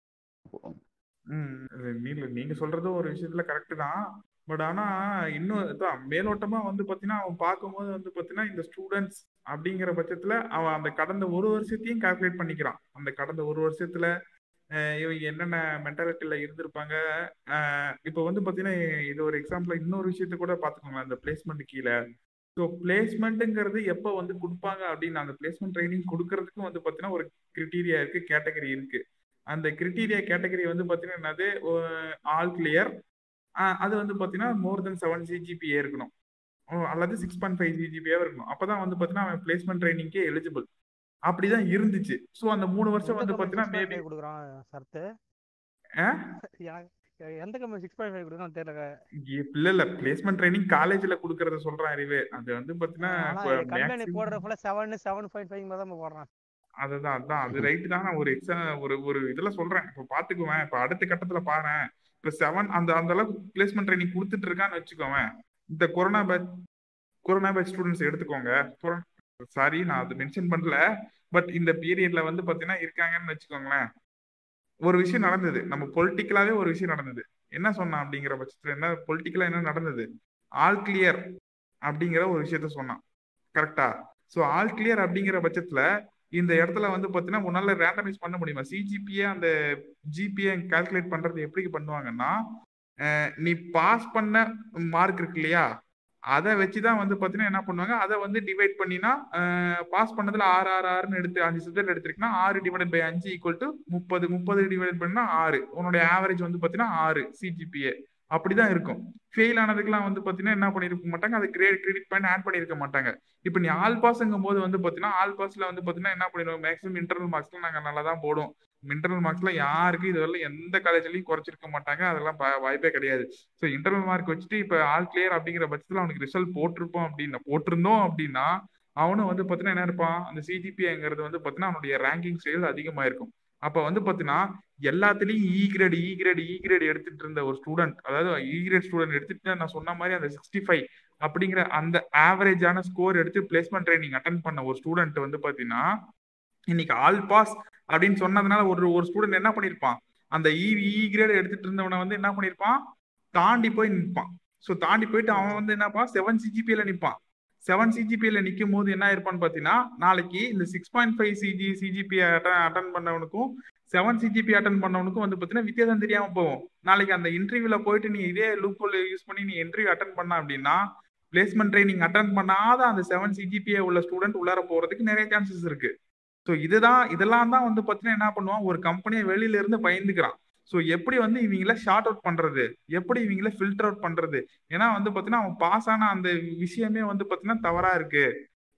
ம் நீங்க சொல்றது ஒரு விஷயத்துல கரெக்ட் தான். பட் ஆனா இன்னும் மேலோட்டமா வந்து பாத்தீங்கன்னா அவன் பார்க்கும்போது வந்து பாத்தீங்கன்னா இந்த ஸ்டூடெண்ட்ஸ் அப்படிங்கிற பட்சத்துல அவன் அந்த கடந்த ஒரு வருஷத்தையும் கால்குலேட் பண்ணிக்கிறான். அந்த கடந்த ஒரு வருஷத்துல இவங்க என்னென்ன மென்டாலிட்டியில இருந்திருப்பாங்க? இப்போ வந்து பாத்தீங்கன்னா இது ஒரு எக்ஸாம்பிள் இன்னொரு விஷயத்த கூட பாத்துக்கோங்களேன் அந்த பிளேஸ்மெண்ட் கீழே. ஸோ பிளேஸ்மெண்ட்டுங்கிறது எப்போ வந்து கொடுப்பாங்க அப்படின்னு அந்த பிளேஸ்மெண்ட் ட்ரைனிங் கொடுக்கறதுக்கும் வந்து பார்த்தீங்கன்னா ஒரு கிரிட்டீரியா இருக்கு கேட்டகரி இருக்கு. அந்த கிரிட்டீரியா கேட்டகரி வந்து பார்த்தீங்கன்னா என்னது? ஆல் கிளியர் அது வந்து பார்த்தீங்கன்னா மோர் தென் செவன் சிஜிபிஏ இருக்கணும். அல்லது சிக்ஸ் பாயிண்ட் ஃபைவ் சிஜிபிஏ இருக்கணும். அப்பதான் வந்து பார்த்தீங்கன்னா அவன் பிளேஸ்மெண்ட் ட்ரைனிங்கே எலிஜிபிள் அப்படிதான் இருந்துச்சு. ஸோ அந்த மூணு வருஷம் வந்து பார்த்தீங்கன்னா மேபி கொடுக்குறான் சரத்து எந்த கம்பெனி சிக்ஸ் பாயிண்ட் ஃபைவ் கொடுக்குறான்னு தெரியல. இல்ல இல்ல. பிளேஸ்மெண்ட் ட்ரைனிங் காலேஜ்ல கொடுக்கறத சொல்றேன் அறிவு. அது வந்து மேக்ஸிமம் போடுற ஃபுல்லா செவன் செவன் பாயிண்ட் ஃபைவ் தான் போடுறான். அதுதான் அதான் அது ரைட்டு தான். நான் ஒரு எக்ஸாம் ஒரு ஒரு இதுல சொல்றேன். இப்போ பாத்துக்குவேன். இப்போ அடுத்த கட்டத்துல பாரேன் இப்போ செவன் அந்த அந்த அளவுக்கு பிளேஸ்மெண்ட் ட்ரைனிங் கொடுத்துட்டு இருக்கான்னு வச்சுக்கோவேன். இந்த corona batch corona batch students எடுத்துக்கோங்க. சாரி நான் அது மென்ஷன் பண்ணல. பட் இந்த பீரியட்ல வந்து பாத்தீங்கன்னா இருக்காங்கன்னு வச்சுக்கோங்களேன். ஒரு விஷயம் நடந்தது. நம்ம பொலிட்டிக்கலாவே ஒரு விஷயம் நடந்தது. என்ன சொன்னான் அப்படிங்கிற பட்சத்துல என்ன பொலிட்டிக்கலா என்ன நடந்தது? ஆல் கிளியர் அப்படிங்கிற ஒரு விஷயத்த சொன்னான். கரெக்டா ஸோ ஆல் கிளியர் அப்படிங்கிற பட்சத்துல இந்த இடத்துல வந்து பார்த்தீங்கன்னா உன்னால ரேண்டமைஸ் பண்ண முடியுமா? சிஜிபிஏ அந்த ஜிபிஏ கால்குலேட் பண்றது எப்படி பண்ணுவாங்கன்னா நீ பாஸ் பண்ண மார்க் இருக்கு இல்லையா? அதை வச்சு தான் வந்து பார்த்தீங்கன்னா என்ன பண்ணுவாங்க? அதை வந்து டிவைட் பண்ணினா பாஸ் பண்ணதுல ஆறு ஆறு ஆறுன்னு எடுத்து அஞ்சு சப்ஜெக்ட் எடுத்திருக்குன்னா ஆறு டிவைட் பை அஞ்சு ஈக்குவல் டு முப்பது. முப்பது டிவைட் பண்ணா ஆறு. உன்னோட ஆவரேஜ் வந்து பார்த்தீங்கன்னா ஆறு சிஜிபிஏ அப்படிதான் இருக்கும். ஃபெயில் ஆனதுக்கெல்லாம் வந்து பார்த்தீங்கன்னா என்ன பண்ணியிருக்க மாட்டாங்க? அது கிரேட் கிரெடிட் பாயிண்ட் ஆட் பண்ணிருக்க மாட்டாங்க. இப்போ நீ ஆல் பாஸ்ங்கும் போது வந்து பார்த்தீங்கன்னா ஆல் பாஸ்ல வந்து பார்த்தீங்கன்னா என்ன பண்ணிடுவோம் மேக்ஸிமம் இன்டர்னல் மார்க்ஸ்ல நாங்கள் நல்லா தான் போடுவோம். இன்டர்னல் மார்க்ஸ்ல யாருக்கும் இதுவரை எந்த காலேஜ்லயும் குறைச்சிருக்க மாட்டாங்க. அதெல்லாம் வாய்ப்பே கிடையாது. ஸோ இன்டர்னல் மார்க் வச்சுட்டு இப்போ ஆல் கிளியர் அப்படிங்கிற பட்சத்தில் அவனுக்கு ரிசல்ட் போட்டிருப்போம் அப்படின்னா போட்டிருந்தோம் அப்படின்னா அவனும் வந்து பார்த்தீங்கன்னா என்ன இருப்பான்? அந்த சிஜிபிஐங்கிறது வந்து பார்த்தீங்கன்னா அவனுடைய ரேங்கிங் ஸ்டைல் அதிகமாக இருக்கும் அப்போ வந்து பார்த்தீங்கன்னா எல்லாத்துலேயும் E e grade E e grade E e grade எடுத்துட்டு இருந்த ஒரு ஸ்டூடெண்ட் அதாவது இ கிரேட் ஸ்டூடெண்ட் எடுத்துட்டு நான் சொன்ன மாதிரி அந்த சிக்ஸ்டி ஃபைவ் அப்படிங்கிற அந்த ஆவரேஜான ஸ்கோர் எடுத்து பிளேஸ்மெண்ட் ட்ரைனிங் அட்டன் பண்ண ஒரு ஸ்டூடெண்ட் வந்து பார்த்தீங்கன்னா இன்னைக்கு ஆல் பாஸ் அப்படின்னு சொன்னதுனால ஒரு ஒரு ஸ்டூடெண்ட் என்ன பண்ணியிருப்பான் அந்த இ இ கிரேடு எடுத்துட்டு இருந்தவனை வந்து என்ன பண்ணியிருப்பான் தாண்டி போய் நிற்பான். ஸோ தாண்டி போயிட்டு அவன் வந்து என்னப்பா? செவன் சிஜிபியில நிற்பான். செவன் சிஜிபியில் நிற்கும் போது என்ன இருப்பான்னு பார்த்தீங்கன்னா நாளைக்கு இந்த six point five CG CGP attend பண்ணவனுக்கும் seven CGP attend பண்ணவனுக்கும் வந்து பார்த்தீங்கன்னா வித்தியாசம் தெரியாமல் போகும். நாளைக்கு அந்த இன்டர்வியூல போயிட்டு நீ இதே லூப் யூஸ் பண்ணி நீ இன்டர்வியூ அட்டன் பண்ண அப்படின்னா பிளேஸ்மெண்ட் ட்ரைனிங் அட்டன் பண்ணாத அந்த செவன் சிஜிபிஏ உள்ள ஸ்டூடெண்ட் உள்ளார போகிறதுக்கு நிறைய சான்சஸ் இருக்கு. ஸோ இதுதான் இதெல்லாம் தான் வந்து பார்த்தீங்கன்னா என்ன பண்ணுவான்? ஒரு கம்பெனியை வெளியில இருந்து பயந்துக்கிறான். ஸோ எப்படி வந்து இவங்கள ஷார்ட் அவுட் பண்றது? எப்படி இவங்கள ஃபில்டர் அவுட் பண்றது? ஏன்னா வந்து பார்த்தீங்கன்னா அவன் பாஸ் ஆன அந்த விஷயமே வந்து பார்த்தீங்கன்னா தவறா இருக்கு.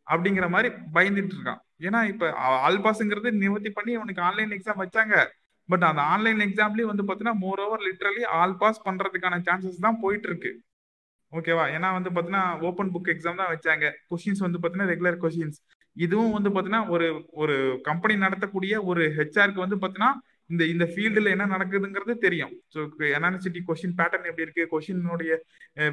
அப்படிங்கிற மாதிரி பயந்துட்டு இருக்கான். ஏன்னா இப்ப ஆல் பாஸ்ங்கிறது நிவர்த்தி பண்ணி அவனுக்கு ஆன்லைன் எக்ஸாம் வச்சாங்க. பட் அந்த ஆன்லைன் எக்ஸாம்லேயும் வந்து பார்த்தீங்கன்னா more over literally all pass பண்றதுக்கான சான்சஸ் தான் போயிட்டு இருக்கு. ஓகேவா ஏன்னா வந்து பார்த்தீங்கன்னா ஓப்பன் புக் எக்ஸாம் தான் வச்சாங்க. கொஷின்ஸ் வந்து பார்த்தீங்கன்னா ரெகுலர் கொஷின்ஸ் இதுவும் வந்து பார்த்தீங்கன்னா ஒரு ஒரு கம்பெனி நடத்தக்கூடிய ஒரு ஹெச்ஆருக்கு வந்து பார்த்தீங்கன்னா இந்த இந்த ஃபீல்டில் என்ன நடக்குதுங்கிறது தெரியும். ஸோ எனாலிசிட்டி கொஷின் பேட்டர்ன் எப்படி இருக்கு? கொஷினுடைய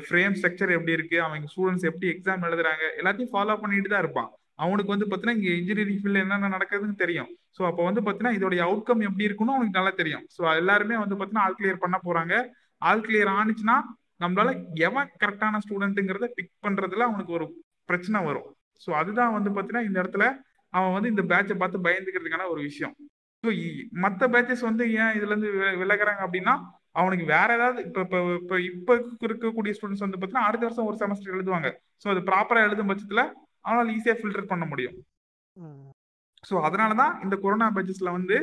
ஃப்ரேம் ஸ்ட்ரக்சர் எப்படி இருக்கு? அவங்க ஸ்டூடெண்ட்ஸ் எப்படி எக்ஸாம் எழுதுறாங்க? எல்லாத்தையும் ஃபாலோ பண்ணிட்டு தான் இருப்பான். அவனுக்கு வந்து பார்த்தீங்கன்னா இங்கே இன்ஜினியரிங் ஃபீல்டில் என்னென்ன நடக்குதுன்னு தெரியும். ஸோ அப்போ வந்து பார்த்தீங்கன்னா இதோடைய அவுட்கம் எப்படி இருக்குன்னு அவனுக்கு நல்லா தெரியும். ஸோ எல்லாருமே வந்து பார்த்தீங்கன்னா ஆல் கிளியர் பண்ண போறாங்க. ஆல் கிளியர் ஆனிச்சுன்னா நம்மளால எவன் கரெக்டான ஸ்டூடெண்ட்டுங்கிறத பிக் பண்றதுல அவனுக்கு ஒரு பிரச்சனை வரும். ஸோ அதுதான் வந்து பார்த்தீங்கன்னா இந்த இடத்துல அவன் வந்து இந்த பேட்சை பார்த்து பயந்துக்கிறதுக்கான ஒரு விஷயம். ஸோ மற்ற பேட்சஸ் வந்து ஏன் இதுல இருந்து விலகுறாங்க அப்படின்னா அவனுக்கு வேற ஏதாவது இப்போ இப்போ இப்போ இப்போ இருக்கக்கூடிய ஸ்டூடெண்ட்ஸ் வந்து பார்த்தீங்கன்னா அடுத்த வருஷம் ஒரு செமஸ்டர் எழுதுவாங்க. ஸோ அது ப்ராப்பரா எழுதும் பட்சத்துல அவனால ஈஸியாக ஃபில்டர் பண்ண முடியும். ஸோ அதனால தான் இந்த கொரோனா பேட்சஸ்ல வந்து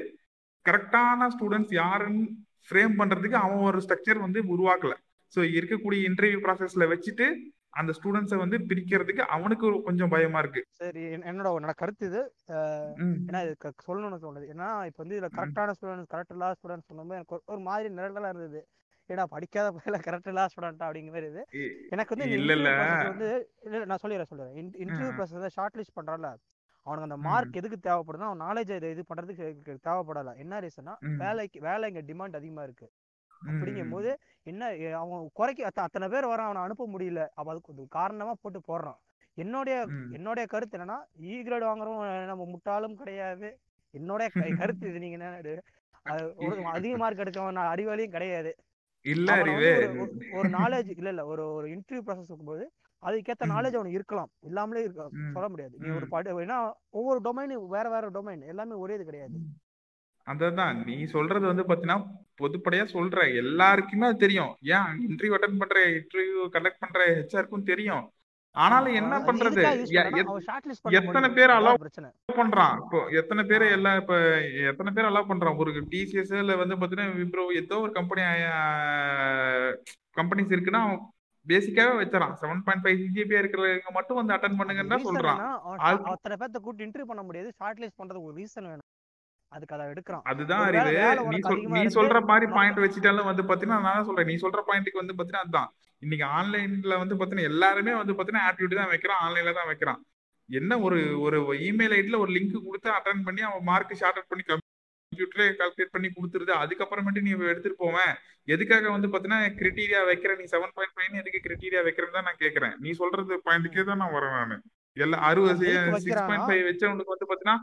கரெக்டான ஸ்டூடெண்ட்ஸ் யாருன்னு ஃப்ரேம் பண்றதுக்கு அவன் ஒரு ஸ்ட்ரக்சர் வந்து உருவாக்கல. ஸோ இருக்கக்கூடிய இன்டர்வியூ ப்ராசஸ்ல வச்சுட்டு அந்த ஸ்டூடெண்ட்ஸை வந்து பிரிக்கிறதுக்கு அவனுக்கு ஒரு கொஞ்சம் பயமா இருக்கு. சரி என்- என்னோட என்னோட கருத்து இது. ஏன்னா இது சொல்லணும்னு தோணுது. ஏன்னா இப்போ வந்து இதுல கரெக்டான ஸ்டூடெண்ட்ஸ் கரெக்ட் இல்லாத ஸ்டூடெண்ட்ஸ் சொன்னபோது எனக்கு ஒரு- மாதிரி நிரடலா இருந்தது. ஏன்னா படிக்காத பையில கரெக்ட் இல்லாத ஸ்டூடெண்ட் அப்படிங்கிற மாதிரி இது. எனக்கு வந்து இல்ல இல்ல. வந்து இல்ல இல்ல, நான் சொல்லிடுறேன் சொல்லிடுறேன் இன்டர்வியூ ப்ராசஸ் ஷார்ட் லிஸ்ட் பண்றான்ல. அவனுக்கு அந்த மார்க் எதுக்கு தேவைப்படுதுன்னா அவன் நாலேஜ் இது பண்றதுக்கு தேவைப்படல. என்ன ரீசன்னா வேலைக்கு வேலை இங்க டிமாண்ட் அதிகமா இருக்கு. அப்படிங்கும் போது என்ன அவன் குறைக்க அத்த- அத்தனை பேர் வரான் அவனை அனுப்ப முடியல. அப்ப அதுக்கு காரணமா போட்டு போடுறான். என்னுடைய என்னுடைய கருத்து என்னன்னா இ கிரேட் வாங்குறவன் நம்ம முட்டாளும் கிடையாது. என்னுடைய க- கருத்து இது நீங்க என்ன அதிக மார்க் எடுக்கவன் அறிவாளியும் கிடையாது. இல்ல ஒரு நாலேஜ் இல்ல இல்ல ஒரு ஒரு இன்டர்வியூ ப்ராசஸ் இருக்கும்போது அதுக்கேத்த நாலேஜ் அவனுக்கு இருக்கலாம். இல்லாமலே இருக்க சொல்ல முடியாது. நீ ஒரு படி ஏன்னா ஒவ்வொரு டொமைனும் வேற வேற டொமைன் எல்லாமே ஒரே இது கிடையாது. ம். அததான். நீ சொல்றது வந்து பாத்தீங்கன்னா பொதுப்படையா சொல்ற. எல்லாருக்குமே அது தெரியும். ஏன்? இன்டர்வியூ அட்டன் பண்ற இன்டர்வியூ கண்டக்ட் பண்ற ஹெச்ஆருக்கும் தெரியும். ஆனாலும் என்ன பண்றது? எத்தனை பேர் அதான் அலோவ் பண்றான். இப்போ எத்தனை பேர் எல்லாம் இப்ப எத்தனை பேர் அலோவ் பண்றான்? ஒரு டிசிஎஸ் இல்ல வந்து பாத்தீங்கன்னா விப்ரோ ஏதோ ஒரு கம்பெனி கம்பெனிஸ் இருக்குன்னா அவன் பேசிக்காவே வச்சிடறான். செவன் பாயிண்ட் ஃபைவ் சிஜிபியா இருக்கிறவங்க மட்டும் வந்து அட்டன் பண்ணுங்கன்னு சொல்றான். அத்தனை பேர்த்த கூட்டி இன்டர்வியூ பண்ண முடியாது. ஷார்ட் லிஸ்ட் பண்றதுக்கு ஒரு ரீசன் வேணும். அதுக்கு அதை எடுக்கிறான். அதுதான் அறிவு. நீ சொல் நீ சொல்ற மாதிரி பாயிண்ட் வச்சுட்டாலும் வந்து பாத்தீங்கன்னா நான் சொல்றேன். நீ சொல்ற பாயிண்ட்டுக்கு வந்து பாத்தீங்கன்னா அதுதான் இன்னைக்கு ஆன்லைன்ல வந்து பாத்தீங்கன்னா எல்லாருமே வந்து பாத்தீங்கன்னா ஆப்டிடியூட் தான் வைக்கிறான். ஆன்லைன்ல தான் வைக்கிறான். என்ன ஒரு ஒரு இமெயில் ஐடில ஒரு லிங்க் கொடுத்து அட்டன் பண்ணி அவன் மார்க் ஷார்ட் அவுட் பண்ணி கம்ப்யூட்டரே கால்குலேட் பண்ணி கொடுத்துருது. அதுக்கப்புறமேட்டு நீ எடுத்துட்டு போவேன். எதுக்காக வந்து பாத்தீங்கன்னா கிரிட்டீரியா வைக்கிற நீ செவன் பாயிண்ட் ஃபைவ் எதுக்கு கிரிட்டீரியா வைக்கிறேன்னு தான் நான் கேக்குறேன். நீ சொல்றது பாயிண்ட்டுக்கே தான் நான் வரேன் நான். எல்லா அறுபது சிக்ஸ் பாயிண்ட் ஃபைவ் வச்சவனுக்கு வந்து பாத்தீங்கன்னா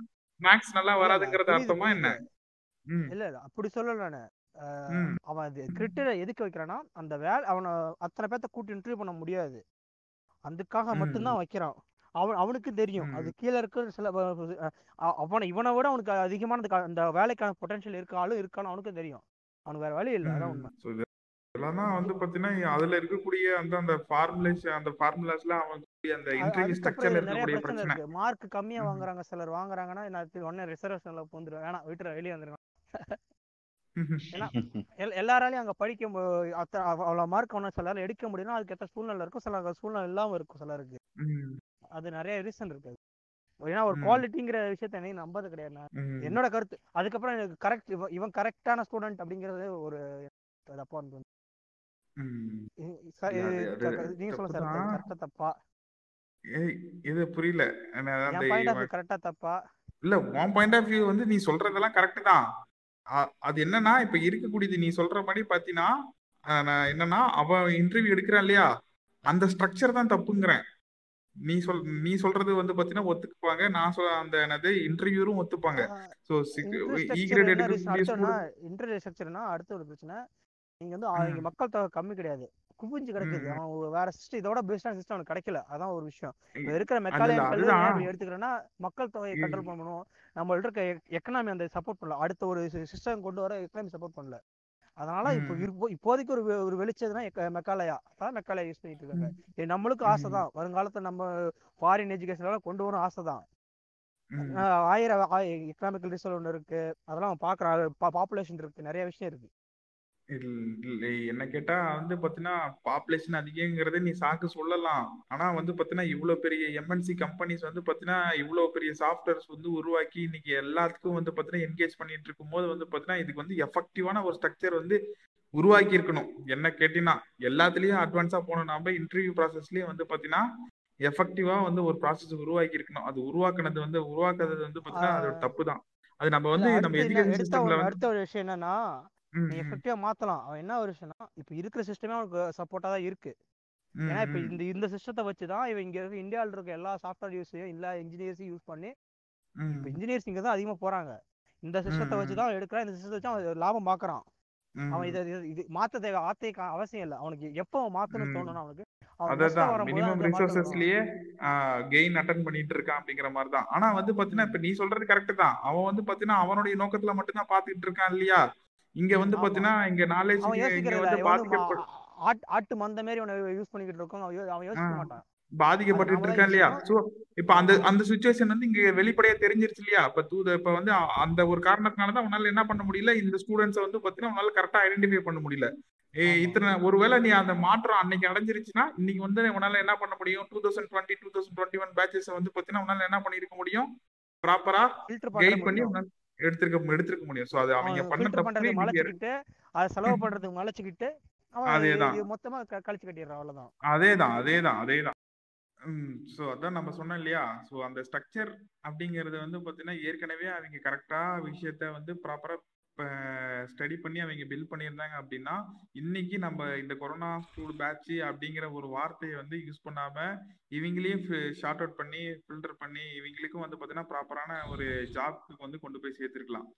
மேக்ஸ் நல்லா வராதுங்கிறது அர்த்தமா என்ன? இல்ல இல்ல. அப்படி சொல்லல நானு. அவன் கிரிட்டரை எதுக்கு வைக்கிறான்னா அந்த வேலை அவனை அத்தனை பேர்த்த கூட்டி இன்டர்வியூ பண்ண முடியாது. அதுக்காக மட்டும்தான் வைக்கிறான். அவன் அவனுக்கு தெரியும். அது கீழே இருக்க சில அவனை இவனை விட அவனுக்கு அதிகமான அந்த வேலைக்கான பொட்டன்ஷியல் இருக்காலும் இருக்கான்னு அவனுக்கும் தெரியும். அவனுக்கு வேற வழி இல்லை. அதான் உண்மை. இதெல்லாம் தான் வந்து பார்த்தீங்கன்னா அதுல இருக்கக்கூடிய அந்த அந்த ஃபார்முலேஷன் அந்த ஃபார்முலாஸ்ல அவன் அந்த இன்டர்வியூ ஸ்ட்ரக்சர்ல இருக்கக்கூடிய பிரச்சனை இருக்கு. மார்க் கம்மியா வாங்குறாங்க சிலர். வாங்குறாங்கன்னா நான் உடனே ரிசர்வேஷன்ல பூந்துருவேன் வேணாம் விட்டுற வெளியே வந்துருவேன் ஏன்னா எல் எல்லாராலையும் அங்க படிக்க அவ்வளவு மார்க் ஒன்றும் சிலரால எடுக்க முடியும்னா அதுக்கு ஏற்ற சூழ்நிலை இருக்கும். சில சூழ்நிலை இல்லாம இருக்கும் சிலருக்கு. அது நிறைய ரீசன் இருக்கு. ஏன்னா ஒரு. குவாலிட்டிங்கிற விஷயத்த என்னையும் நம்பது கிடையாது நான். என்னோட கருத்து. அதுக்கப்புறம் எனக்கு கரெக்ட் இவன் கரெக்டான ஸ்டூடெண்ட் அப்படிங்கிறது ஒரு தப்பா வந்து ம். சார் இல்ல, அது- அது நீங்க சொல்லுங்க சார். கரெக்டா தப்பா? இது புரியல. கரெக்டா தப்பா? இல்ல உன் பாயிண்ட் ஆஃப் வியூ வந்து நீ சொல்றதெல்லாம் கரெக்ட் தான். அது என்னன்னா இப்ப இருக்கக்கூடியது நீ சொல்ற மாதிரி பாத்தீங்கன்னா என்னன்னா அவன் இன்டர்வியூ எடுக்கிறான் இல்லையா? அந்த ஸ்ட்ரக்சர் தான் தப்புங்கிறேன். நீ சொல் நீ சொல்றது வந்து பாத்தீங்கன்னா ஒத்துக்குப்பாங்க நான் சொல்ல அந்த என்னது இன்டர்வியூரும் ஒத்துப்பாங்க. student- இன்டர்வியூ ஸ்ட்ரக்சர்னா அடுத்த ஒரு பிரச்சனை. நீங்க வந்து இங்க மக்கள் தொகை கம்மி கிடையாது. குவிஞ்சு கிடக்குது. அவன் வேற சிஸ்டம் இதோட பெஸ்டான சிஸ்டம் அவனுக்கு கிடைக்கல. அதான் ஒரு விஷயம். இப்ப இருக்கிற மெக்காலஜி எடுத்துக்கிறோன்னா மக்கள் தொகையை. கண்ட்ரோல் பண்ணணும். நம்மள்ட்ட இருக்க எக்கனாமி அந்த சப்போர்ட் பண்ணல. அடுத்த ஒரு சிஸ்டம் கொண்டு வர எக்கனாமி சப்போர்ட் பண்ணல. அதனால இப்போ இப்போதைக்கு ஒரு ஒரு வெளிச்சதுன்னா எக்க- மெக்காலயா. அதான் மெக்காலயா யூஸ் பண்ணிட்டு இருக்காங்க. நம்மளுக்கும் ஆசை. தான். வருங்காலத்துல நம்ம ஃபாரின் எஜுகேஷனால கொண்டு வரும் ஆசை தான். ஆயிரம் எக்கனாமிக்கல் ரிசல்ட் ஒன்று இருக்கு. அதெல்லாம் அவன் பார்க்குறான் பாப்புலேஷன் இருக்கு. நிறைய விஷயம் இருக்கு. என்ன கேட்டா வந்து பாத்தீங்கன்னா பாப்புலேஷன் அதிகங்கிறத நீ சாக்கு சொல்லலாம். ஆனா வந்து பாத்தீங்கன்னா இவ்வளவு பெரிய எம்என்சி கம்பெனிஸ் வந்து பாத்தீங்கன்னா இவ்வளவு பெரிய சாஃப்ட்வேர்ஸ் வந்து உருவாக்கி இன்னைக்கு எல்லாத்துக்கும் வந்து பாத்தீங்கன்னா என்கேஜ் பண்ணிட்டு இருக்கும்போது வந்து பாத்தீங்கன்னா இதுக்கு வந்து எஃபெக்டிவான ஒரு ஸ்ட்ரக்சர் வந்து உருவாக்கி இருக்கணும். என்ன கேட்டீங்கன்னா எல்லாத்துலயும் அட்வான்ஸா போன நாம இன்டர்வியூ ப்ராசஸ்லயும் வந்து பாத்தீங்கன்னா எஃபெக்டிவா வந்து ஒரு ப்ராசஸ் உருவாக்கி இருக்கணும். அது உருவாக்குனது வந்து உருவாக்குறது வந்து பாத்தீங்கன்னா அதோட தப்பு தான் அது நம்ம வந்து நம்ம எஜுகேஷன் அடுத்த சிஸ்டம்ல ஒரு வந்து அடுத்த ஒரு விஷயம் என்னன்னா நீ எஃபெக்டிவா மாத்தலாம். அவன் என்ன ஒரு விஷயம்னா இப்போ இருக்கிற சிஸ்டமே அவனுக்கு சப்போர்ட்டா தான் இருக்கு. ஏன்னா இப்போ இந்த இந்த சிஸ்டத்தை வச்சு தான் இவன் இங்க இருக்க இந்தியாவில் இருக்க எல்லா சாஃப்ட்வேர் யூஸையும் எல்லா இன்ஜினியர்ஸையும் யூஸ் பண்ணி இப்போ இன்ஜினியர்ஸ் இங்க தான் அதிகமா போறாங்க. இந்த சிஸ்டத்தை ம், வச்சு ம். தான் அவன் எடுக்கிறான். இந்த சிஸ்டத்தை வச்சு அவன் லாபம் பார்க்கறான் அவன். இதை இது- மாத்த தேவை ஆத்தே அவசியம் இல்லை. அவனுக்கு எப்போ அவன் மாத்தணும்னு ம். தோணும்னா அவனுக்கு அவன் அதான் மினிமம் ரிசோர்சஸ்லயே கெயின் அட்டன் பண்ணிட்டு இருக்கான் அப்படிங்கிற மாதிரி தான். ஆனா வந்து பாத்தீங்கன்னா இப்ப நீ சொல்றது கரெக்ட் தான். அவன் வந்து பாத்தீங்கன்னா அவனுடைய நோக்கத்துல மட்டும் தான் பாத்துக்கிட்டு இருக்கான் இல்லையா? இங்க வந்து. பாத்தீங்கன்னா இங்க நாலேஜ் ஆட்டு மந்த மாதிரி அவனை யூஸ் பண்ணிக்கிட்டு இருக்கோம். அவன் யோசிக்க. மாட்டான். பாதிக்கப்பட்டு இருக்கான் இல்லையா. சோ இப்ப அந்த அந்த சுச்சுவேஷன் வந்து இங்க வெளிப்படையா தெரிஞ்சிருச்சு இல்லையா? இப்ப தூத இப்ப வந்து அந்த ஒரு காரணத்தினால தான் உன்னால என்ன பண்ண முடியல? இந்த ஸ்டூடெண்ட்ஸை வந்து பாத்தீங்கன்னா உன்னால கரெக்டா ஐடென்டிஃபை பண்ண முடியல. இத்தனை ஒருவேளை நீ அந்த மாற்றம் அன்னைக்கு அடைஞ்சிருச்சுன்னா இன்னைக்கு வந்து உன்னால என்ன பண்ண முடியும்? Two thousand twenty two thousand twenty one batches வந்து பாத்தீங்கன்னா உன்னால என்ன பண்ணிருக்க முடியும்? ப்ராப்பரா கைட் பண்ணி எடுத்திருக்க எடுத்திருக்க முடியும். சோ அது அவங்க பண்ண தப்பு மலைச்சுக்கிட்டு அதை செலவு பண்றதுக்கு மலைச்சுக்கிட்டு அதேதான். மொத்தமா கழிச்சு கட்டிடுறான் அவ்வளவுதான். அதேதான் அதேதான் அதேதான் ஸோ அதான் நம்ம சொன்னோம் இல்லையா? ஸோ அந்த ஸ்ட்ரக்சர் அப்படிங்கிறது வந்து பார்த்தீங்கன்னா ஏற்கனவே அவங்க கரெக்டாக விஷயத்த வந்து ப்ராப்பராக ஸ்டடி பண்ணி அவங்க பில் பண்ணியிருந்தாங்க அப்படின்னா இன்னைக்கு நம்ம இந்த கொரோனா ஸ்கூல் பேட்ச் அப்படிங்கிற ஒரு வார்த்தையை வந்து யூஸ் பண்ணாம இவங்களே ஷார்ட் அவுட் பண்ணி ஃபில்டர் பண்ணி இவங்களுக்கும் வந்து பார்த்தீங்கன்னா ப்ராப்பரான ஒரு ஜாப்க்கு வந்து கொண்டு போய் சேர்த்துருக்கலாம்.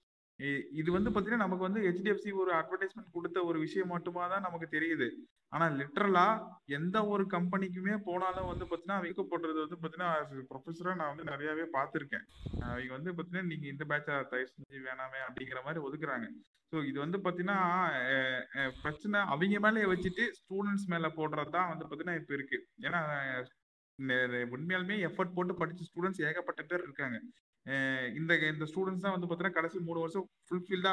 இது வந்து பாத்தீங்கன்னா நமக்கு வந்து ஹெச்டிஎஃப்சி ஒரு அட்வர்டைஸ்மெண்ட் கொடுத்த ஒரு விஷயம் மட்டுமா தான் நமக்கு தெரியுது. ஆனா லிட்டரலா எந்த ஒரு கம்பெனிக்குமே போனாலும் வந்து பாத்தீங்கன்னா அவங்க போடுறது வந்து பாத்தீங்கன்னா ப்ரொஃபஸரா நான் வந்து நிறையவே பார்த்திருக்கேன். அவங்க வந்து பாத்தீங்கன்னா நீங்க இந்த பேட்ச தயவு செஞ்சு வேணாமே அப்படிங்கிற மாதிரி ஒதுக்குறாங்க. ஸோ இது வந்து பாத்தீங்கன்னா பிரச்சனை அவங்க மேலே வச்சுட்டு ஸ்டூடெண்ட்ஸ் மேல போடுறது தான் வந்து பாத்தீங்கன்னா இப்ப இருக்கு. ஏன்னா உண்மையாலுமே எஃபர்ட் போட்டு படிச்ச ஸ்டூடெண்ட்ஸ் ஏகப்பட்ட பேர் இருக்காங்க. இந்த இந்த ஸ்டூடெண்ட்ஸ் தான் வந்து பார்த்தீங்கன்னா கடைசி மூணு வருஷம் ஃபுல்ஃபில்டா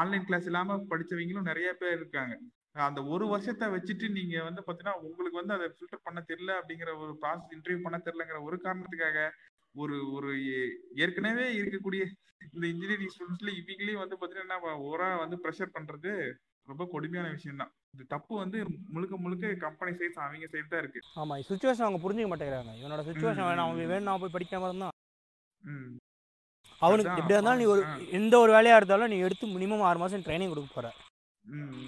ஆன்லைன் கிளாஸ் இல்லாம படிச்சவங்களும் நிறைய பேர் இருக்காங்க. அந்த ஒரு வருஷத்தை வச்சுட்டு நீங்க வந்து பாத்தீங்கன்னா உங்களுக்கு வந்து அதை ஃபில்டர் பண்ண தெரியல அப்படிங்கிற ஒரு ப்ராசஸ் இன்டர்வியூ பண்ண தெரியலங்கிற ஒரு காரணத்துக்காக ஒரு ஒரு ஏ- ஏற்கனவே இருக்கக்கூடிய இந்த இன்ஜினியரிங் ஸ்டூடெண்ட்ஸ்ல இவங்களையும் வந்து பாத்தீங்கன்னா ஓரா வந்து ப்ரெஷர் பண்றது ரொம்ப கொடுமையான விஷயம் தான் இந்த தப்பு வந்து முழுக்க முழுக்க கம்பெனி சைஸ் அவங்க சைடு தான் இருக்கு. ஆமா சுச்சுவேஷன் அவங்க புரிஞ்சுக்க மாட்டேங்கிறாங்க. இவனோட சுச்சுவேஷன் வேணும் அவங்க வேணும் போய் படிக்காம இருந்தா அவனுக்கு எப்படியா இருந்தாலும் நீ ஒரு. எந்த ஒரு வேலையா இருந்தாலும் நீ எடுத்து மினிமம் ஆறு மாசம் ட்ரைனிங் கொடுக்க போற.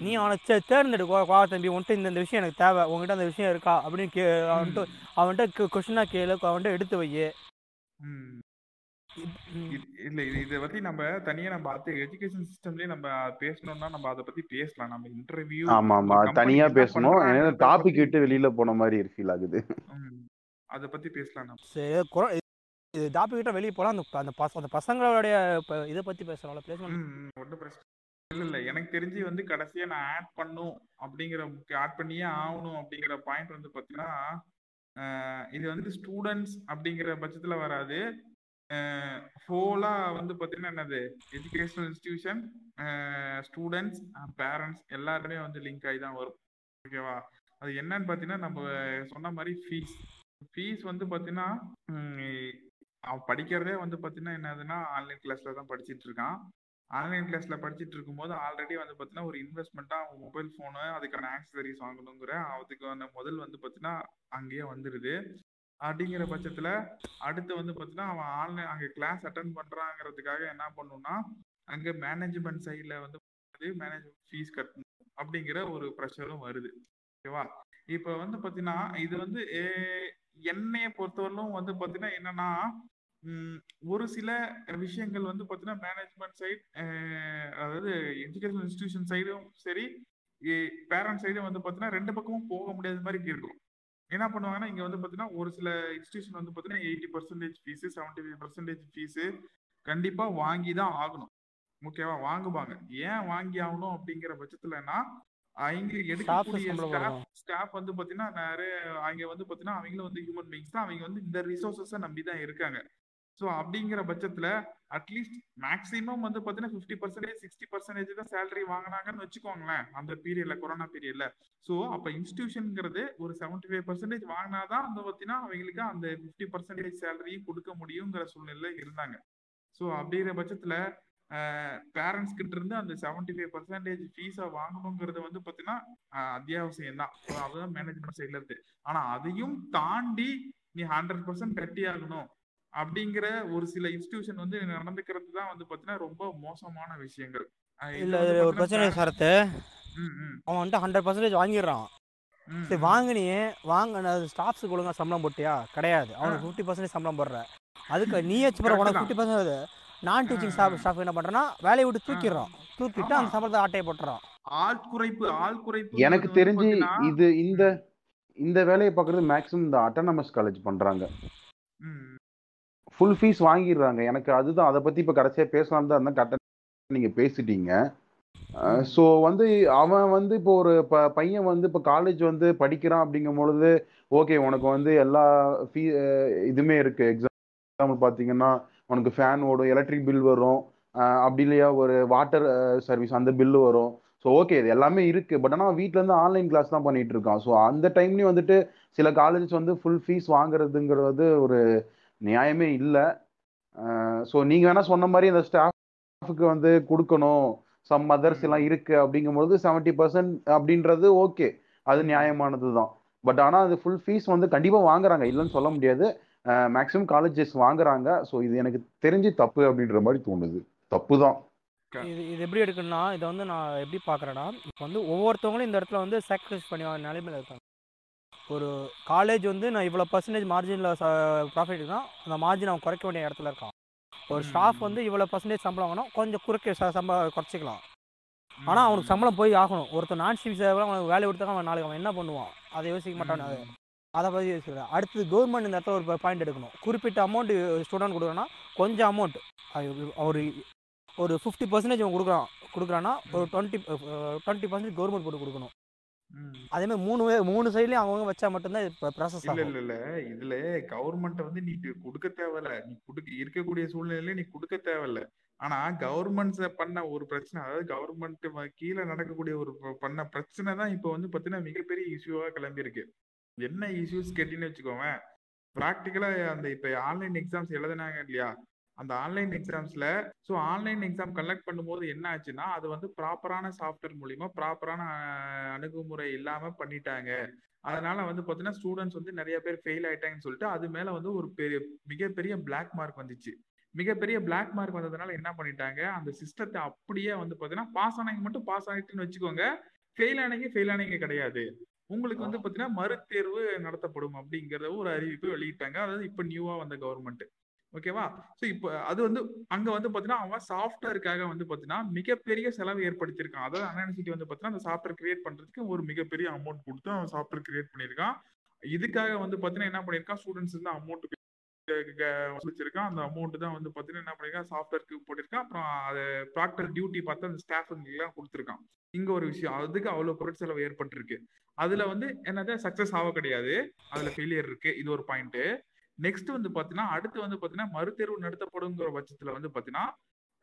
நீ அவனை தேர்ந்தெடு வா தம்பி உன்கிட்ட இந்த இந்த விஷயம் எனக்கு தேவை உன்கிட்ட அந்த விஷயம் இருக்கா அப்படின்னு கே அவன்கிட்ட அவன்கிட்ட கொஷினா கேளு அவன்கிட்ட எடுத்து வை. இல்ல இது இதை பத்தி நம்ம தனியா நம்ம அது எஜுகேஷன் சிஸ்டம்லயே நம்ம பேசணும்னா நம்ம அதை பத்தி பேசலாம். நம்ம இன்டர்வியூ ஆமா ஆமா. தனியா பேசணும். டாபிக் விட்டு வெளியில போன மாதிரி ஃபீல் ஆகுது. அதை பத்தி பேசலாம் நம்ம. சரி இது டாபிக் கிட்ட வெளியே போகலாம் அந்த அந்த பச அந்த பசங்களுடைய இப்போ இதை பற்றி பேசுகிறோம்ல பிளேஸ்மெண்ட் ஒன்றும் பிரச்சனை இல்லை இல்லை. எனக்கு தெரிஞ்சு வந்து கடைசியாக நான் ஆட் பண்ணும் அப்படிங்கிற ஆட் பண்ணியே ஆகணும் அப்படிங்கிற பாயிண்ட் வந்து பார்த்தீங்கன்னா இது வந்து ஸ்டூடெண்ட்ஸ் அப்படிங்கிற பட்சத்தில் வராது. ஃபோலாக வந்து பார்த்தீங்கன்னா என்னது? எஜுகேஷனல் இன்ஸ்டிடியூஷன் ஸ்டூடெண்ட்ஸ் பேரண்ட்ஸ் எல்லாருமே வந்து லிங்க் ஆகி தான் வரும். ஓகேவா அது என்னன்னு பார்த்தீங்கன்னா நம்ம சொன்ன மாதிரி ஃபீஸ் ஃபீஸ் வந்து பார்த்தீங்கன்னா அவன் படிக்கிறதே வந்து பார்த்தீங்கன்னா என்னதுன்னா ஆன்லைன் கிளாஸ்ல தான் படிச்சிட்டு இருக்கான். ஆன்லைன் கிளாஸ்ல படிச்சுட்டு இருக்கும்போது ஆல்ரெடி வந்து பார்த்தீங்கன்னா ஒரு இன்வெஸ்ட்மெண்ட்டா அவன் மொபைல் ஃபோனு அதுக்கான ஆக்சசரிஸ் வாங்கணுங்கிற அதுக்கான முதல் வந்து பார்த்தீங்கன்னா அங்கேயே வந்துடுது அப்படிங்கிற பட்சத்துல அடுத்து வந்து பார்த்தீங்கன்னா அவன் ஆன்லைன் அங்கே கிளாஸ் அட்டன் பண்றாங்கிறதுக்காக என்ன பண்ணுன்னா அங்கே மேனேஜ்மெண்ட் சைடில் வந்து மேனேஜ்மெண்ட் ஃபீஸ் கட்டணும் அப்படிங்கிற ஒரு ப்ரெஷரும் வருது. ஓகேவா இப்போ வந்து பார்த்தீங்கன்னா இது வந்து என்னைய பொறுத்தவரையிலும் வந்து பார்த்தீங்கன்னா என்னன்னா ஒரு சில விஷயங்கள் வந்து பார்த்தீங்கன்னா மேனேஜ்மெண்ட் சைட் அதாவது எஜுகேஷன் இன்ஸ்டிடியூஷன் சைடும் சரி பேரண்ட் சைடும் வந்து பார்த்தீங்கன்னா ரெண்டு பக்கமும் போக முடியாத மாதிரி இருக்கும் என்ன பண்ணுவாங்கன்னா இங்க வந்து பாத்தீங்கன்னா ஒரு சில இன்ஸ்டிடியூஷன் வந்து பாத்தீங்கன்னா eighty percentage fees seventy five percentage fees கண்டிப்பா வாங்கி தான் ஆகணும் ஓகேவா வாங்குவாங்க. ஏன் வாங்கி ஆகணும் அப்படிங்கிற பட்சத்துலன்னா அவங்க எடுக்கக்கூடிய ஸ்டாஃப் வந்து பாத்தீங்கன்னா நிறைய அவங்க வந்து பாத்தீங்கன்னா அவங்களும் வந்து ஹியூமன் பீங்ஸ் தான். அவங்க வந்து இந்த ரிசோர்சஸை நம்பி தான் இருக்காங்க. ஸோ அப்படிங்கிற பட்சத்துல அட்லீஸ்ட் மேக்ஸிமம் வந்து பாத்தீங்கன்னா ஃபிஃப்டி பர்சன்டேஜ் சிக்ஸ்டி பர்சன்டேஜ் தான் சேலரி வாங்கினாங்கன்னு வச்சுக்கோங்களேன் அந்த பீரியட்ல கொரோனா பீரியட்ல ஸோ அப்போ இன்ஸ்டிடியூஷனுங்கிறது ஒரு செவன்டி ஃபைவ் பர்சன்டேஜ் வாங்கினாதான் அந்த பார்த்தீங்கன்னா அவங்களுக்கு அந்த ஃபிஃப்டி பர்சன்டேஜ் சேலரியும் கொடுக்க முடியுங்கிற சூழ்நிலை இருந்தாங்க. ஸோ அப்படிங்கிற பட்சத்தில் பேரண்ட்ஸ் கிட்ட இருந்து அந்த செவன்டி ஃபைவ் பர்சன்டேஜ் ஃபீஸா வாங்கணுங்கிறது வந்து பாத்தீங்கன்னா அத்தியாவசியம் தான் அதுதான் மேனேஜ்மெண்ட் சைட்ல இருந்து. ஆனால் அதையும் தாண்டி நீ ஹண்ட்ரட் பர்சன்ட் கட்டி ஆகணும் அப்படிங்கிற ஒரு சில இன்ஸ்டிடியூஷன் வந்து நடந்துக்கிறது தான் வந்து பார்த்தீங்கன்னா ரொம்ப மோசமான விஷயங்கள். இல்ல வந்து ஒரு பாத்தீங்கன்னா பிரச்சனை சரத்து. ம், ம், அவன் வந்துட்டு ஹண்ட்ரட் பர்சன்டேஜ் வாங்கிடுறான். ம், சரி. வாங்கினியே வாங்கின ஸ்டாஃப்ஸுக்கு ஒழுங்கா சம்பளம் போட்டியா? கிடையாது. அவனுக்கு ஃபிஃப்டி பர்சன்டேஜ் சம்பளம் போடுற. அதுக்கு நீ வச்சு போற உனக்கு. Fifty percentage non teaching staff staff என்ன பண்றான்னா வேலையை விட்டு தூக்கிடுறான். தூக்கிட்டு அந்த. சம்பளத்தை ஆட்டையை போட்டுறான். ஆள் குறைப்பு ஆள் குறைப்பு எனக்கு தெரிஞ்சு இது இந்த இந்த வேலையை பார்க்கறது மேக்ஸிமம் இந்த அட்டானமஸ் காலேஜ் பண்றாங்க. ஃபுல் ஃபீஸ் வாங்கிடுறாங்க. எனக்கு அதுதான். அதை பத்தி இப்ப கடைசியா பேசலாம் தான் இருந்தா கரெக்டாக நீங்க பேசிட்டீங்க. ஸோ வந்து அவன் வந்து இப்போ ஒரு ப பையன் வந்து இப்போ காலேஜ் வந்து படிக்கிறான் அப்படிங்கும் பொழுது ஓகே உனக்கு வந்து எல்லா ஃபீ இதுமே இருக்கு. எக்ஸாம்பிள் பார்த்தீங்கன்னா உனக்கு ஃபேன் ஓடும் எலக்ட்ரிக் பில் வரும். அப்படி இல்லையா ஒரு வாட்டர் சர்வீஸ் அந்த பில்லு வரும். ஸோ ஓகே இது எல்லாமே இருக்கு. பட் ஆனால் வீட்ல இருந்து ஆன்லைன் கிளாஸ் தான் பண்ணிட்டு இருக்கான். ஸோ அந்த டைம்லயும் வந்துட்டு சில காலேஜஸ் வந்து ஃபுல் ஃபீஸ் வாங்குறதுங்கிறது ஒரு நியாயமே இல்லை. ஸோ நீங்க வேணா சொன்ன மாதிரி அந்த ஸ்டாஃபுக்கு வந்து கொடுக்கணும். சம் அதர்ஸ் எல்லாம் இருக்கு அப்படிங்கும்போது செவன்ட்டி பர்சன்ட் அப்படின்றது ஓகே அது நியாயமானது தான் பட் ஆனால் அது ஃபுல் ஃபீஸ் வந்து கண்டிப்பாக வாங்குறாங்க. இல்லைன்னு சொல்ல முடியாது. மேக்ஸிமம் காலேஜஸ் வாங்குறாங்க. ஸோ இது எனக்கு தெரிஞ்சு தப்பு அப்படின்ற மாதிரி தோணுது. தப்பு தான் இது இது எப்படி எடுக்கணும்னா இதை வந்து நான் எப்படி பார்க்குறேன்னா இப்போ வந்து ஒவ்வொருத்தவங்களும் இந்த இடத்துல வந்து சாக்ரிஃபைஸ் பண்ணி நிலைமையில இருக்காங்க. ஒரு காலேஜ் வந்து நான் இவ்வளோ பர்சன்டேஜ் மார்ஜினில் ப்ராஃபிட் இருக்கான் அந்த மார்ஜின் அவன் குறைக்க வேண்டிய இடத்துல இருக்கான். ஒரு ஸ்டாஃப் வந்து இவ்வளோ பர்சன்டேஜ் சம்பளம் வாங்கணும் கொஞ்சம் குறைக்க சம்பளம் குறைச்சிக்கலாம். ஆனால் அவனுக்கு சம்பளம் போய் ஆகணும். ஒருத்தர் நான் சிவி அவனுக்கு வேலை கொடுத்தா அவன் நாளைக்கு அவன் என்ன பண்ணுவான்? அதை யோசிக்க மாட்டான். அது அதை பற்றி யோசிக்கிறேன். அடுத்தது கவர்மெண்ட் இந்த இடத்துல ஒரு பாயிண்ட் எடுக்கணும். குறிப்பிட்ட அமௌண்ட் ஸ்டூடெண்ட் கொடுக்குறோன்னா கொஞ்சம் அமௌண்ட் ஒரு ஒரு ஃபிஃப்டி பர்சன்டேஜ் அவன் கொடுக்குறான். கொடுக்குறான்னா ஒரு டுவெண்ட்டி டுவெண்ட்டி பர்சன்டேஜ் கவர்மெண்ட் போட்டு கொடுக்கணும். அதே மாதிரி மூணு மூணு சைட்லையும் அவங்கவுங்க வச்சா மட்டும்தான் இப்போ ப்ராசஸ் இல்ல இல்ல இல்ல. இதுல கவர்மெண்ட் வந்து நீ கொடுக்க தேவையில்ல. நீ கொடுக்க இருக்கக்கூடிய சூழ்நிலையில நீ கொடுக்க தேவையில்ல. ஆனா கவர்மெண்ட்ஸ் பண்ண ஒரு பிரச்சனை அதாவது கவர்மெண்ட் கீழே நடக்கக்கூடிய ஒரு பண்ண பிரச்சனை தான் இப்போ வந்து பாத்தீங்கன்னா மிகப்பெரிய இஷ்யூவா கிளம்பி இருக்கு என்ன இஷ்யூஸ் கேட்டீங்கன்னு வச்சுக்கோங்க ப்ராக்டிக்கலா அந்த இப்ப ஆன்லைன் எக்ஸாம்ஸ் எழுதுனாங்க இல்லையா? அந்த ஆன்லைன் எக்ஸாம்ஸ்ல ஸோ ஆன்லைன் எக்ஸாம் கண்டக்ட் பண்ணும்போது என்ன ஆச்சுன்னா அது வந்து ப்ராப்பரான சாஃப்ட்வேர் மூலியமா ப்ராப்பரான அணுகுமுறை இல்லாம பண்ணிட்டாங்க. அதனால வந்து பார்த்தீங்கன்னா ஸ்டூடெண்ட்ஸ் வந்து நிறைய பேர் ஃபெயில் ஆயிட்டாங்கன்னு சொல்லிட்டு அது மேல வந்து ஒரு பெரிய மிகப்பெரிய பிளாக் மார்க் வந்துச்சு. மிகப்பெரிய பிளாக் மார்க் வந்ததுனால என்ன பண்ணிட்டாங்க அந்த சிஸ்டத்தை அப்படியே வந்து பார்த்தீங்கன்னா பாஸ் ஆனவங்க மட்டும் பாஸ் ஆகிட்டுன்னு வச்சுக்கோங்க ஃபெயில் ஆனவங்க ஃபெயில் ஆனவங்க கிடையாது. உங்களுக்கு வந்து பார்த்தீங்கன்னா மறுதேர்வு நடத்தப்படும் அப்படிங்கிற ஒரு அறிவிப்பு வெளியிட்டாங்க. அதாவது இப்போ நியூவா வந்த கவர்மெண்ட் ஓகேவா ஸோ இப்போ அது வந்து அங்க வந்து பாத்தீங்கன்னா அவன் சாஃப்ட்வேருக்காக வந்து பாத்தீங்கன்னா மிகப்பெரிய செலவு ஏற்படுத்தியிருக்கான் அதாவது அனானிசிட்டி வந்து பாத்தீங்கன்னா அந்த சாஃப்ட்வேர் கிரியேட் பண்றதுக்கு ஒரு மிகப்பெரிய அமௌண்ட் கொடுத்து அவன் சாஃப்ட்வேர் கிரியேட் பண்ணியிருக்கான். இதுக்காக வந்து பாத்தீங்கன்னா என்ன பண்ணியிருக்கான்? ஸ்டூடெண்ட்ஸ் இருந்து அமௌண்ட் வச்சிருக்கான். அந்த அமௌண்ட் தான் வந்து பாத்தீங்கன்னா என்ன பண்ணிருக்கான் சாஃப்ட்வேருக்கு போட்டிருக்கான். அப்புறம் அது ப்ராக்டர் டியூட்டி பார்த்து அந்த ஸ்டாஃபுங்கெல்லாம் கொடுத்துருக்கான். இங்க ஒரு விஷயம். அதுக்கு அவ்வளவு பொருட்செலவு ஏற்பட்டிருக்கு. அதுல வந்து என்னது? சக்சஸ் ஆக கிடையாது. அதுல ஃபெயிலியர் இருக்கு. இது ஒரு பாயிண்ட் நெக்ஸ்ட் வந்து பாத்தீங்கன்னா அடுத்து வந்து பாத்தீங்கன்னா மறுதேர்வு நடத்தப்படுங்கிற பட்சத்துல வந்து பாத்தீங்கன்னா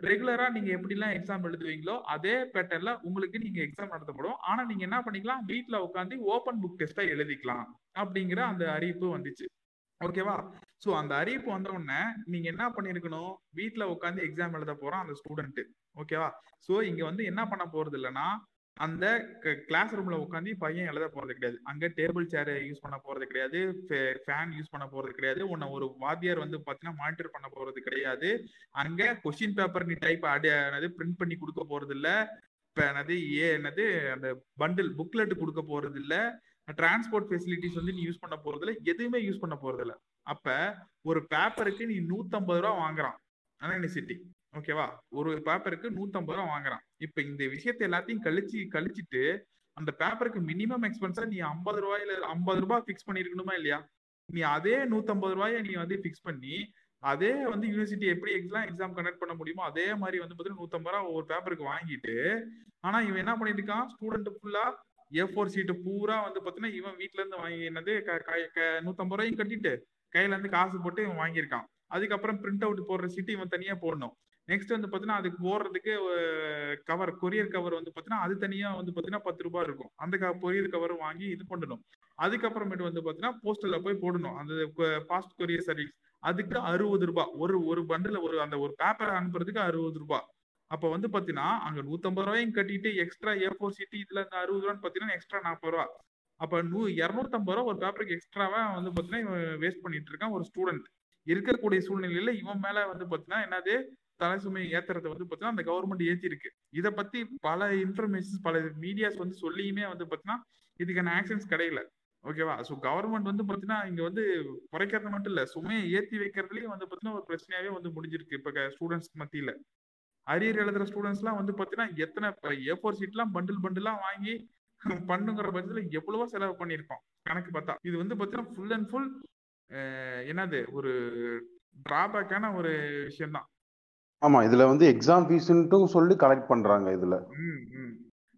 ரெகுலரா நீங்க எப்படிலாம் எக்ஸாம் எழுதுவீங்களோ அதே பேட்டர்ல உங்களுக்கு நீங்க எக்ஸாம் நடத்தப்படும். ஆனா நீங்க என்ன பண்ணிக்கலாம்? வீட்டுல உட்காந்து ஓபன் புக் டெஸ்டா எழுதிக்கலாம் அப்படிங்கிற அந்த அறிவிப்பு வந்துச்சு. ஓகேவா சோ அந்த அறிவிப்பு வந்த உடனே நீங்க என்ன பண்ணிருக்கணும்? வீட்டுல உட்காந்து எக்ஸாம் எழுத போறோம் அந்த ஸ்டூடெண்ட் ஓகேவா சோ இங்க வந்து என்ன பண்ண போறது இல்லைன்னா அந்த கிளாஸ் ரூம்ல உட்காந்து பையன் எழுத போறது கிடையாது. அங்க டேபிள் சேர் யூஸ் பண்ண போறது கிடையாது. ஃபேன் யூஸ் பண்ண போறது கிடையாது. உன்னை ஒரு வாத்தியார் வந்து பாத்தீங்கன்னா மானிட்டர் பண்ண போறது கிடையாது. அங்க கொஸ்டின் பேப்பர் நீ டைப் என்னது பிரிண்ட் பண்ணி கொடுக்க போறது இல்ல இப்ப என்னது ஏ என்னது அந்த பண்டில் புக்லெட் கொடுக்க போறது இல்ல டிரான்ஸ்போர்ட் ஃபெசிலிட்டிஸ் வந்து நீ யூஸ் பண்ண போறது இல்ல எதுவுமே யூஸ் பண்ண போறது இல்ல அப்ப ஒரு பேப்பருக்கு நீ நூத்தம்பது ரூபா வாங்குறான். யூனிவர்சிட்டி ஓகேவா? ஒரு பேப்பருக்கு நூத்தம்பது ரூபா வாங்குறான். இப்ப இந்த விஷயத்தை எல்லாத்தையும் கழிச்சு கழிச்சிட்டு அந்த பேப்பருக்கு மினிமம் எக்ஸ்பென்ஸா நீ ஐம்பது ரூபாயில ஐம்பது ரூபாய் ஃபிக்ஸ் பண்ணிருக்கணுமா இல்லையா? நீ அதே நூத்தம்பது ரூபாய நீ வந்து ஃபிக்ஸ் பண்ணி அதே வந்து யூனிவர்சிட்டி எப்படி எக்ஸாம் எக்ஸாம் கண்டக்ட் பண்ண முடியுமோ அதே மாதிரி வந்து பார்த்தீங்கன்னா நூத்தம்பது ரூபா ஒவ்வொரு பேப்பருக்கு வாங்கிட்டு ஆனா இவன் என்ன பண்ணிட்டு இருக்கான் ஸ்டூடெண்ட் ஃபுல்லா ஏ ஃபோர் சீட்டு பூரா வந்து பார்த்தீங்கன்னா இவன் வீட்ல இருந்து வாங்கி என்னது நூத்தம்பது ரூபாயும் கட்டிட்டு கையில இருந்து காசு போட்டு இவன் வாங்கியிருக்கான். அதுக்கப்புறம் பிரிண்ட் அவுட் போடுற சீட்டு இவன் தனியா போடணும். நெக்ஸ்ட் வந்து பாத்தீங்கன்னா அதுக்கு போடுறதுக்கு கவர் கொரியர் கவர் வந்து பாத்தீங்கன்னா அது தனியா வந்து பாத்தீங்கன்னா பத்து ரூபாய் இருக்கும். அந்த கொரியர் கவர் வாங்கி இது பண்ணணும் அதுக்கப்புறமேட்டு வந்து பாத்தீங்கன்னா போஸ்டல்ல போய் போடணும். அந்த ஃபாஸ்ட் கொரியர் சர்வீஸ் அதுக்கு அறுபது ரூபாய். ஒரு ஒரு பண்டில் ஒரு அந்த ஒரு பேப்பரை அனுப்புறதுக்கு அறுபது ரூபாய். அப்ப வந்து பாத்தீங்கன்னா அங்க நூத்தம்பது ரூபாயும் கட்டிட்டு எக்ஸ்ட்ரா ஏ ஃபோர் சீட்டு இதுல இந்த அறுபது ரூபான்னு பாத்தீங்கன்னா எக்ஸ்ட்ரா நாற்பது ரூபா அப்ப நூ இரநூத்தம்பது ரூபா ஒரு பேப்பருக்கு எக்ஸ்ட்ராவா வந்து பாத்தீங்கன்னா இவன் வேஸ்ட் பண்ணிட்டு இருக்கான் ஒரு ஸ்டூடெண்ட் இருக்கக்கூடிய சூழ்நிலையில இவன் மேல வந்து பாத்தீங்கன்னா என்னது? தலை சுமை ஏத்துறத வந்து பாத்தீங்கன்னா அந்த கவர்மெண்ட் ஏத்தி இருக்கு இத பத்தி பல இன்ஃபர்மேஷன்ஸ் பல மீடியாஸ் வந்து சொல்லியுமே வந்து பாத்தீங்கன்னா இதுக்கான ஆக்ஷன்ஸ் கிடையல. ஓகேவா ஸோ கவர்மெண்ட் வந்து பாத்தீங்கன்னா இங்க வந்து குறைக்கிறது மட்டும் இல்ல சுமையை ஏத்தி வைக்கிறதுலயும் வந்து பாத்தீங்கன்னா ஒரு பிரச்சனையாவே வந்து முடிஞ்சிருக்கு இப்ப ஸ்டூடெண்ட்ஸ் மத்தியில. அரியர் எழுதுற ஸ்டூடெண்ட்ஸ் எல்லாம் வந்து பாத்தீங்கன்னா எத்தனை ஏ ஃபோர் சீட் எல்லாம் பண்டில் பண்டிலாம் வாங்கி பண்ணுங்கிற பட்சத்துல எவ்வளவோ செலவு பண்ணியிருக்கோம். கணக்கு பார்த்தா. இது வந்து பாத்தீங்கன்னா ஃபுல் அண்ட் ஃபுல் என்னது? ஒரு டிராபேக்கான ஒரு விஷயம் தான் ஆமா இதுல வந்து எக்ஸாம் ஃபீஸ்ன்ட்டும் சொல்லி கலெக்ட் பண்றாங்க இதுல.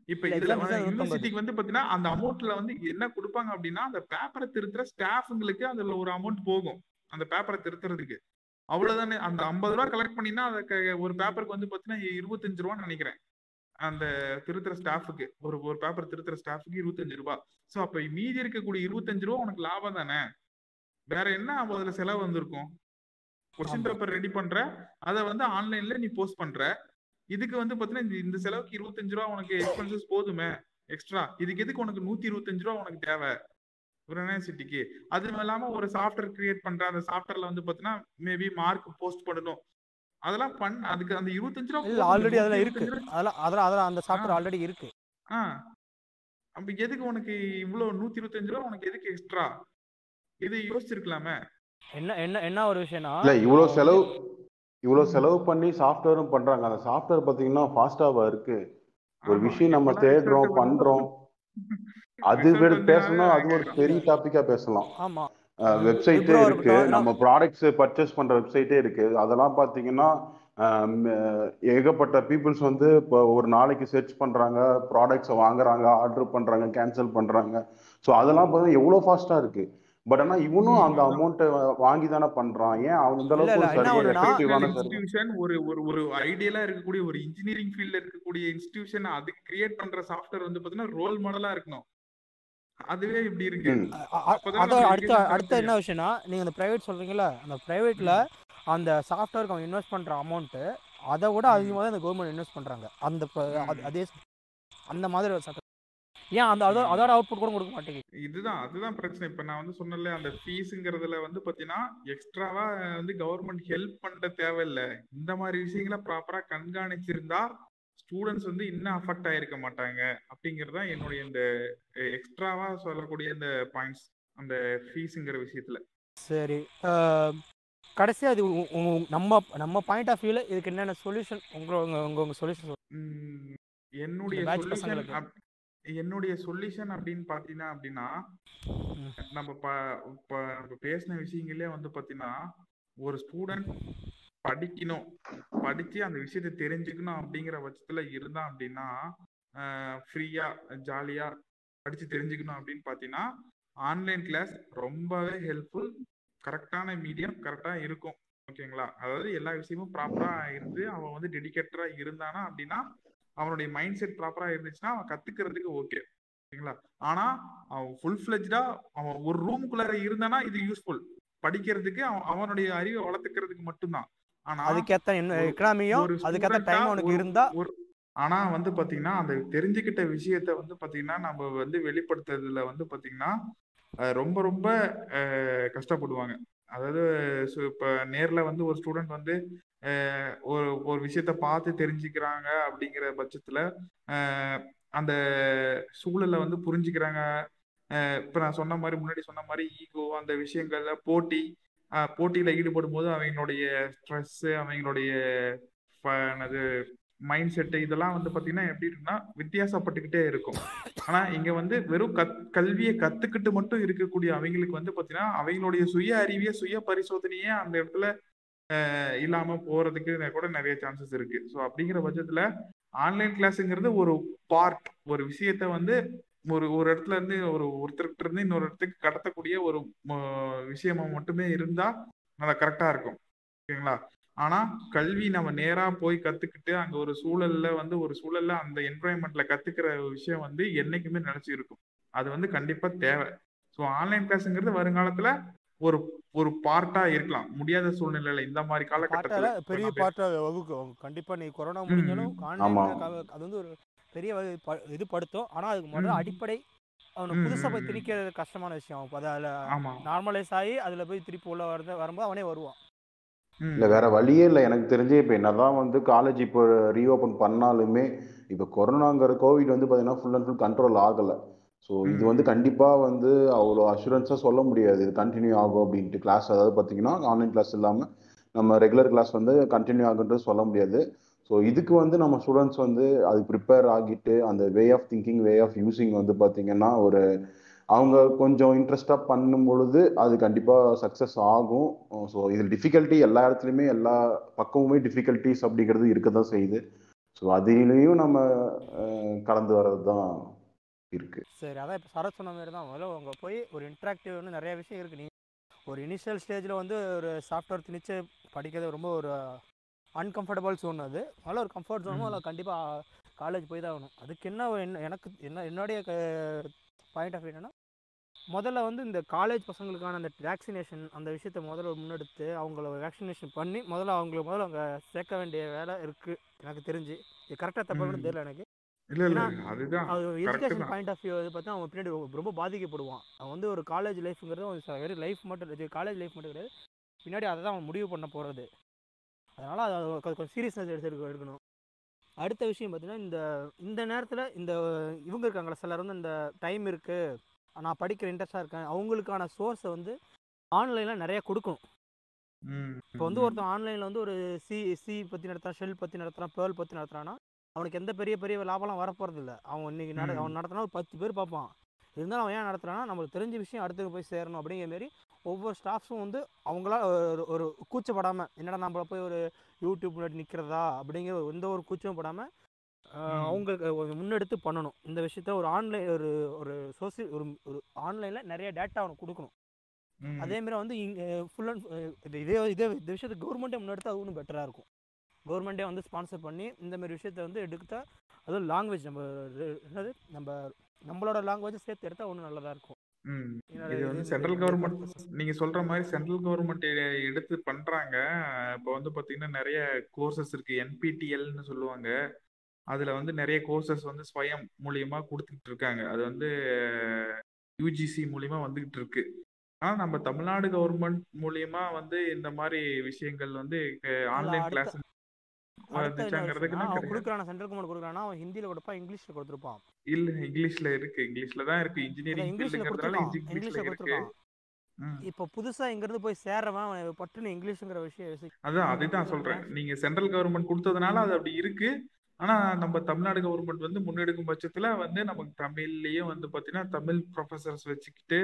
இப்ப இதுல யூனிவர்சிட்டிக்கு வந்து பாத்தீங்கன்னா அந்த அமௌண்ட்ல வந்து என்ன கொடுப்பாங்க அப்படின்னா அந்த பேப்பரை திருத்துற ஸ்டாஃபுங்களுக்கு அதுல ஒரு அமௌண்ட் போகும். அந்த பேப்பரை திருத்துறதுக்கு. அவ்வளவுதானே. அந்த ஐம்பது ரூபா கலெக்ட் பண்ணினா அதுக்கு ஒரு பேப்பருக்கு வந்து பாத்தீங்கன்னா இருபத்தஞ்சு ரூபான்னு நினைக்கிறேன். அந்த திருத்துற ஸ்டாஃபுக்கு ஒரு ஒரு பேப்பர் திருத்துற ஸ்டாஃபுக்கு இருபத்தஞ்சு ரூபா. சோ அப்ப மீதி இருக்கக்கூடிய இருபத்தஞ்சு ரூபா உனக்கு லாபம் தானே? வேற என்ன அதுல செலவு வந்திருக்கும்? கொஸ்டின் பேப்பர் ரெடி பண்ற. அதை வந்து ஆன்லைன்ல நீ போஸ்ட் பண்ற. இதுக்கு வந்து பாத்தீங்கன்னா இந்த செலவுக்கு இருபத்தஞ்சு ரூபா உனக்கு எக்ஸ்பென்சஸ் போதுமே. எக்ஸ்ட்ரா இதுக்கு எதுக்கு உனக்கு நூத்தி இருபத்தஞ்சு ரூபா உனக்கு தேவை? ஒரு யூனிவர்சிட்டிக்கு அது இல்லாம ஒரு சாஃப்ட்வேர் கிரியேட் பண்ற. அந்த சாஃப்ட்வேர்ல வந்து பாத்தீங்கன்னா மேபி மார்க் போஸ்ட் பண்ணணும். அதெல்லாம் பண்ண அதுக்கு அந்த இருபத்தஞ்சு ரூபா ஆல்ரெடி அதுல இருக்கு. அதெல்லாம் அதெல்லாம் அதெல்லாம் அந்த சாஃப்ட்வேர் ஆல்ரெடி இருக்கு. ஆ. அப்ப எதுக்கு உனக்கு இவ்வளவு நூத்தி இருபத்தஞ்சு ரூபா உனக்கு எதுக்கு எக்ஸ்ட்ரா இது யோசிச்சிருக்கலாமே. என்ன என்ன என்ன ஒரு விஷயம்னா இல்ல இவ்வளவு செலவு இவ்வளவு செலவு பண்ணி சாஃப்ட்வேரும் பண்றாங்க. அந்த சாஃப்ட்வேர் பாத்தீங்கன்னா ஃபாஸ்டாவா இருக்கு. ஒரு விஷயம் நம்ம தேடுறோம் பண்றோம். அது பேசணும் அது ஒரு பெரிய டாபிக்கா பேசலாம். ஆமா. வெப்சைட்டே இருக்கு. நம்ம ப்ராடக்ட்ஸ் பர்ச்சேஸ் பண்ற வெப்சைட்டே இருக்கு. அதெல்லாம் பாத்தீங்கன்னா ஏகப்பட்ட பீப்புள்ஸ் வந்து இப்போ ஒரு நாளைக்கு சர்ச் பண்றாங்க ப்ராடக்ட்ஸை வாங்குறாங்க ஆர்டர் பண்றாங்க கேன்சல் பண்றாங்க. ஸோ அதெல்லாம் பார்த்தா எவ்வளோ ஃபாஸ்டா இருக்கு. பட் ஆனா இவனும் அந்த அமௌண்ட்டை வாங்கி தானே பண்றான். ஏன் அவன் இந்த அளவுக்கு இன்ஸ்டிடியூஷன் ஒரு ஒரு ஒரு ஐடியலா இருக்கக்கூடிய ஒரு இன்ஜினியரிங் ஃபீல்ட்ல இருக்கக்கூடிய இன்ஸ்டிடியூஷன் அது கிரியேட் பண்ற சாஃப்ட்வேர் வந்து பாத்தீங்கன்னா ரோல் மாடலா இருக்கணும். அதுவே இப்படி இருக்கு. அடுத்த அடுத்த என்ன விஷயம்னா நீங்க அந்த பிரைவேட் சொல்றீங்கல்ல அந்த பிரைவேட்ல அந்த சாஃப்ட்வேருக்கு அவன் இன்வெஸ்ட் பண்ற அமௌண்ட் அதை விட அதிகமாக தான் இந்த கவர்மெண்ட் இன்வெஸ்ட் பண்றாங்க. அந்த அதே அந்த மாதிரி ஒரு சட்டம் ஏன் அந்த அதோட அதோட அவுட்புட் கூட கொடுக்க மாட்டேங்குது. இதுதான் அதுதான் பிரச்சனை. இப்ப நான் வந்து சொன்னல அந்த ஃபீஸ்ங்கிறதுல வந்து பாத்தீங்கன்னா எக்ஸ்ட்ராவா வந்து கவர்மெண்ட் ஹெல்ப் பண்ண தேவையில்லை. இந்த மாதிரி விஷயங்களை ப்ராப்பரா கண்காணிச்சிருந்தா ஸ்டூடெண்ட்ஸ் வந்து இன்னும் அஃபெக்ட் ஆயிருக்க மாட்டாங்க. அப்படிங்கிறது தான் என்னுடைய இந்த எக்ஸ்ட்ராவா சொல்லக்கூடிய இந்த பாயிண்ட்ஸ் அந்த ஃபீஸுங்கிற விஷயத்துல. சரி கடைசியா அது நம்ம நம்ம பாயிண்ட் ஆஃப் வியூல இதுக்கு என்னென்ன சொல்யூஷன் உங்க உங்க உங்க சொல்யூஷன் என்னுடைய சொல்யூஷன் என்னுடைய சொல்யூஷன் அப்படின்னு பாத்தீங்கன்னா அப்படின்னா நம்ம நம்ம பேசின விஷயங்களே வந்து பாத்தீங்கன்னா ஒரு ஸ்டூடெண்ட் படிக்கணும் படிச்சு அந்த விஷயத்த தெரிஞ்சுக்கணும் அப்படிங்கிற பட்சத்துல இருந்தான் அப்படின்னா ஃப்ரீயா ஜாலியா படிச்சு தெரிஞ்சுக்கணும் அப்படின்னு பாத்தீங்கன்னா ஆன்லைன் கிளாஸ் ரொம்பவே ஹெல்ப்ஃபுல் கரெக்டான மீடியம் கரெக்டா இருக்கும். ஓகேங்களா அதாவது எல்லா விஷயமும் ப்ராப்பரா இருந்து அவன் வந்து டெடிகேட்டடா இருந்தானா அப்படின்னா அவனுடைய மைண்ட் செட் ப்ராப்பரா இருந்துச்சுன்னா அவன் கத்துக்கிறதுக்கு ஓகே ஓகேங்களா ஆனா அவன் ஃபுல் ஃபிளெஜ்டா அவன் ஒரு ரூமுக்குள்ளார இருந்தானா இது யூஸ்ஃபுல் படிக்கிறதுக்கு அவன் அவனுடைய அறிவை வளர்த்துக்கிறதுக்கு மட்டும்தான். ஆனா அதுக்கேத்த எக்கனாமியும் அதுக்கேத்த டைம் அவனுக்கு இருந்தா ஒரு ஆனா வந்து பாத்தீங்கன்னா அந்த தெரிஞ்சுக்கிட்ட விஷயத்த வந்து பாத்தீங்கன்னா நம்ம வந்து வெளிப்படுத்துறதுல வந்து பாத்தீங்கன்னா ரொம்ப ரொம்ப கஷ்டப்படுவாங்க. அதாவது இப்ப நேர்ல வந்து ஒரு ஸ்டூடெண்ட் வந்து ஒரு ஒரு விஷயத்த பார்த்து தெரிஞ்சுக்கிறாங்க அப்படிங்கிற பட்சத்துல அந்த சூழலை வந்து புரிஞ்சுக்கிறாங்க. இப்ப நான் சொன்ன மாதிரி முன்னாடி சொன்ன மாதிரி ஈகோ அந்த விஷயங்கள்ல போட்டி போட்டியில ஈடுபடும் போது அவங்களுடைய ஸ்ட்ரெஸ் அவங்களுடைய என்னது மைண்ட் செட்டு இதெல்லாம் வந்து பாத்தீங்கன்னா எப்படி இருக்குன்னா வித்தியாசப்பட்டுக்கிட்டே இருக்கும். ஆனா இங்க வந்து வெறும் கத் கல்வியை கத்துக்கிட்டு மட்டும் இருக்கக்கூடிய அவங்களுக்கு வந்து பாத்தீங்கன்னா அவங்களுடைய சுய அறிவிய சுய பரிசோதனையே அந்த இடத்துல இல்லாம போறதுக்கு கூட நிறைய சான்சஸ் இருக்கு. ஸோ அப்படிங்கிற பட்சத்துல ஆன்லைன் கிளாஸுங்கிறது ஒரு பார்ட் ஒரு விஷயத்த வந்து ஒரு ஒரு இடத்துல இருந்து ஒரு ஒருத்தர்கிட்ட இருந்து இன்னொரு இடத்துக்கு கடத்தக்கூடிய ஒரு ம- விஷயமா மட்டுமே இருந்தா நல்லா கரெக்டா இருக்கும். ஓகேங்களா ஆனா கல்வி நம்ம நேரா போய் கத்துக்கிட்டு அங்க ஒரு சூழல்ல வந்து ஒரு சூழல்ல அந்த என்வரான்மெண்ட்ல கத்துக்கிற விஷயம் வந்து என்னைக்குமே நினைச்சு இருக்கும். அது வந்து கண்டிப்பா தேவை. ஸோ ஆன்லைன் கிளாஸ்ங்கிறது வருங்காலத்துல ஒரு ஒரு பார்ட்டா இருக்கலாம். முடியாத சூழ்நிலையில இந்த மாதிரி காலகட்டத்துல பெரிய நான் பே- பாட்டா வகுக்கும். கண்டிப்பா நீ கொரோனா முடிஞ்சாலும் அது வந்து ஒரு பெரிய இது படுத்தும். ஆனா அதுக்கு முதல்ல. அடிப்படை அவனுக்கு ம், புதுசா போய். திணிக்கிறது கஷ்டமான விஷயம். அதில் நார்மலைஸ் ஆகி அதுல போய் திருப்பி உள்ள வரது வரும்போது அவனே வருவான். இல்லை வேற வழியே இல்லை. எனக்கு தெரிஞ்சு இப்போ என்னதான் வந்து காலேஜ் இப்போ ரீஓப்பன் பண்ணாலுமே இப்போ கொரோனாங்கிற கோவிட் வந்து பார்த்தீங்கன்னா ஃபுல் அண்ட் ஃபுல் கண்ட்ரோல் ஆகலை. ஸோ இது. வந்து கண்டிப்பாக வந்து அவ்வளோ அஷூரன்ஸாக சொல்ல முடியாது. இது கண்டினியூ ஆகும் அப்படின்ட்டு. கிளாஸ் அதாவது பார்த்தீங்கன்னா ஆன்லைன் கிளாஸ் இல்லாமல் நம்ம ரெகுலர் கிளாஸ் வந்து கண்டினியூ ஆகுன்றது சொல்ல முடியாது. ஸோ இதுக்கு வந்து நம்ம ஸ்டூடெண்ட்ஸ் வந்து அது ப்ரிப்பேர் ஆகிட்டு அந்த way of thinking way of using வந்து பார்த்தீங்கன்னா ஒரு அவங்க கொஞ்சம் இன்ட்ரெஸ்டாக பண்ணும் பொழுது அது கண்டிப்பாக சக்ஸஸ் ஆகும். ஸோ இதில் டிஃபிகல்ட்டி எல்லா இடத்துலையுமே எல்லா பக்கமுமே டிஃபிகல்ட்டிஸ் அப்படிங்கிறது இருக்க தான் செய்யுது. ஸோ அதிலையும் நம்ம கடந்து வர்றது தான் இருக்கு. சரி அதான் இப்போ சரத் சொன்ன மாதிரி தான். முதல்ல அங்கே போய் ஒரு இன்ட்ராக்டிவ்னு நிறைய விஷயம் இருக்கு. நீ ஒரு இனிஷியல் ஸ்டேஜில் வந்து ஒரு சாஃப்ட்வேர் திணிச்சு படிக்கிறது ரொம்ப ஒரு அன்கம்ஃபர்டபுள் zone அது. அதனால ஒரு கம்ஃபர்ட் ஜோனும். அதில் கண்டிப்பாக காலேஜ் போய் தான் ஆகணும். அதுக்கு என்ன என்ன எனக்கு என்ன என்னுடைய பாயிண்ட் ஆஃப் என்னன்னா முதல்ல வந்து இந்த காலேஜ் பசங்களுக்கான அந்த வேக்சினேஷன் அந்த விஷயத்த முதல்ல முன்னெடுத்து அவங்கள வேக்சினேஷன் பண்ணி முதல்ல அவங்கள முதல்ல அங்கே சேர்க்க வேண்டிய வேலை இருக்குது எனக்கு தெரிஞ்சு. இது கரெக்டாக தப்பாக ம். தெரியல எனக்கு. இல்ல இல்ல. அதுதான் அது எஜுகேஷன் பாயிண்ட் ஆஃப் வியூ பார்த்தா அவன் பின்னாடி ரொம்ப- பாதிக்கப்படுவான். அவன் வந்து ஒரு காலேஜ் லைஃப்ங்கிறது வெறும் லைஃப் மட்டும் இது காலேஜ் லைஃப் மட்டும் கிடையாது. பின்னாடி அதை தான் அவன் முடிவு பண்ண போகிறது அதனால் அது கொஞ்சம் சீரியஸ்னஸ் எடுத்து எடுக்கணும். அடுத்த விஷயம் பார்த்தீங்கன்னா இந்த இந்த நேரத்தில் இந்த இவங்க இருக்காங்களா சிலர் வந்து இந்த டைம் இருக்குது நான் படிக்கிற இன்ட்ரெஸ்டாக இருக்கேன். அவங்களுக்கான சோர்ஸை வந்து ஆன்லைனில் நிறைய கொடுக்கணும். ம், இப்போ வந்து ஒருத்தன் ஆன்லைனில் வந்து ஒரு சி சி பற்றி நடத்துகிறான் ஷெல் பற்றி நடத்துகிறான் பேர்ல் பற்றி நடத்துகிறான்னா அவனுக்கு எந்த பெரிய பெரிய லாபம்லாம் வரப்போகிறது இல்லை அவன் இன்னைக்கு நட. அவன் நடத்தினா ஒரு பத்து பேர் பார்ப்பான் இருந்தாலும் அவன் ஏன் நடத்துறான்னா நம்மளுக்கு தெரிஞ்ச விஷயம் அடுத்தவங்க போய் சேரணும் அப்படிங்கிற மாரி ஒவ்வொரு ஸ்டாஃப்ஸும் வந்து அவங்களா ஒரு ஒரு கூச்சப்படாமல் என்னடா நம்மள போய் ஒரு யூடியூப் முன்னாடி நிற்கிறதா அப்படிங்கிற ஒரு எந்த ஒரு கூச்சமும் படாமல். அவங்க முன்னெடுத்து பண்ணணும் இந்த விஷயத்த ஒரு ஆன்லைன் ஒரு ஒரு சோசியல் ஒரு ஒரு ஆன்லைனில் நிறைய டேட்டா அவனுக்கு கொடுக்கணும் ம். அதே மாதிரி வந்து இங்கே ஃபுல் அண்ட் இதே இதே இந்த விஷயத்தை கவர்மெண்ட்டே முன்னெடுத்து அது இன்னும் பெட்டராக இருக்கும் கவர்மெண்ட்டே வந்து ஸ்பான்சர் பண்ணி இந்த மாதிரி விஷயத்த வந்து எடுத்தா அதுவும் லாங்குவேஜ் நம்ம என்னது? நம்ம நம்மளோட லாங்குவேஜ் சேர்த்து எடுத்தால் ஒன்றும் நல்லதாக இருக்கும். இது வந்து சென்ட்ரல் கவர்மெண்ட் நீங்க சொல்ற மாதிரி சென்ட்ரல் கவர்மெண்ட் எடுத்து பண்றாங்க. இப்போ வந்து பாத்தீங்கன்னா நிறைய கோர்சஸ் இருக்கு. என்பிடிஎல்னு சொல்லுவாங்க. அதுல வந்து நிறைய கோர்சஸ் வந்து ஸ்வயம் மூலியமா கொடுத்துட்டு இருக்காங்க. அது வந்து யூஜிசி மூலியமா வந்துகிட்டு இருக்கு. ஆனா நம்ம தமிழ்நாடு கவர்மெண்ட் மூலியமா வந்து இந்த மாதிரி விஷயங்கள் வந்து ஆன்லைன் கிளாஸ் அவன் கொடுக்குறான சென்ட்ரல் கவர்மெண்ட் கொடுக்குறானா அவன் ஹிந்தியில் கொடுப்பான் இங்கிலீஷில் கொடுத்துருப்பான். இல்ல இங்கிலீஷ்ல இருக்கு. இங்கிலீஷ்ல தான் இருக்கு. இன்ஜினியரிங் இங்கிலீஷில் கொடுத்துருக்கான். இங்கிலீஷ்ல கொடுத்துருக்கான். இப்போ புதுசாக இங்கேருந்து போய் சேர்றவன் பட்டுன்னு இங்கிலீஷுங்கிற விஷயம் அதான் அதுதான் சொல்றேன். நீங்க சென்ட்ரல் கவர்மெண்ட் கொடுத்ததுனால அது அப்படி இருக்கு. ஆனா நம்ம தமிழ்நாடு கவர்மெண்ட் வந்து முன்னெடுக்கும் பட்சத்துல வந்து நமக்கு தமிழ்லயே வந்து பாத்தீங்கன்னா தமிழ் ப்ரொஃபசர்ஸ் வச்சுக்கிட்டு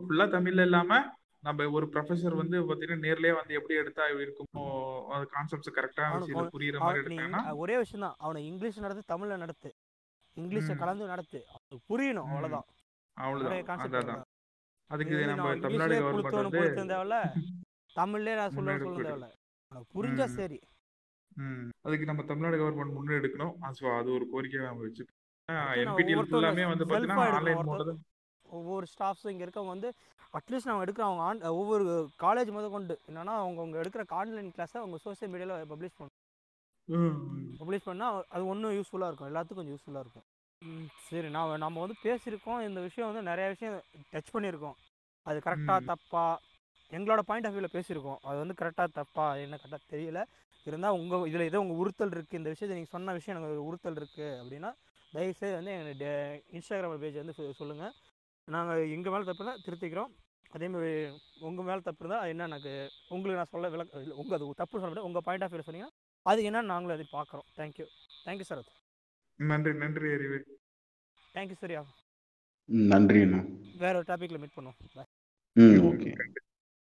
ஃபுல்லா தமிழ்ல இல்லாம நம்ம ஒரு ப்ரொஃபசர் வந்து பாத்தீங்கன்னா நேர்லயே வந்து எப்படி எடுத்தா இருக்குமோ அந்த கான்செப்ட்ஸ் அவன் புரியுற மாதிரி எடுத்தாங்கன்னா ஒரே விஷயம் தான் அவனை இங்கிலீஷ் நடத்து தமிழில் நடத்து. இங்கிலீஷை கலந்து நடத்து. புரியணும் அவ்வளவுதான். அதுதான் அதுக்கு நம்ம தமிழ்நாடு கவர்மெண்ட் வந்து தமிழ்லேயே நான் சொல்ல சொல்ல தேவையில்ல. புரிஞ்சா. சரி. அதுக்கு நம்ம தமிழ்நாடு கவர்மெண்ட் முன்னெடுக்கணும் ஸோ அது ஒரு கோரிக்கையை நம்ம வச்சு என்பிடிஎல் ஃபுல்லாமே வந்து பார்த்தீங்கன்னா ஆன்லைன் ஒவ்வொரு ஸ்டாஃப்ஸும் இங்கே இருக்கவங்க வந்து அட்லீஸ்ட் அவங்க எடுக்கிற அவங்க ஆன் ஒவ்வொரு காலேஜ் முத கொண்டு. என்னன்னா அவங்க அவங்க எடுக்கிற ஆன்லைன் கிளாஸை அவங்க சோஷியல் மீடியாவில் பப்ளிஷ் பண்ணணும் பப்ளிஷ் பண்ணால் அது ஒன்றும் யூஸ்ஃபுல்லாக இருக்கும். எல்லாத்துக்கும் கொஞ்சம் யூஸ்ஃபுல்லாக இருக்கும். சரி நான் நம்ம வந்து பேசியிருக்கோம். இந்த விஷயம் வந்து நிறைய விஷயம் டச் பண்ணியிருக்கோம். அது கரெக்டாக ம். தப்பா? எங்களோட பாயிண்ட் ஆஃப் வியூவில் பேசியிருக்கோம். அது வந்து கரெக்டாக தப்பா? என்ன கரெக்டாக தெரியல. இருந்தால் உங்கள் இதில் ஏதோ உங்கள் உறுத்தல் இருக்குது இந்த விஷயத்தை நீங்கள் சொன்ன விஷயம் எனக்கு உறுத்தல் இருக்குது அப்படின்னா தயவுசெய்து வந்து எங்கள் இன்ஸ்டாகிராம் பேஜ் வந்து சொல்லுங்கள் நாங்கள் எங்கள் மேலே தப்பு இருந்தால் திருத்திக்கிறோம். அதேமாதிரி உங்கள் மேலே தப்பு இருந்தால் என்ன எனக்கு உங்களுக்கு நான் சொல்ல விளக்க இல்லை உங்கள் அது தப்பு சொல்ல முடியாது. உங்கள் பாயிண்ட் ஆஃப் வியூவில் சொன்னீங்கன்னா அது என்னன்னு நாங்களும் அதை பார்க்குறோம் தேங்க்யூ தேங்க்யூ சார் நன்றி நன்றி அறிவு. தேங்க்யூ சரியா? நன்றி வேற ஒரு டாப்பிக்கில் மீட் பண்ணுவோம். ம் ஓகே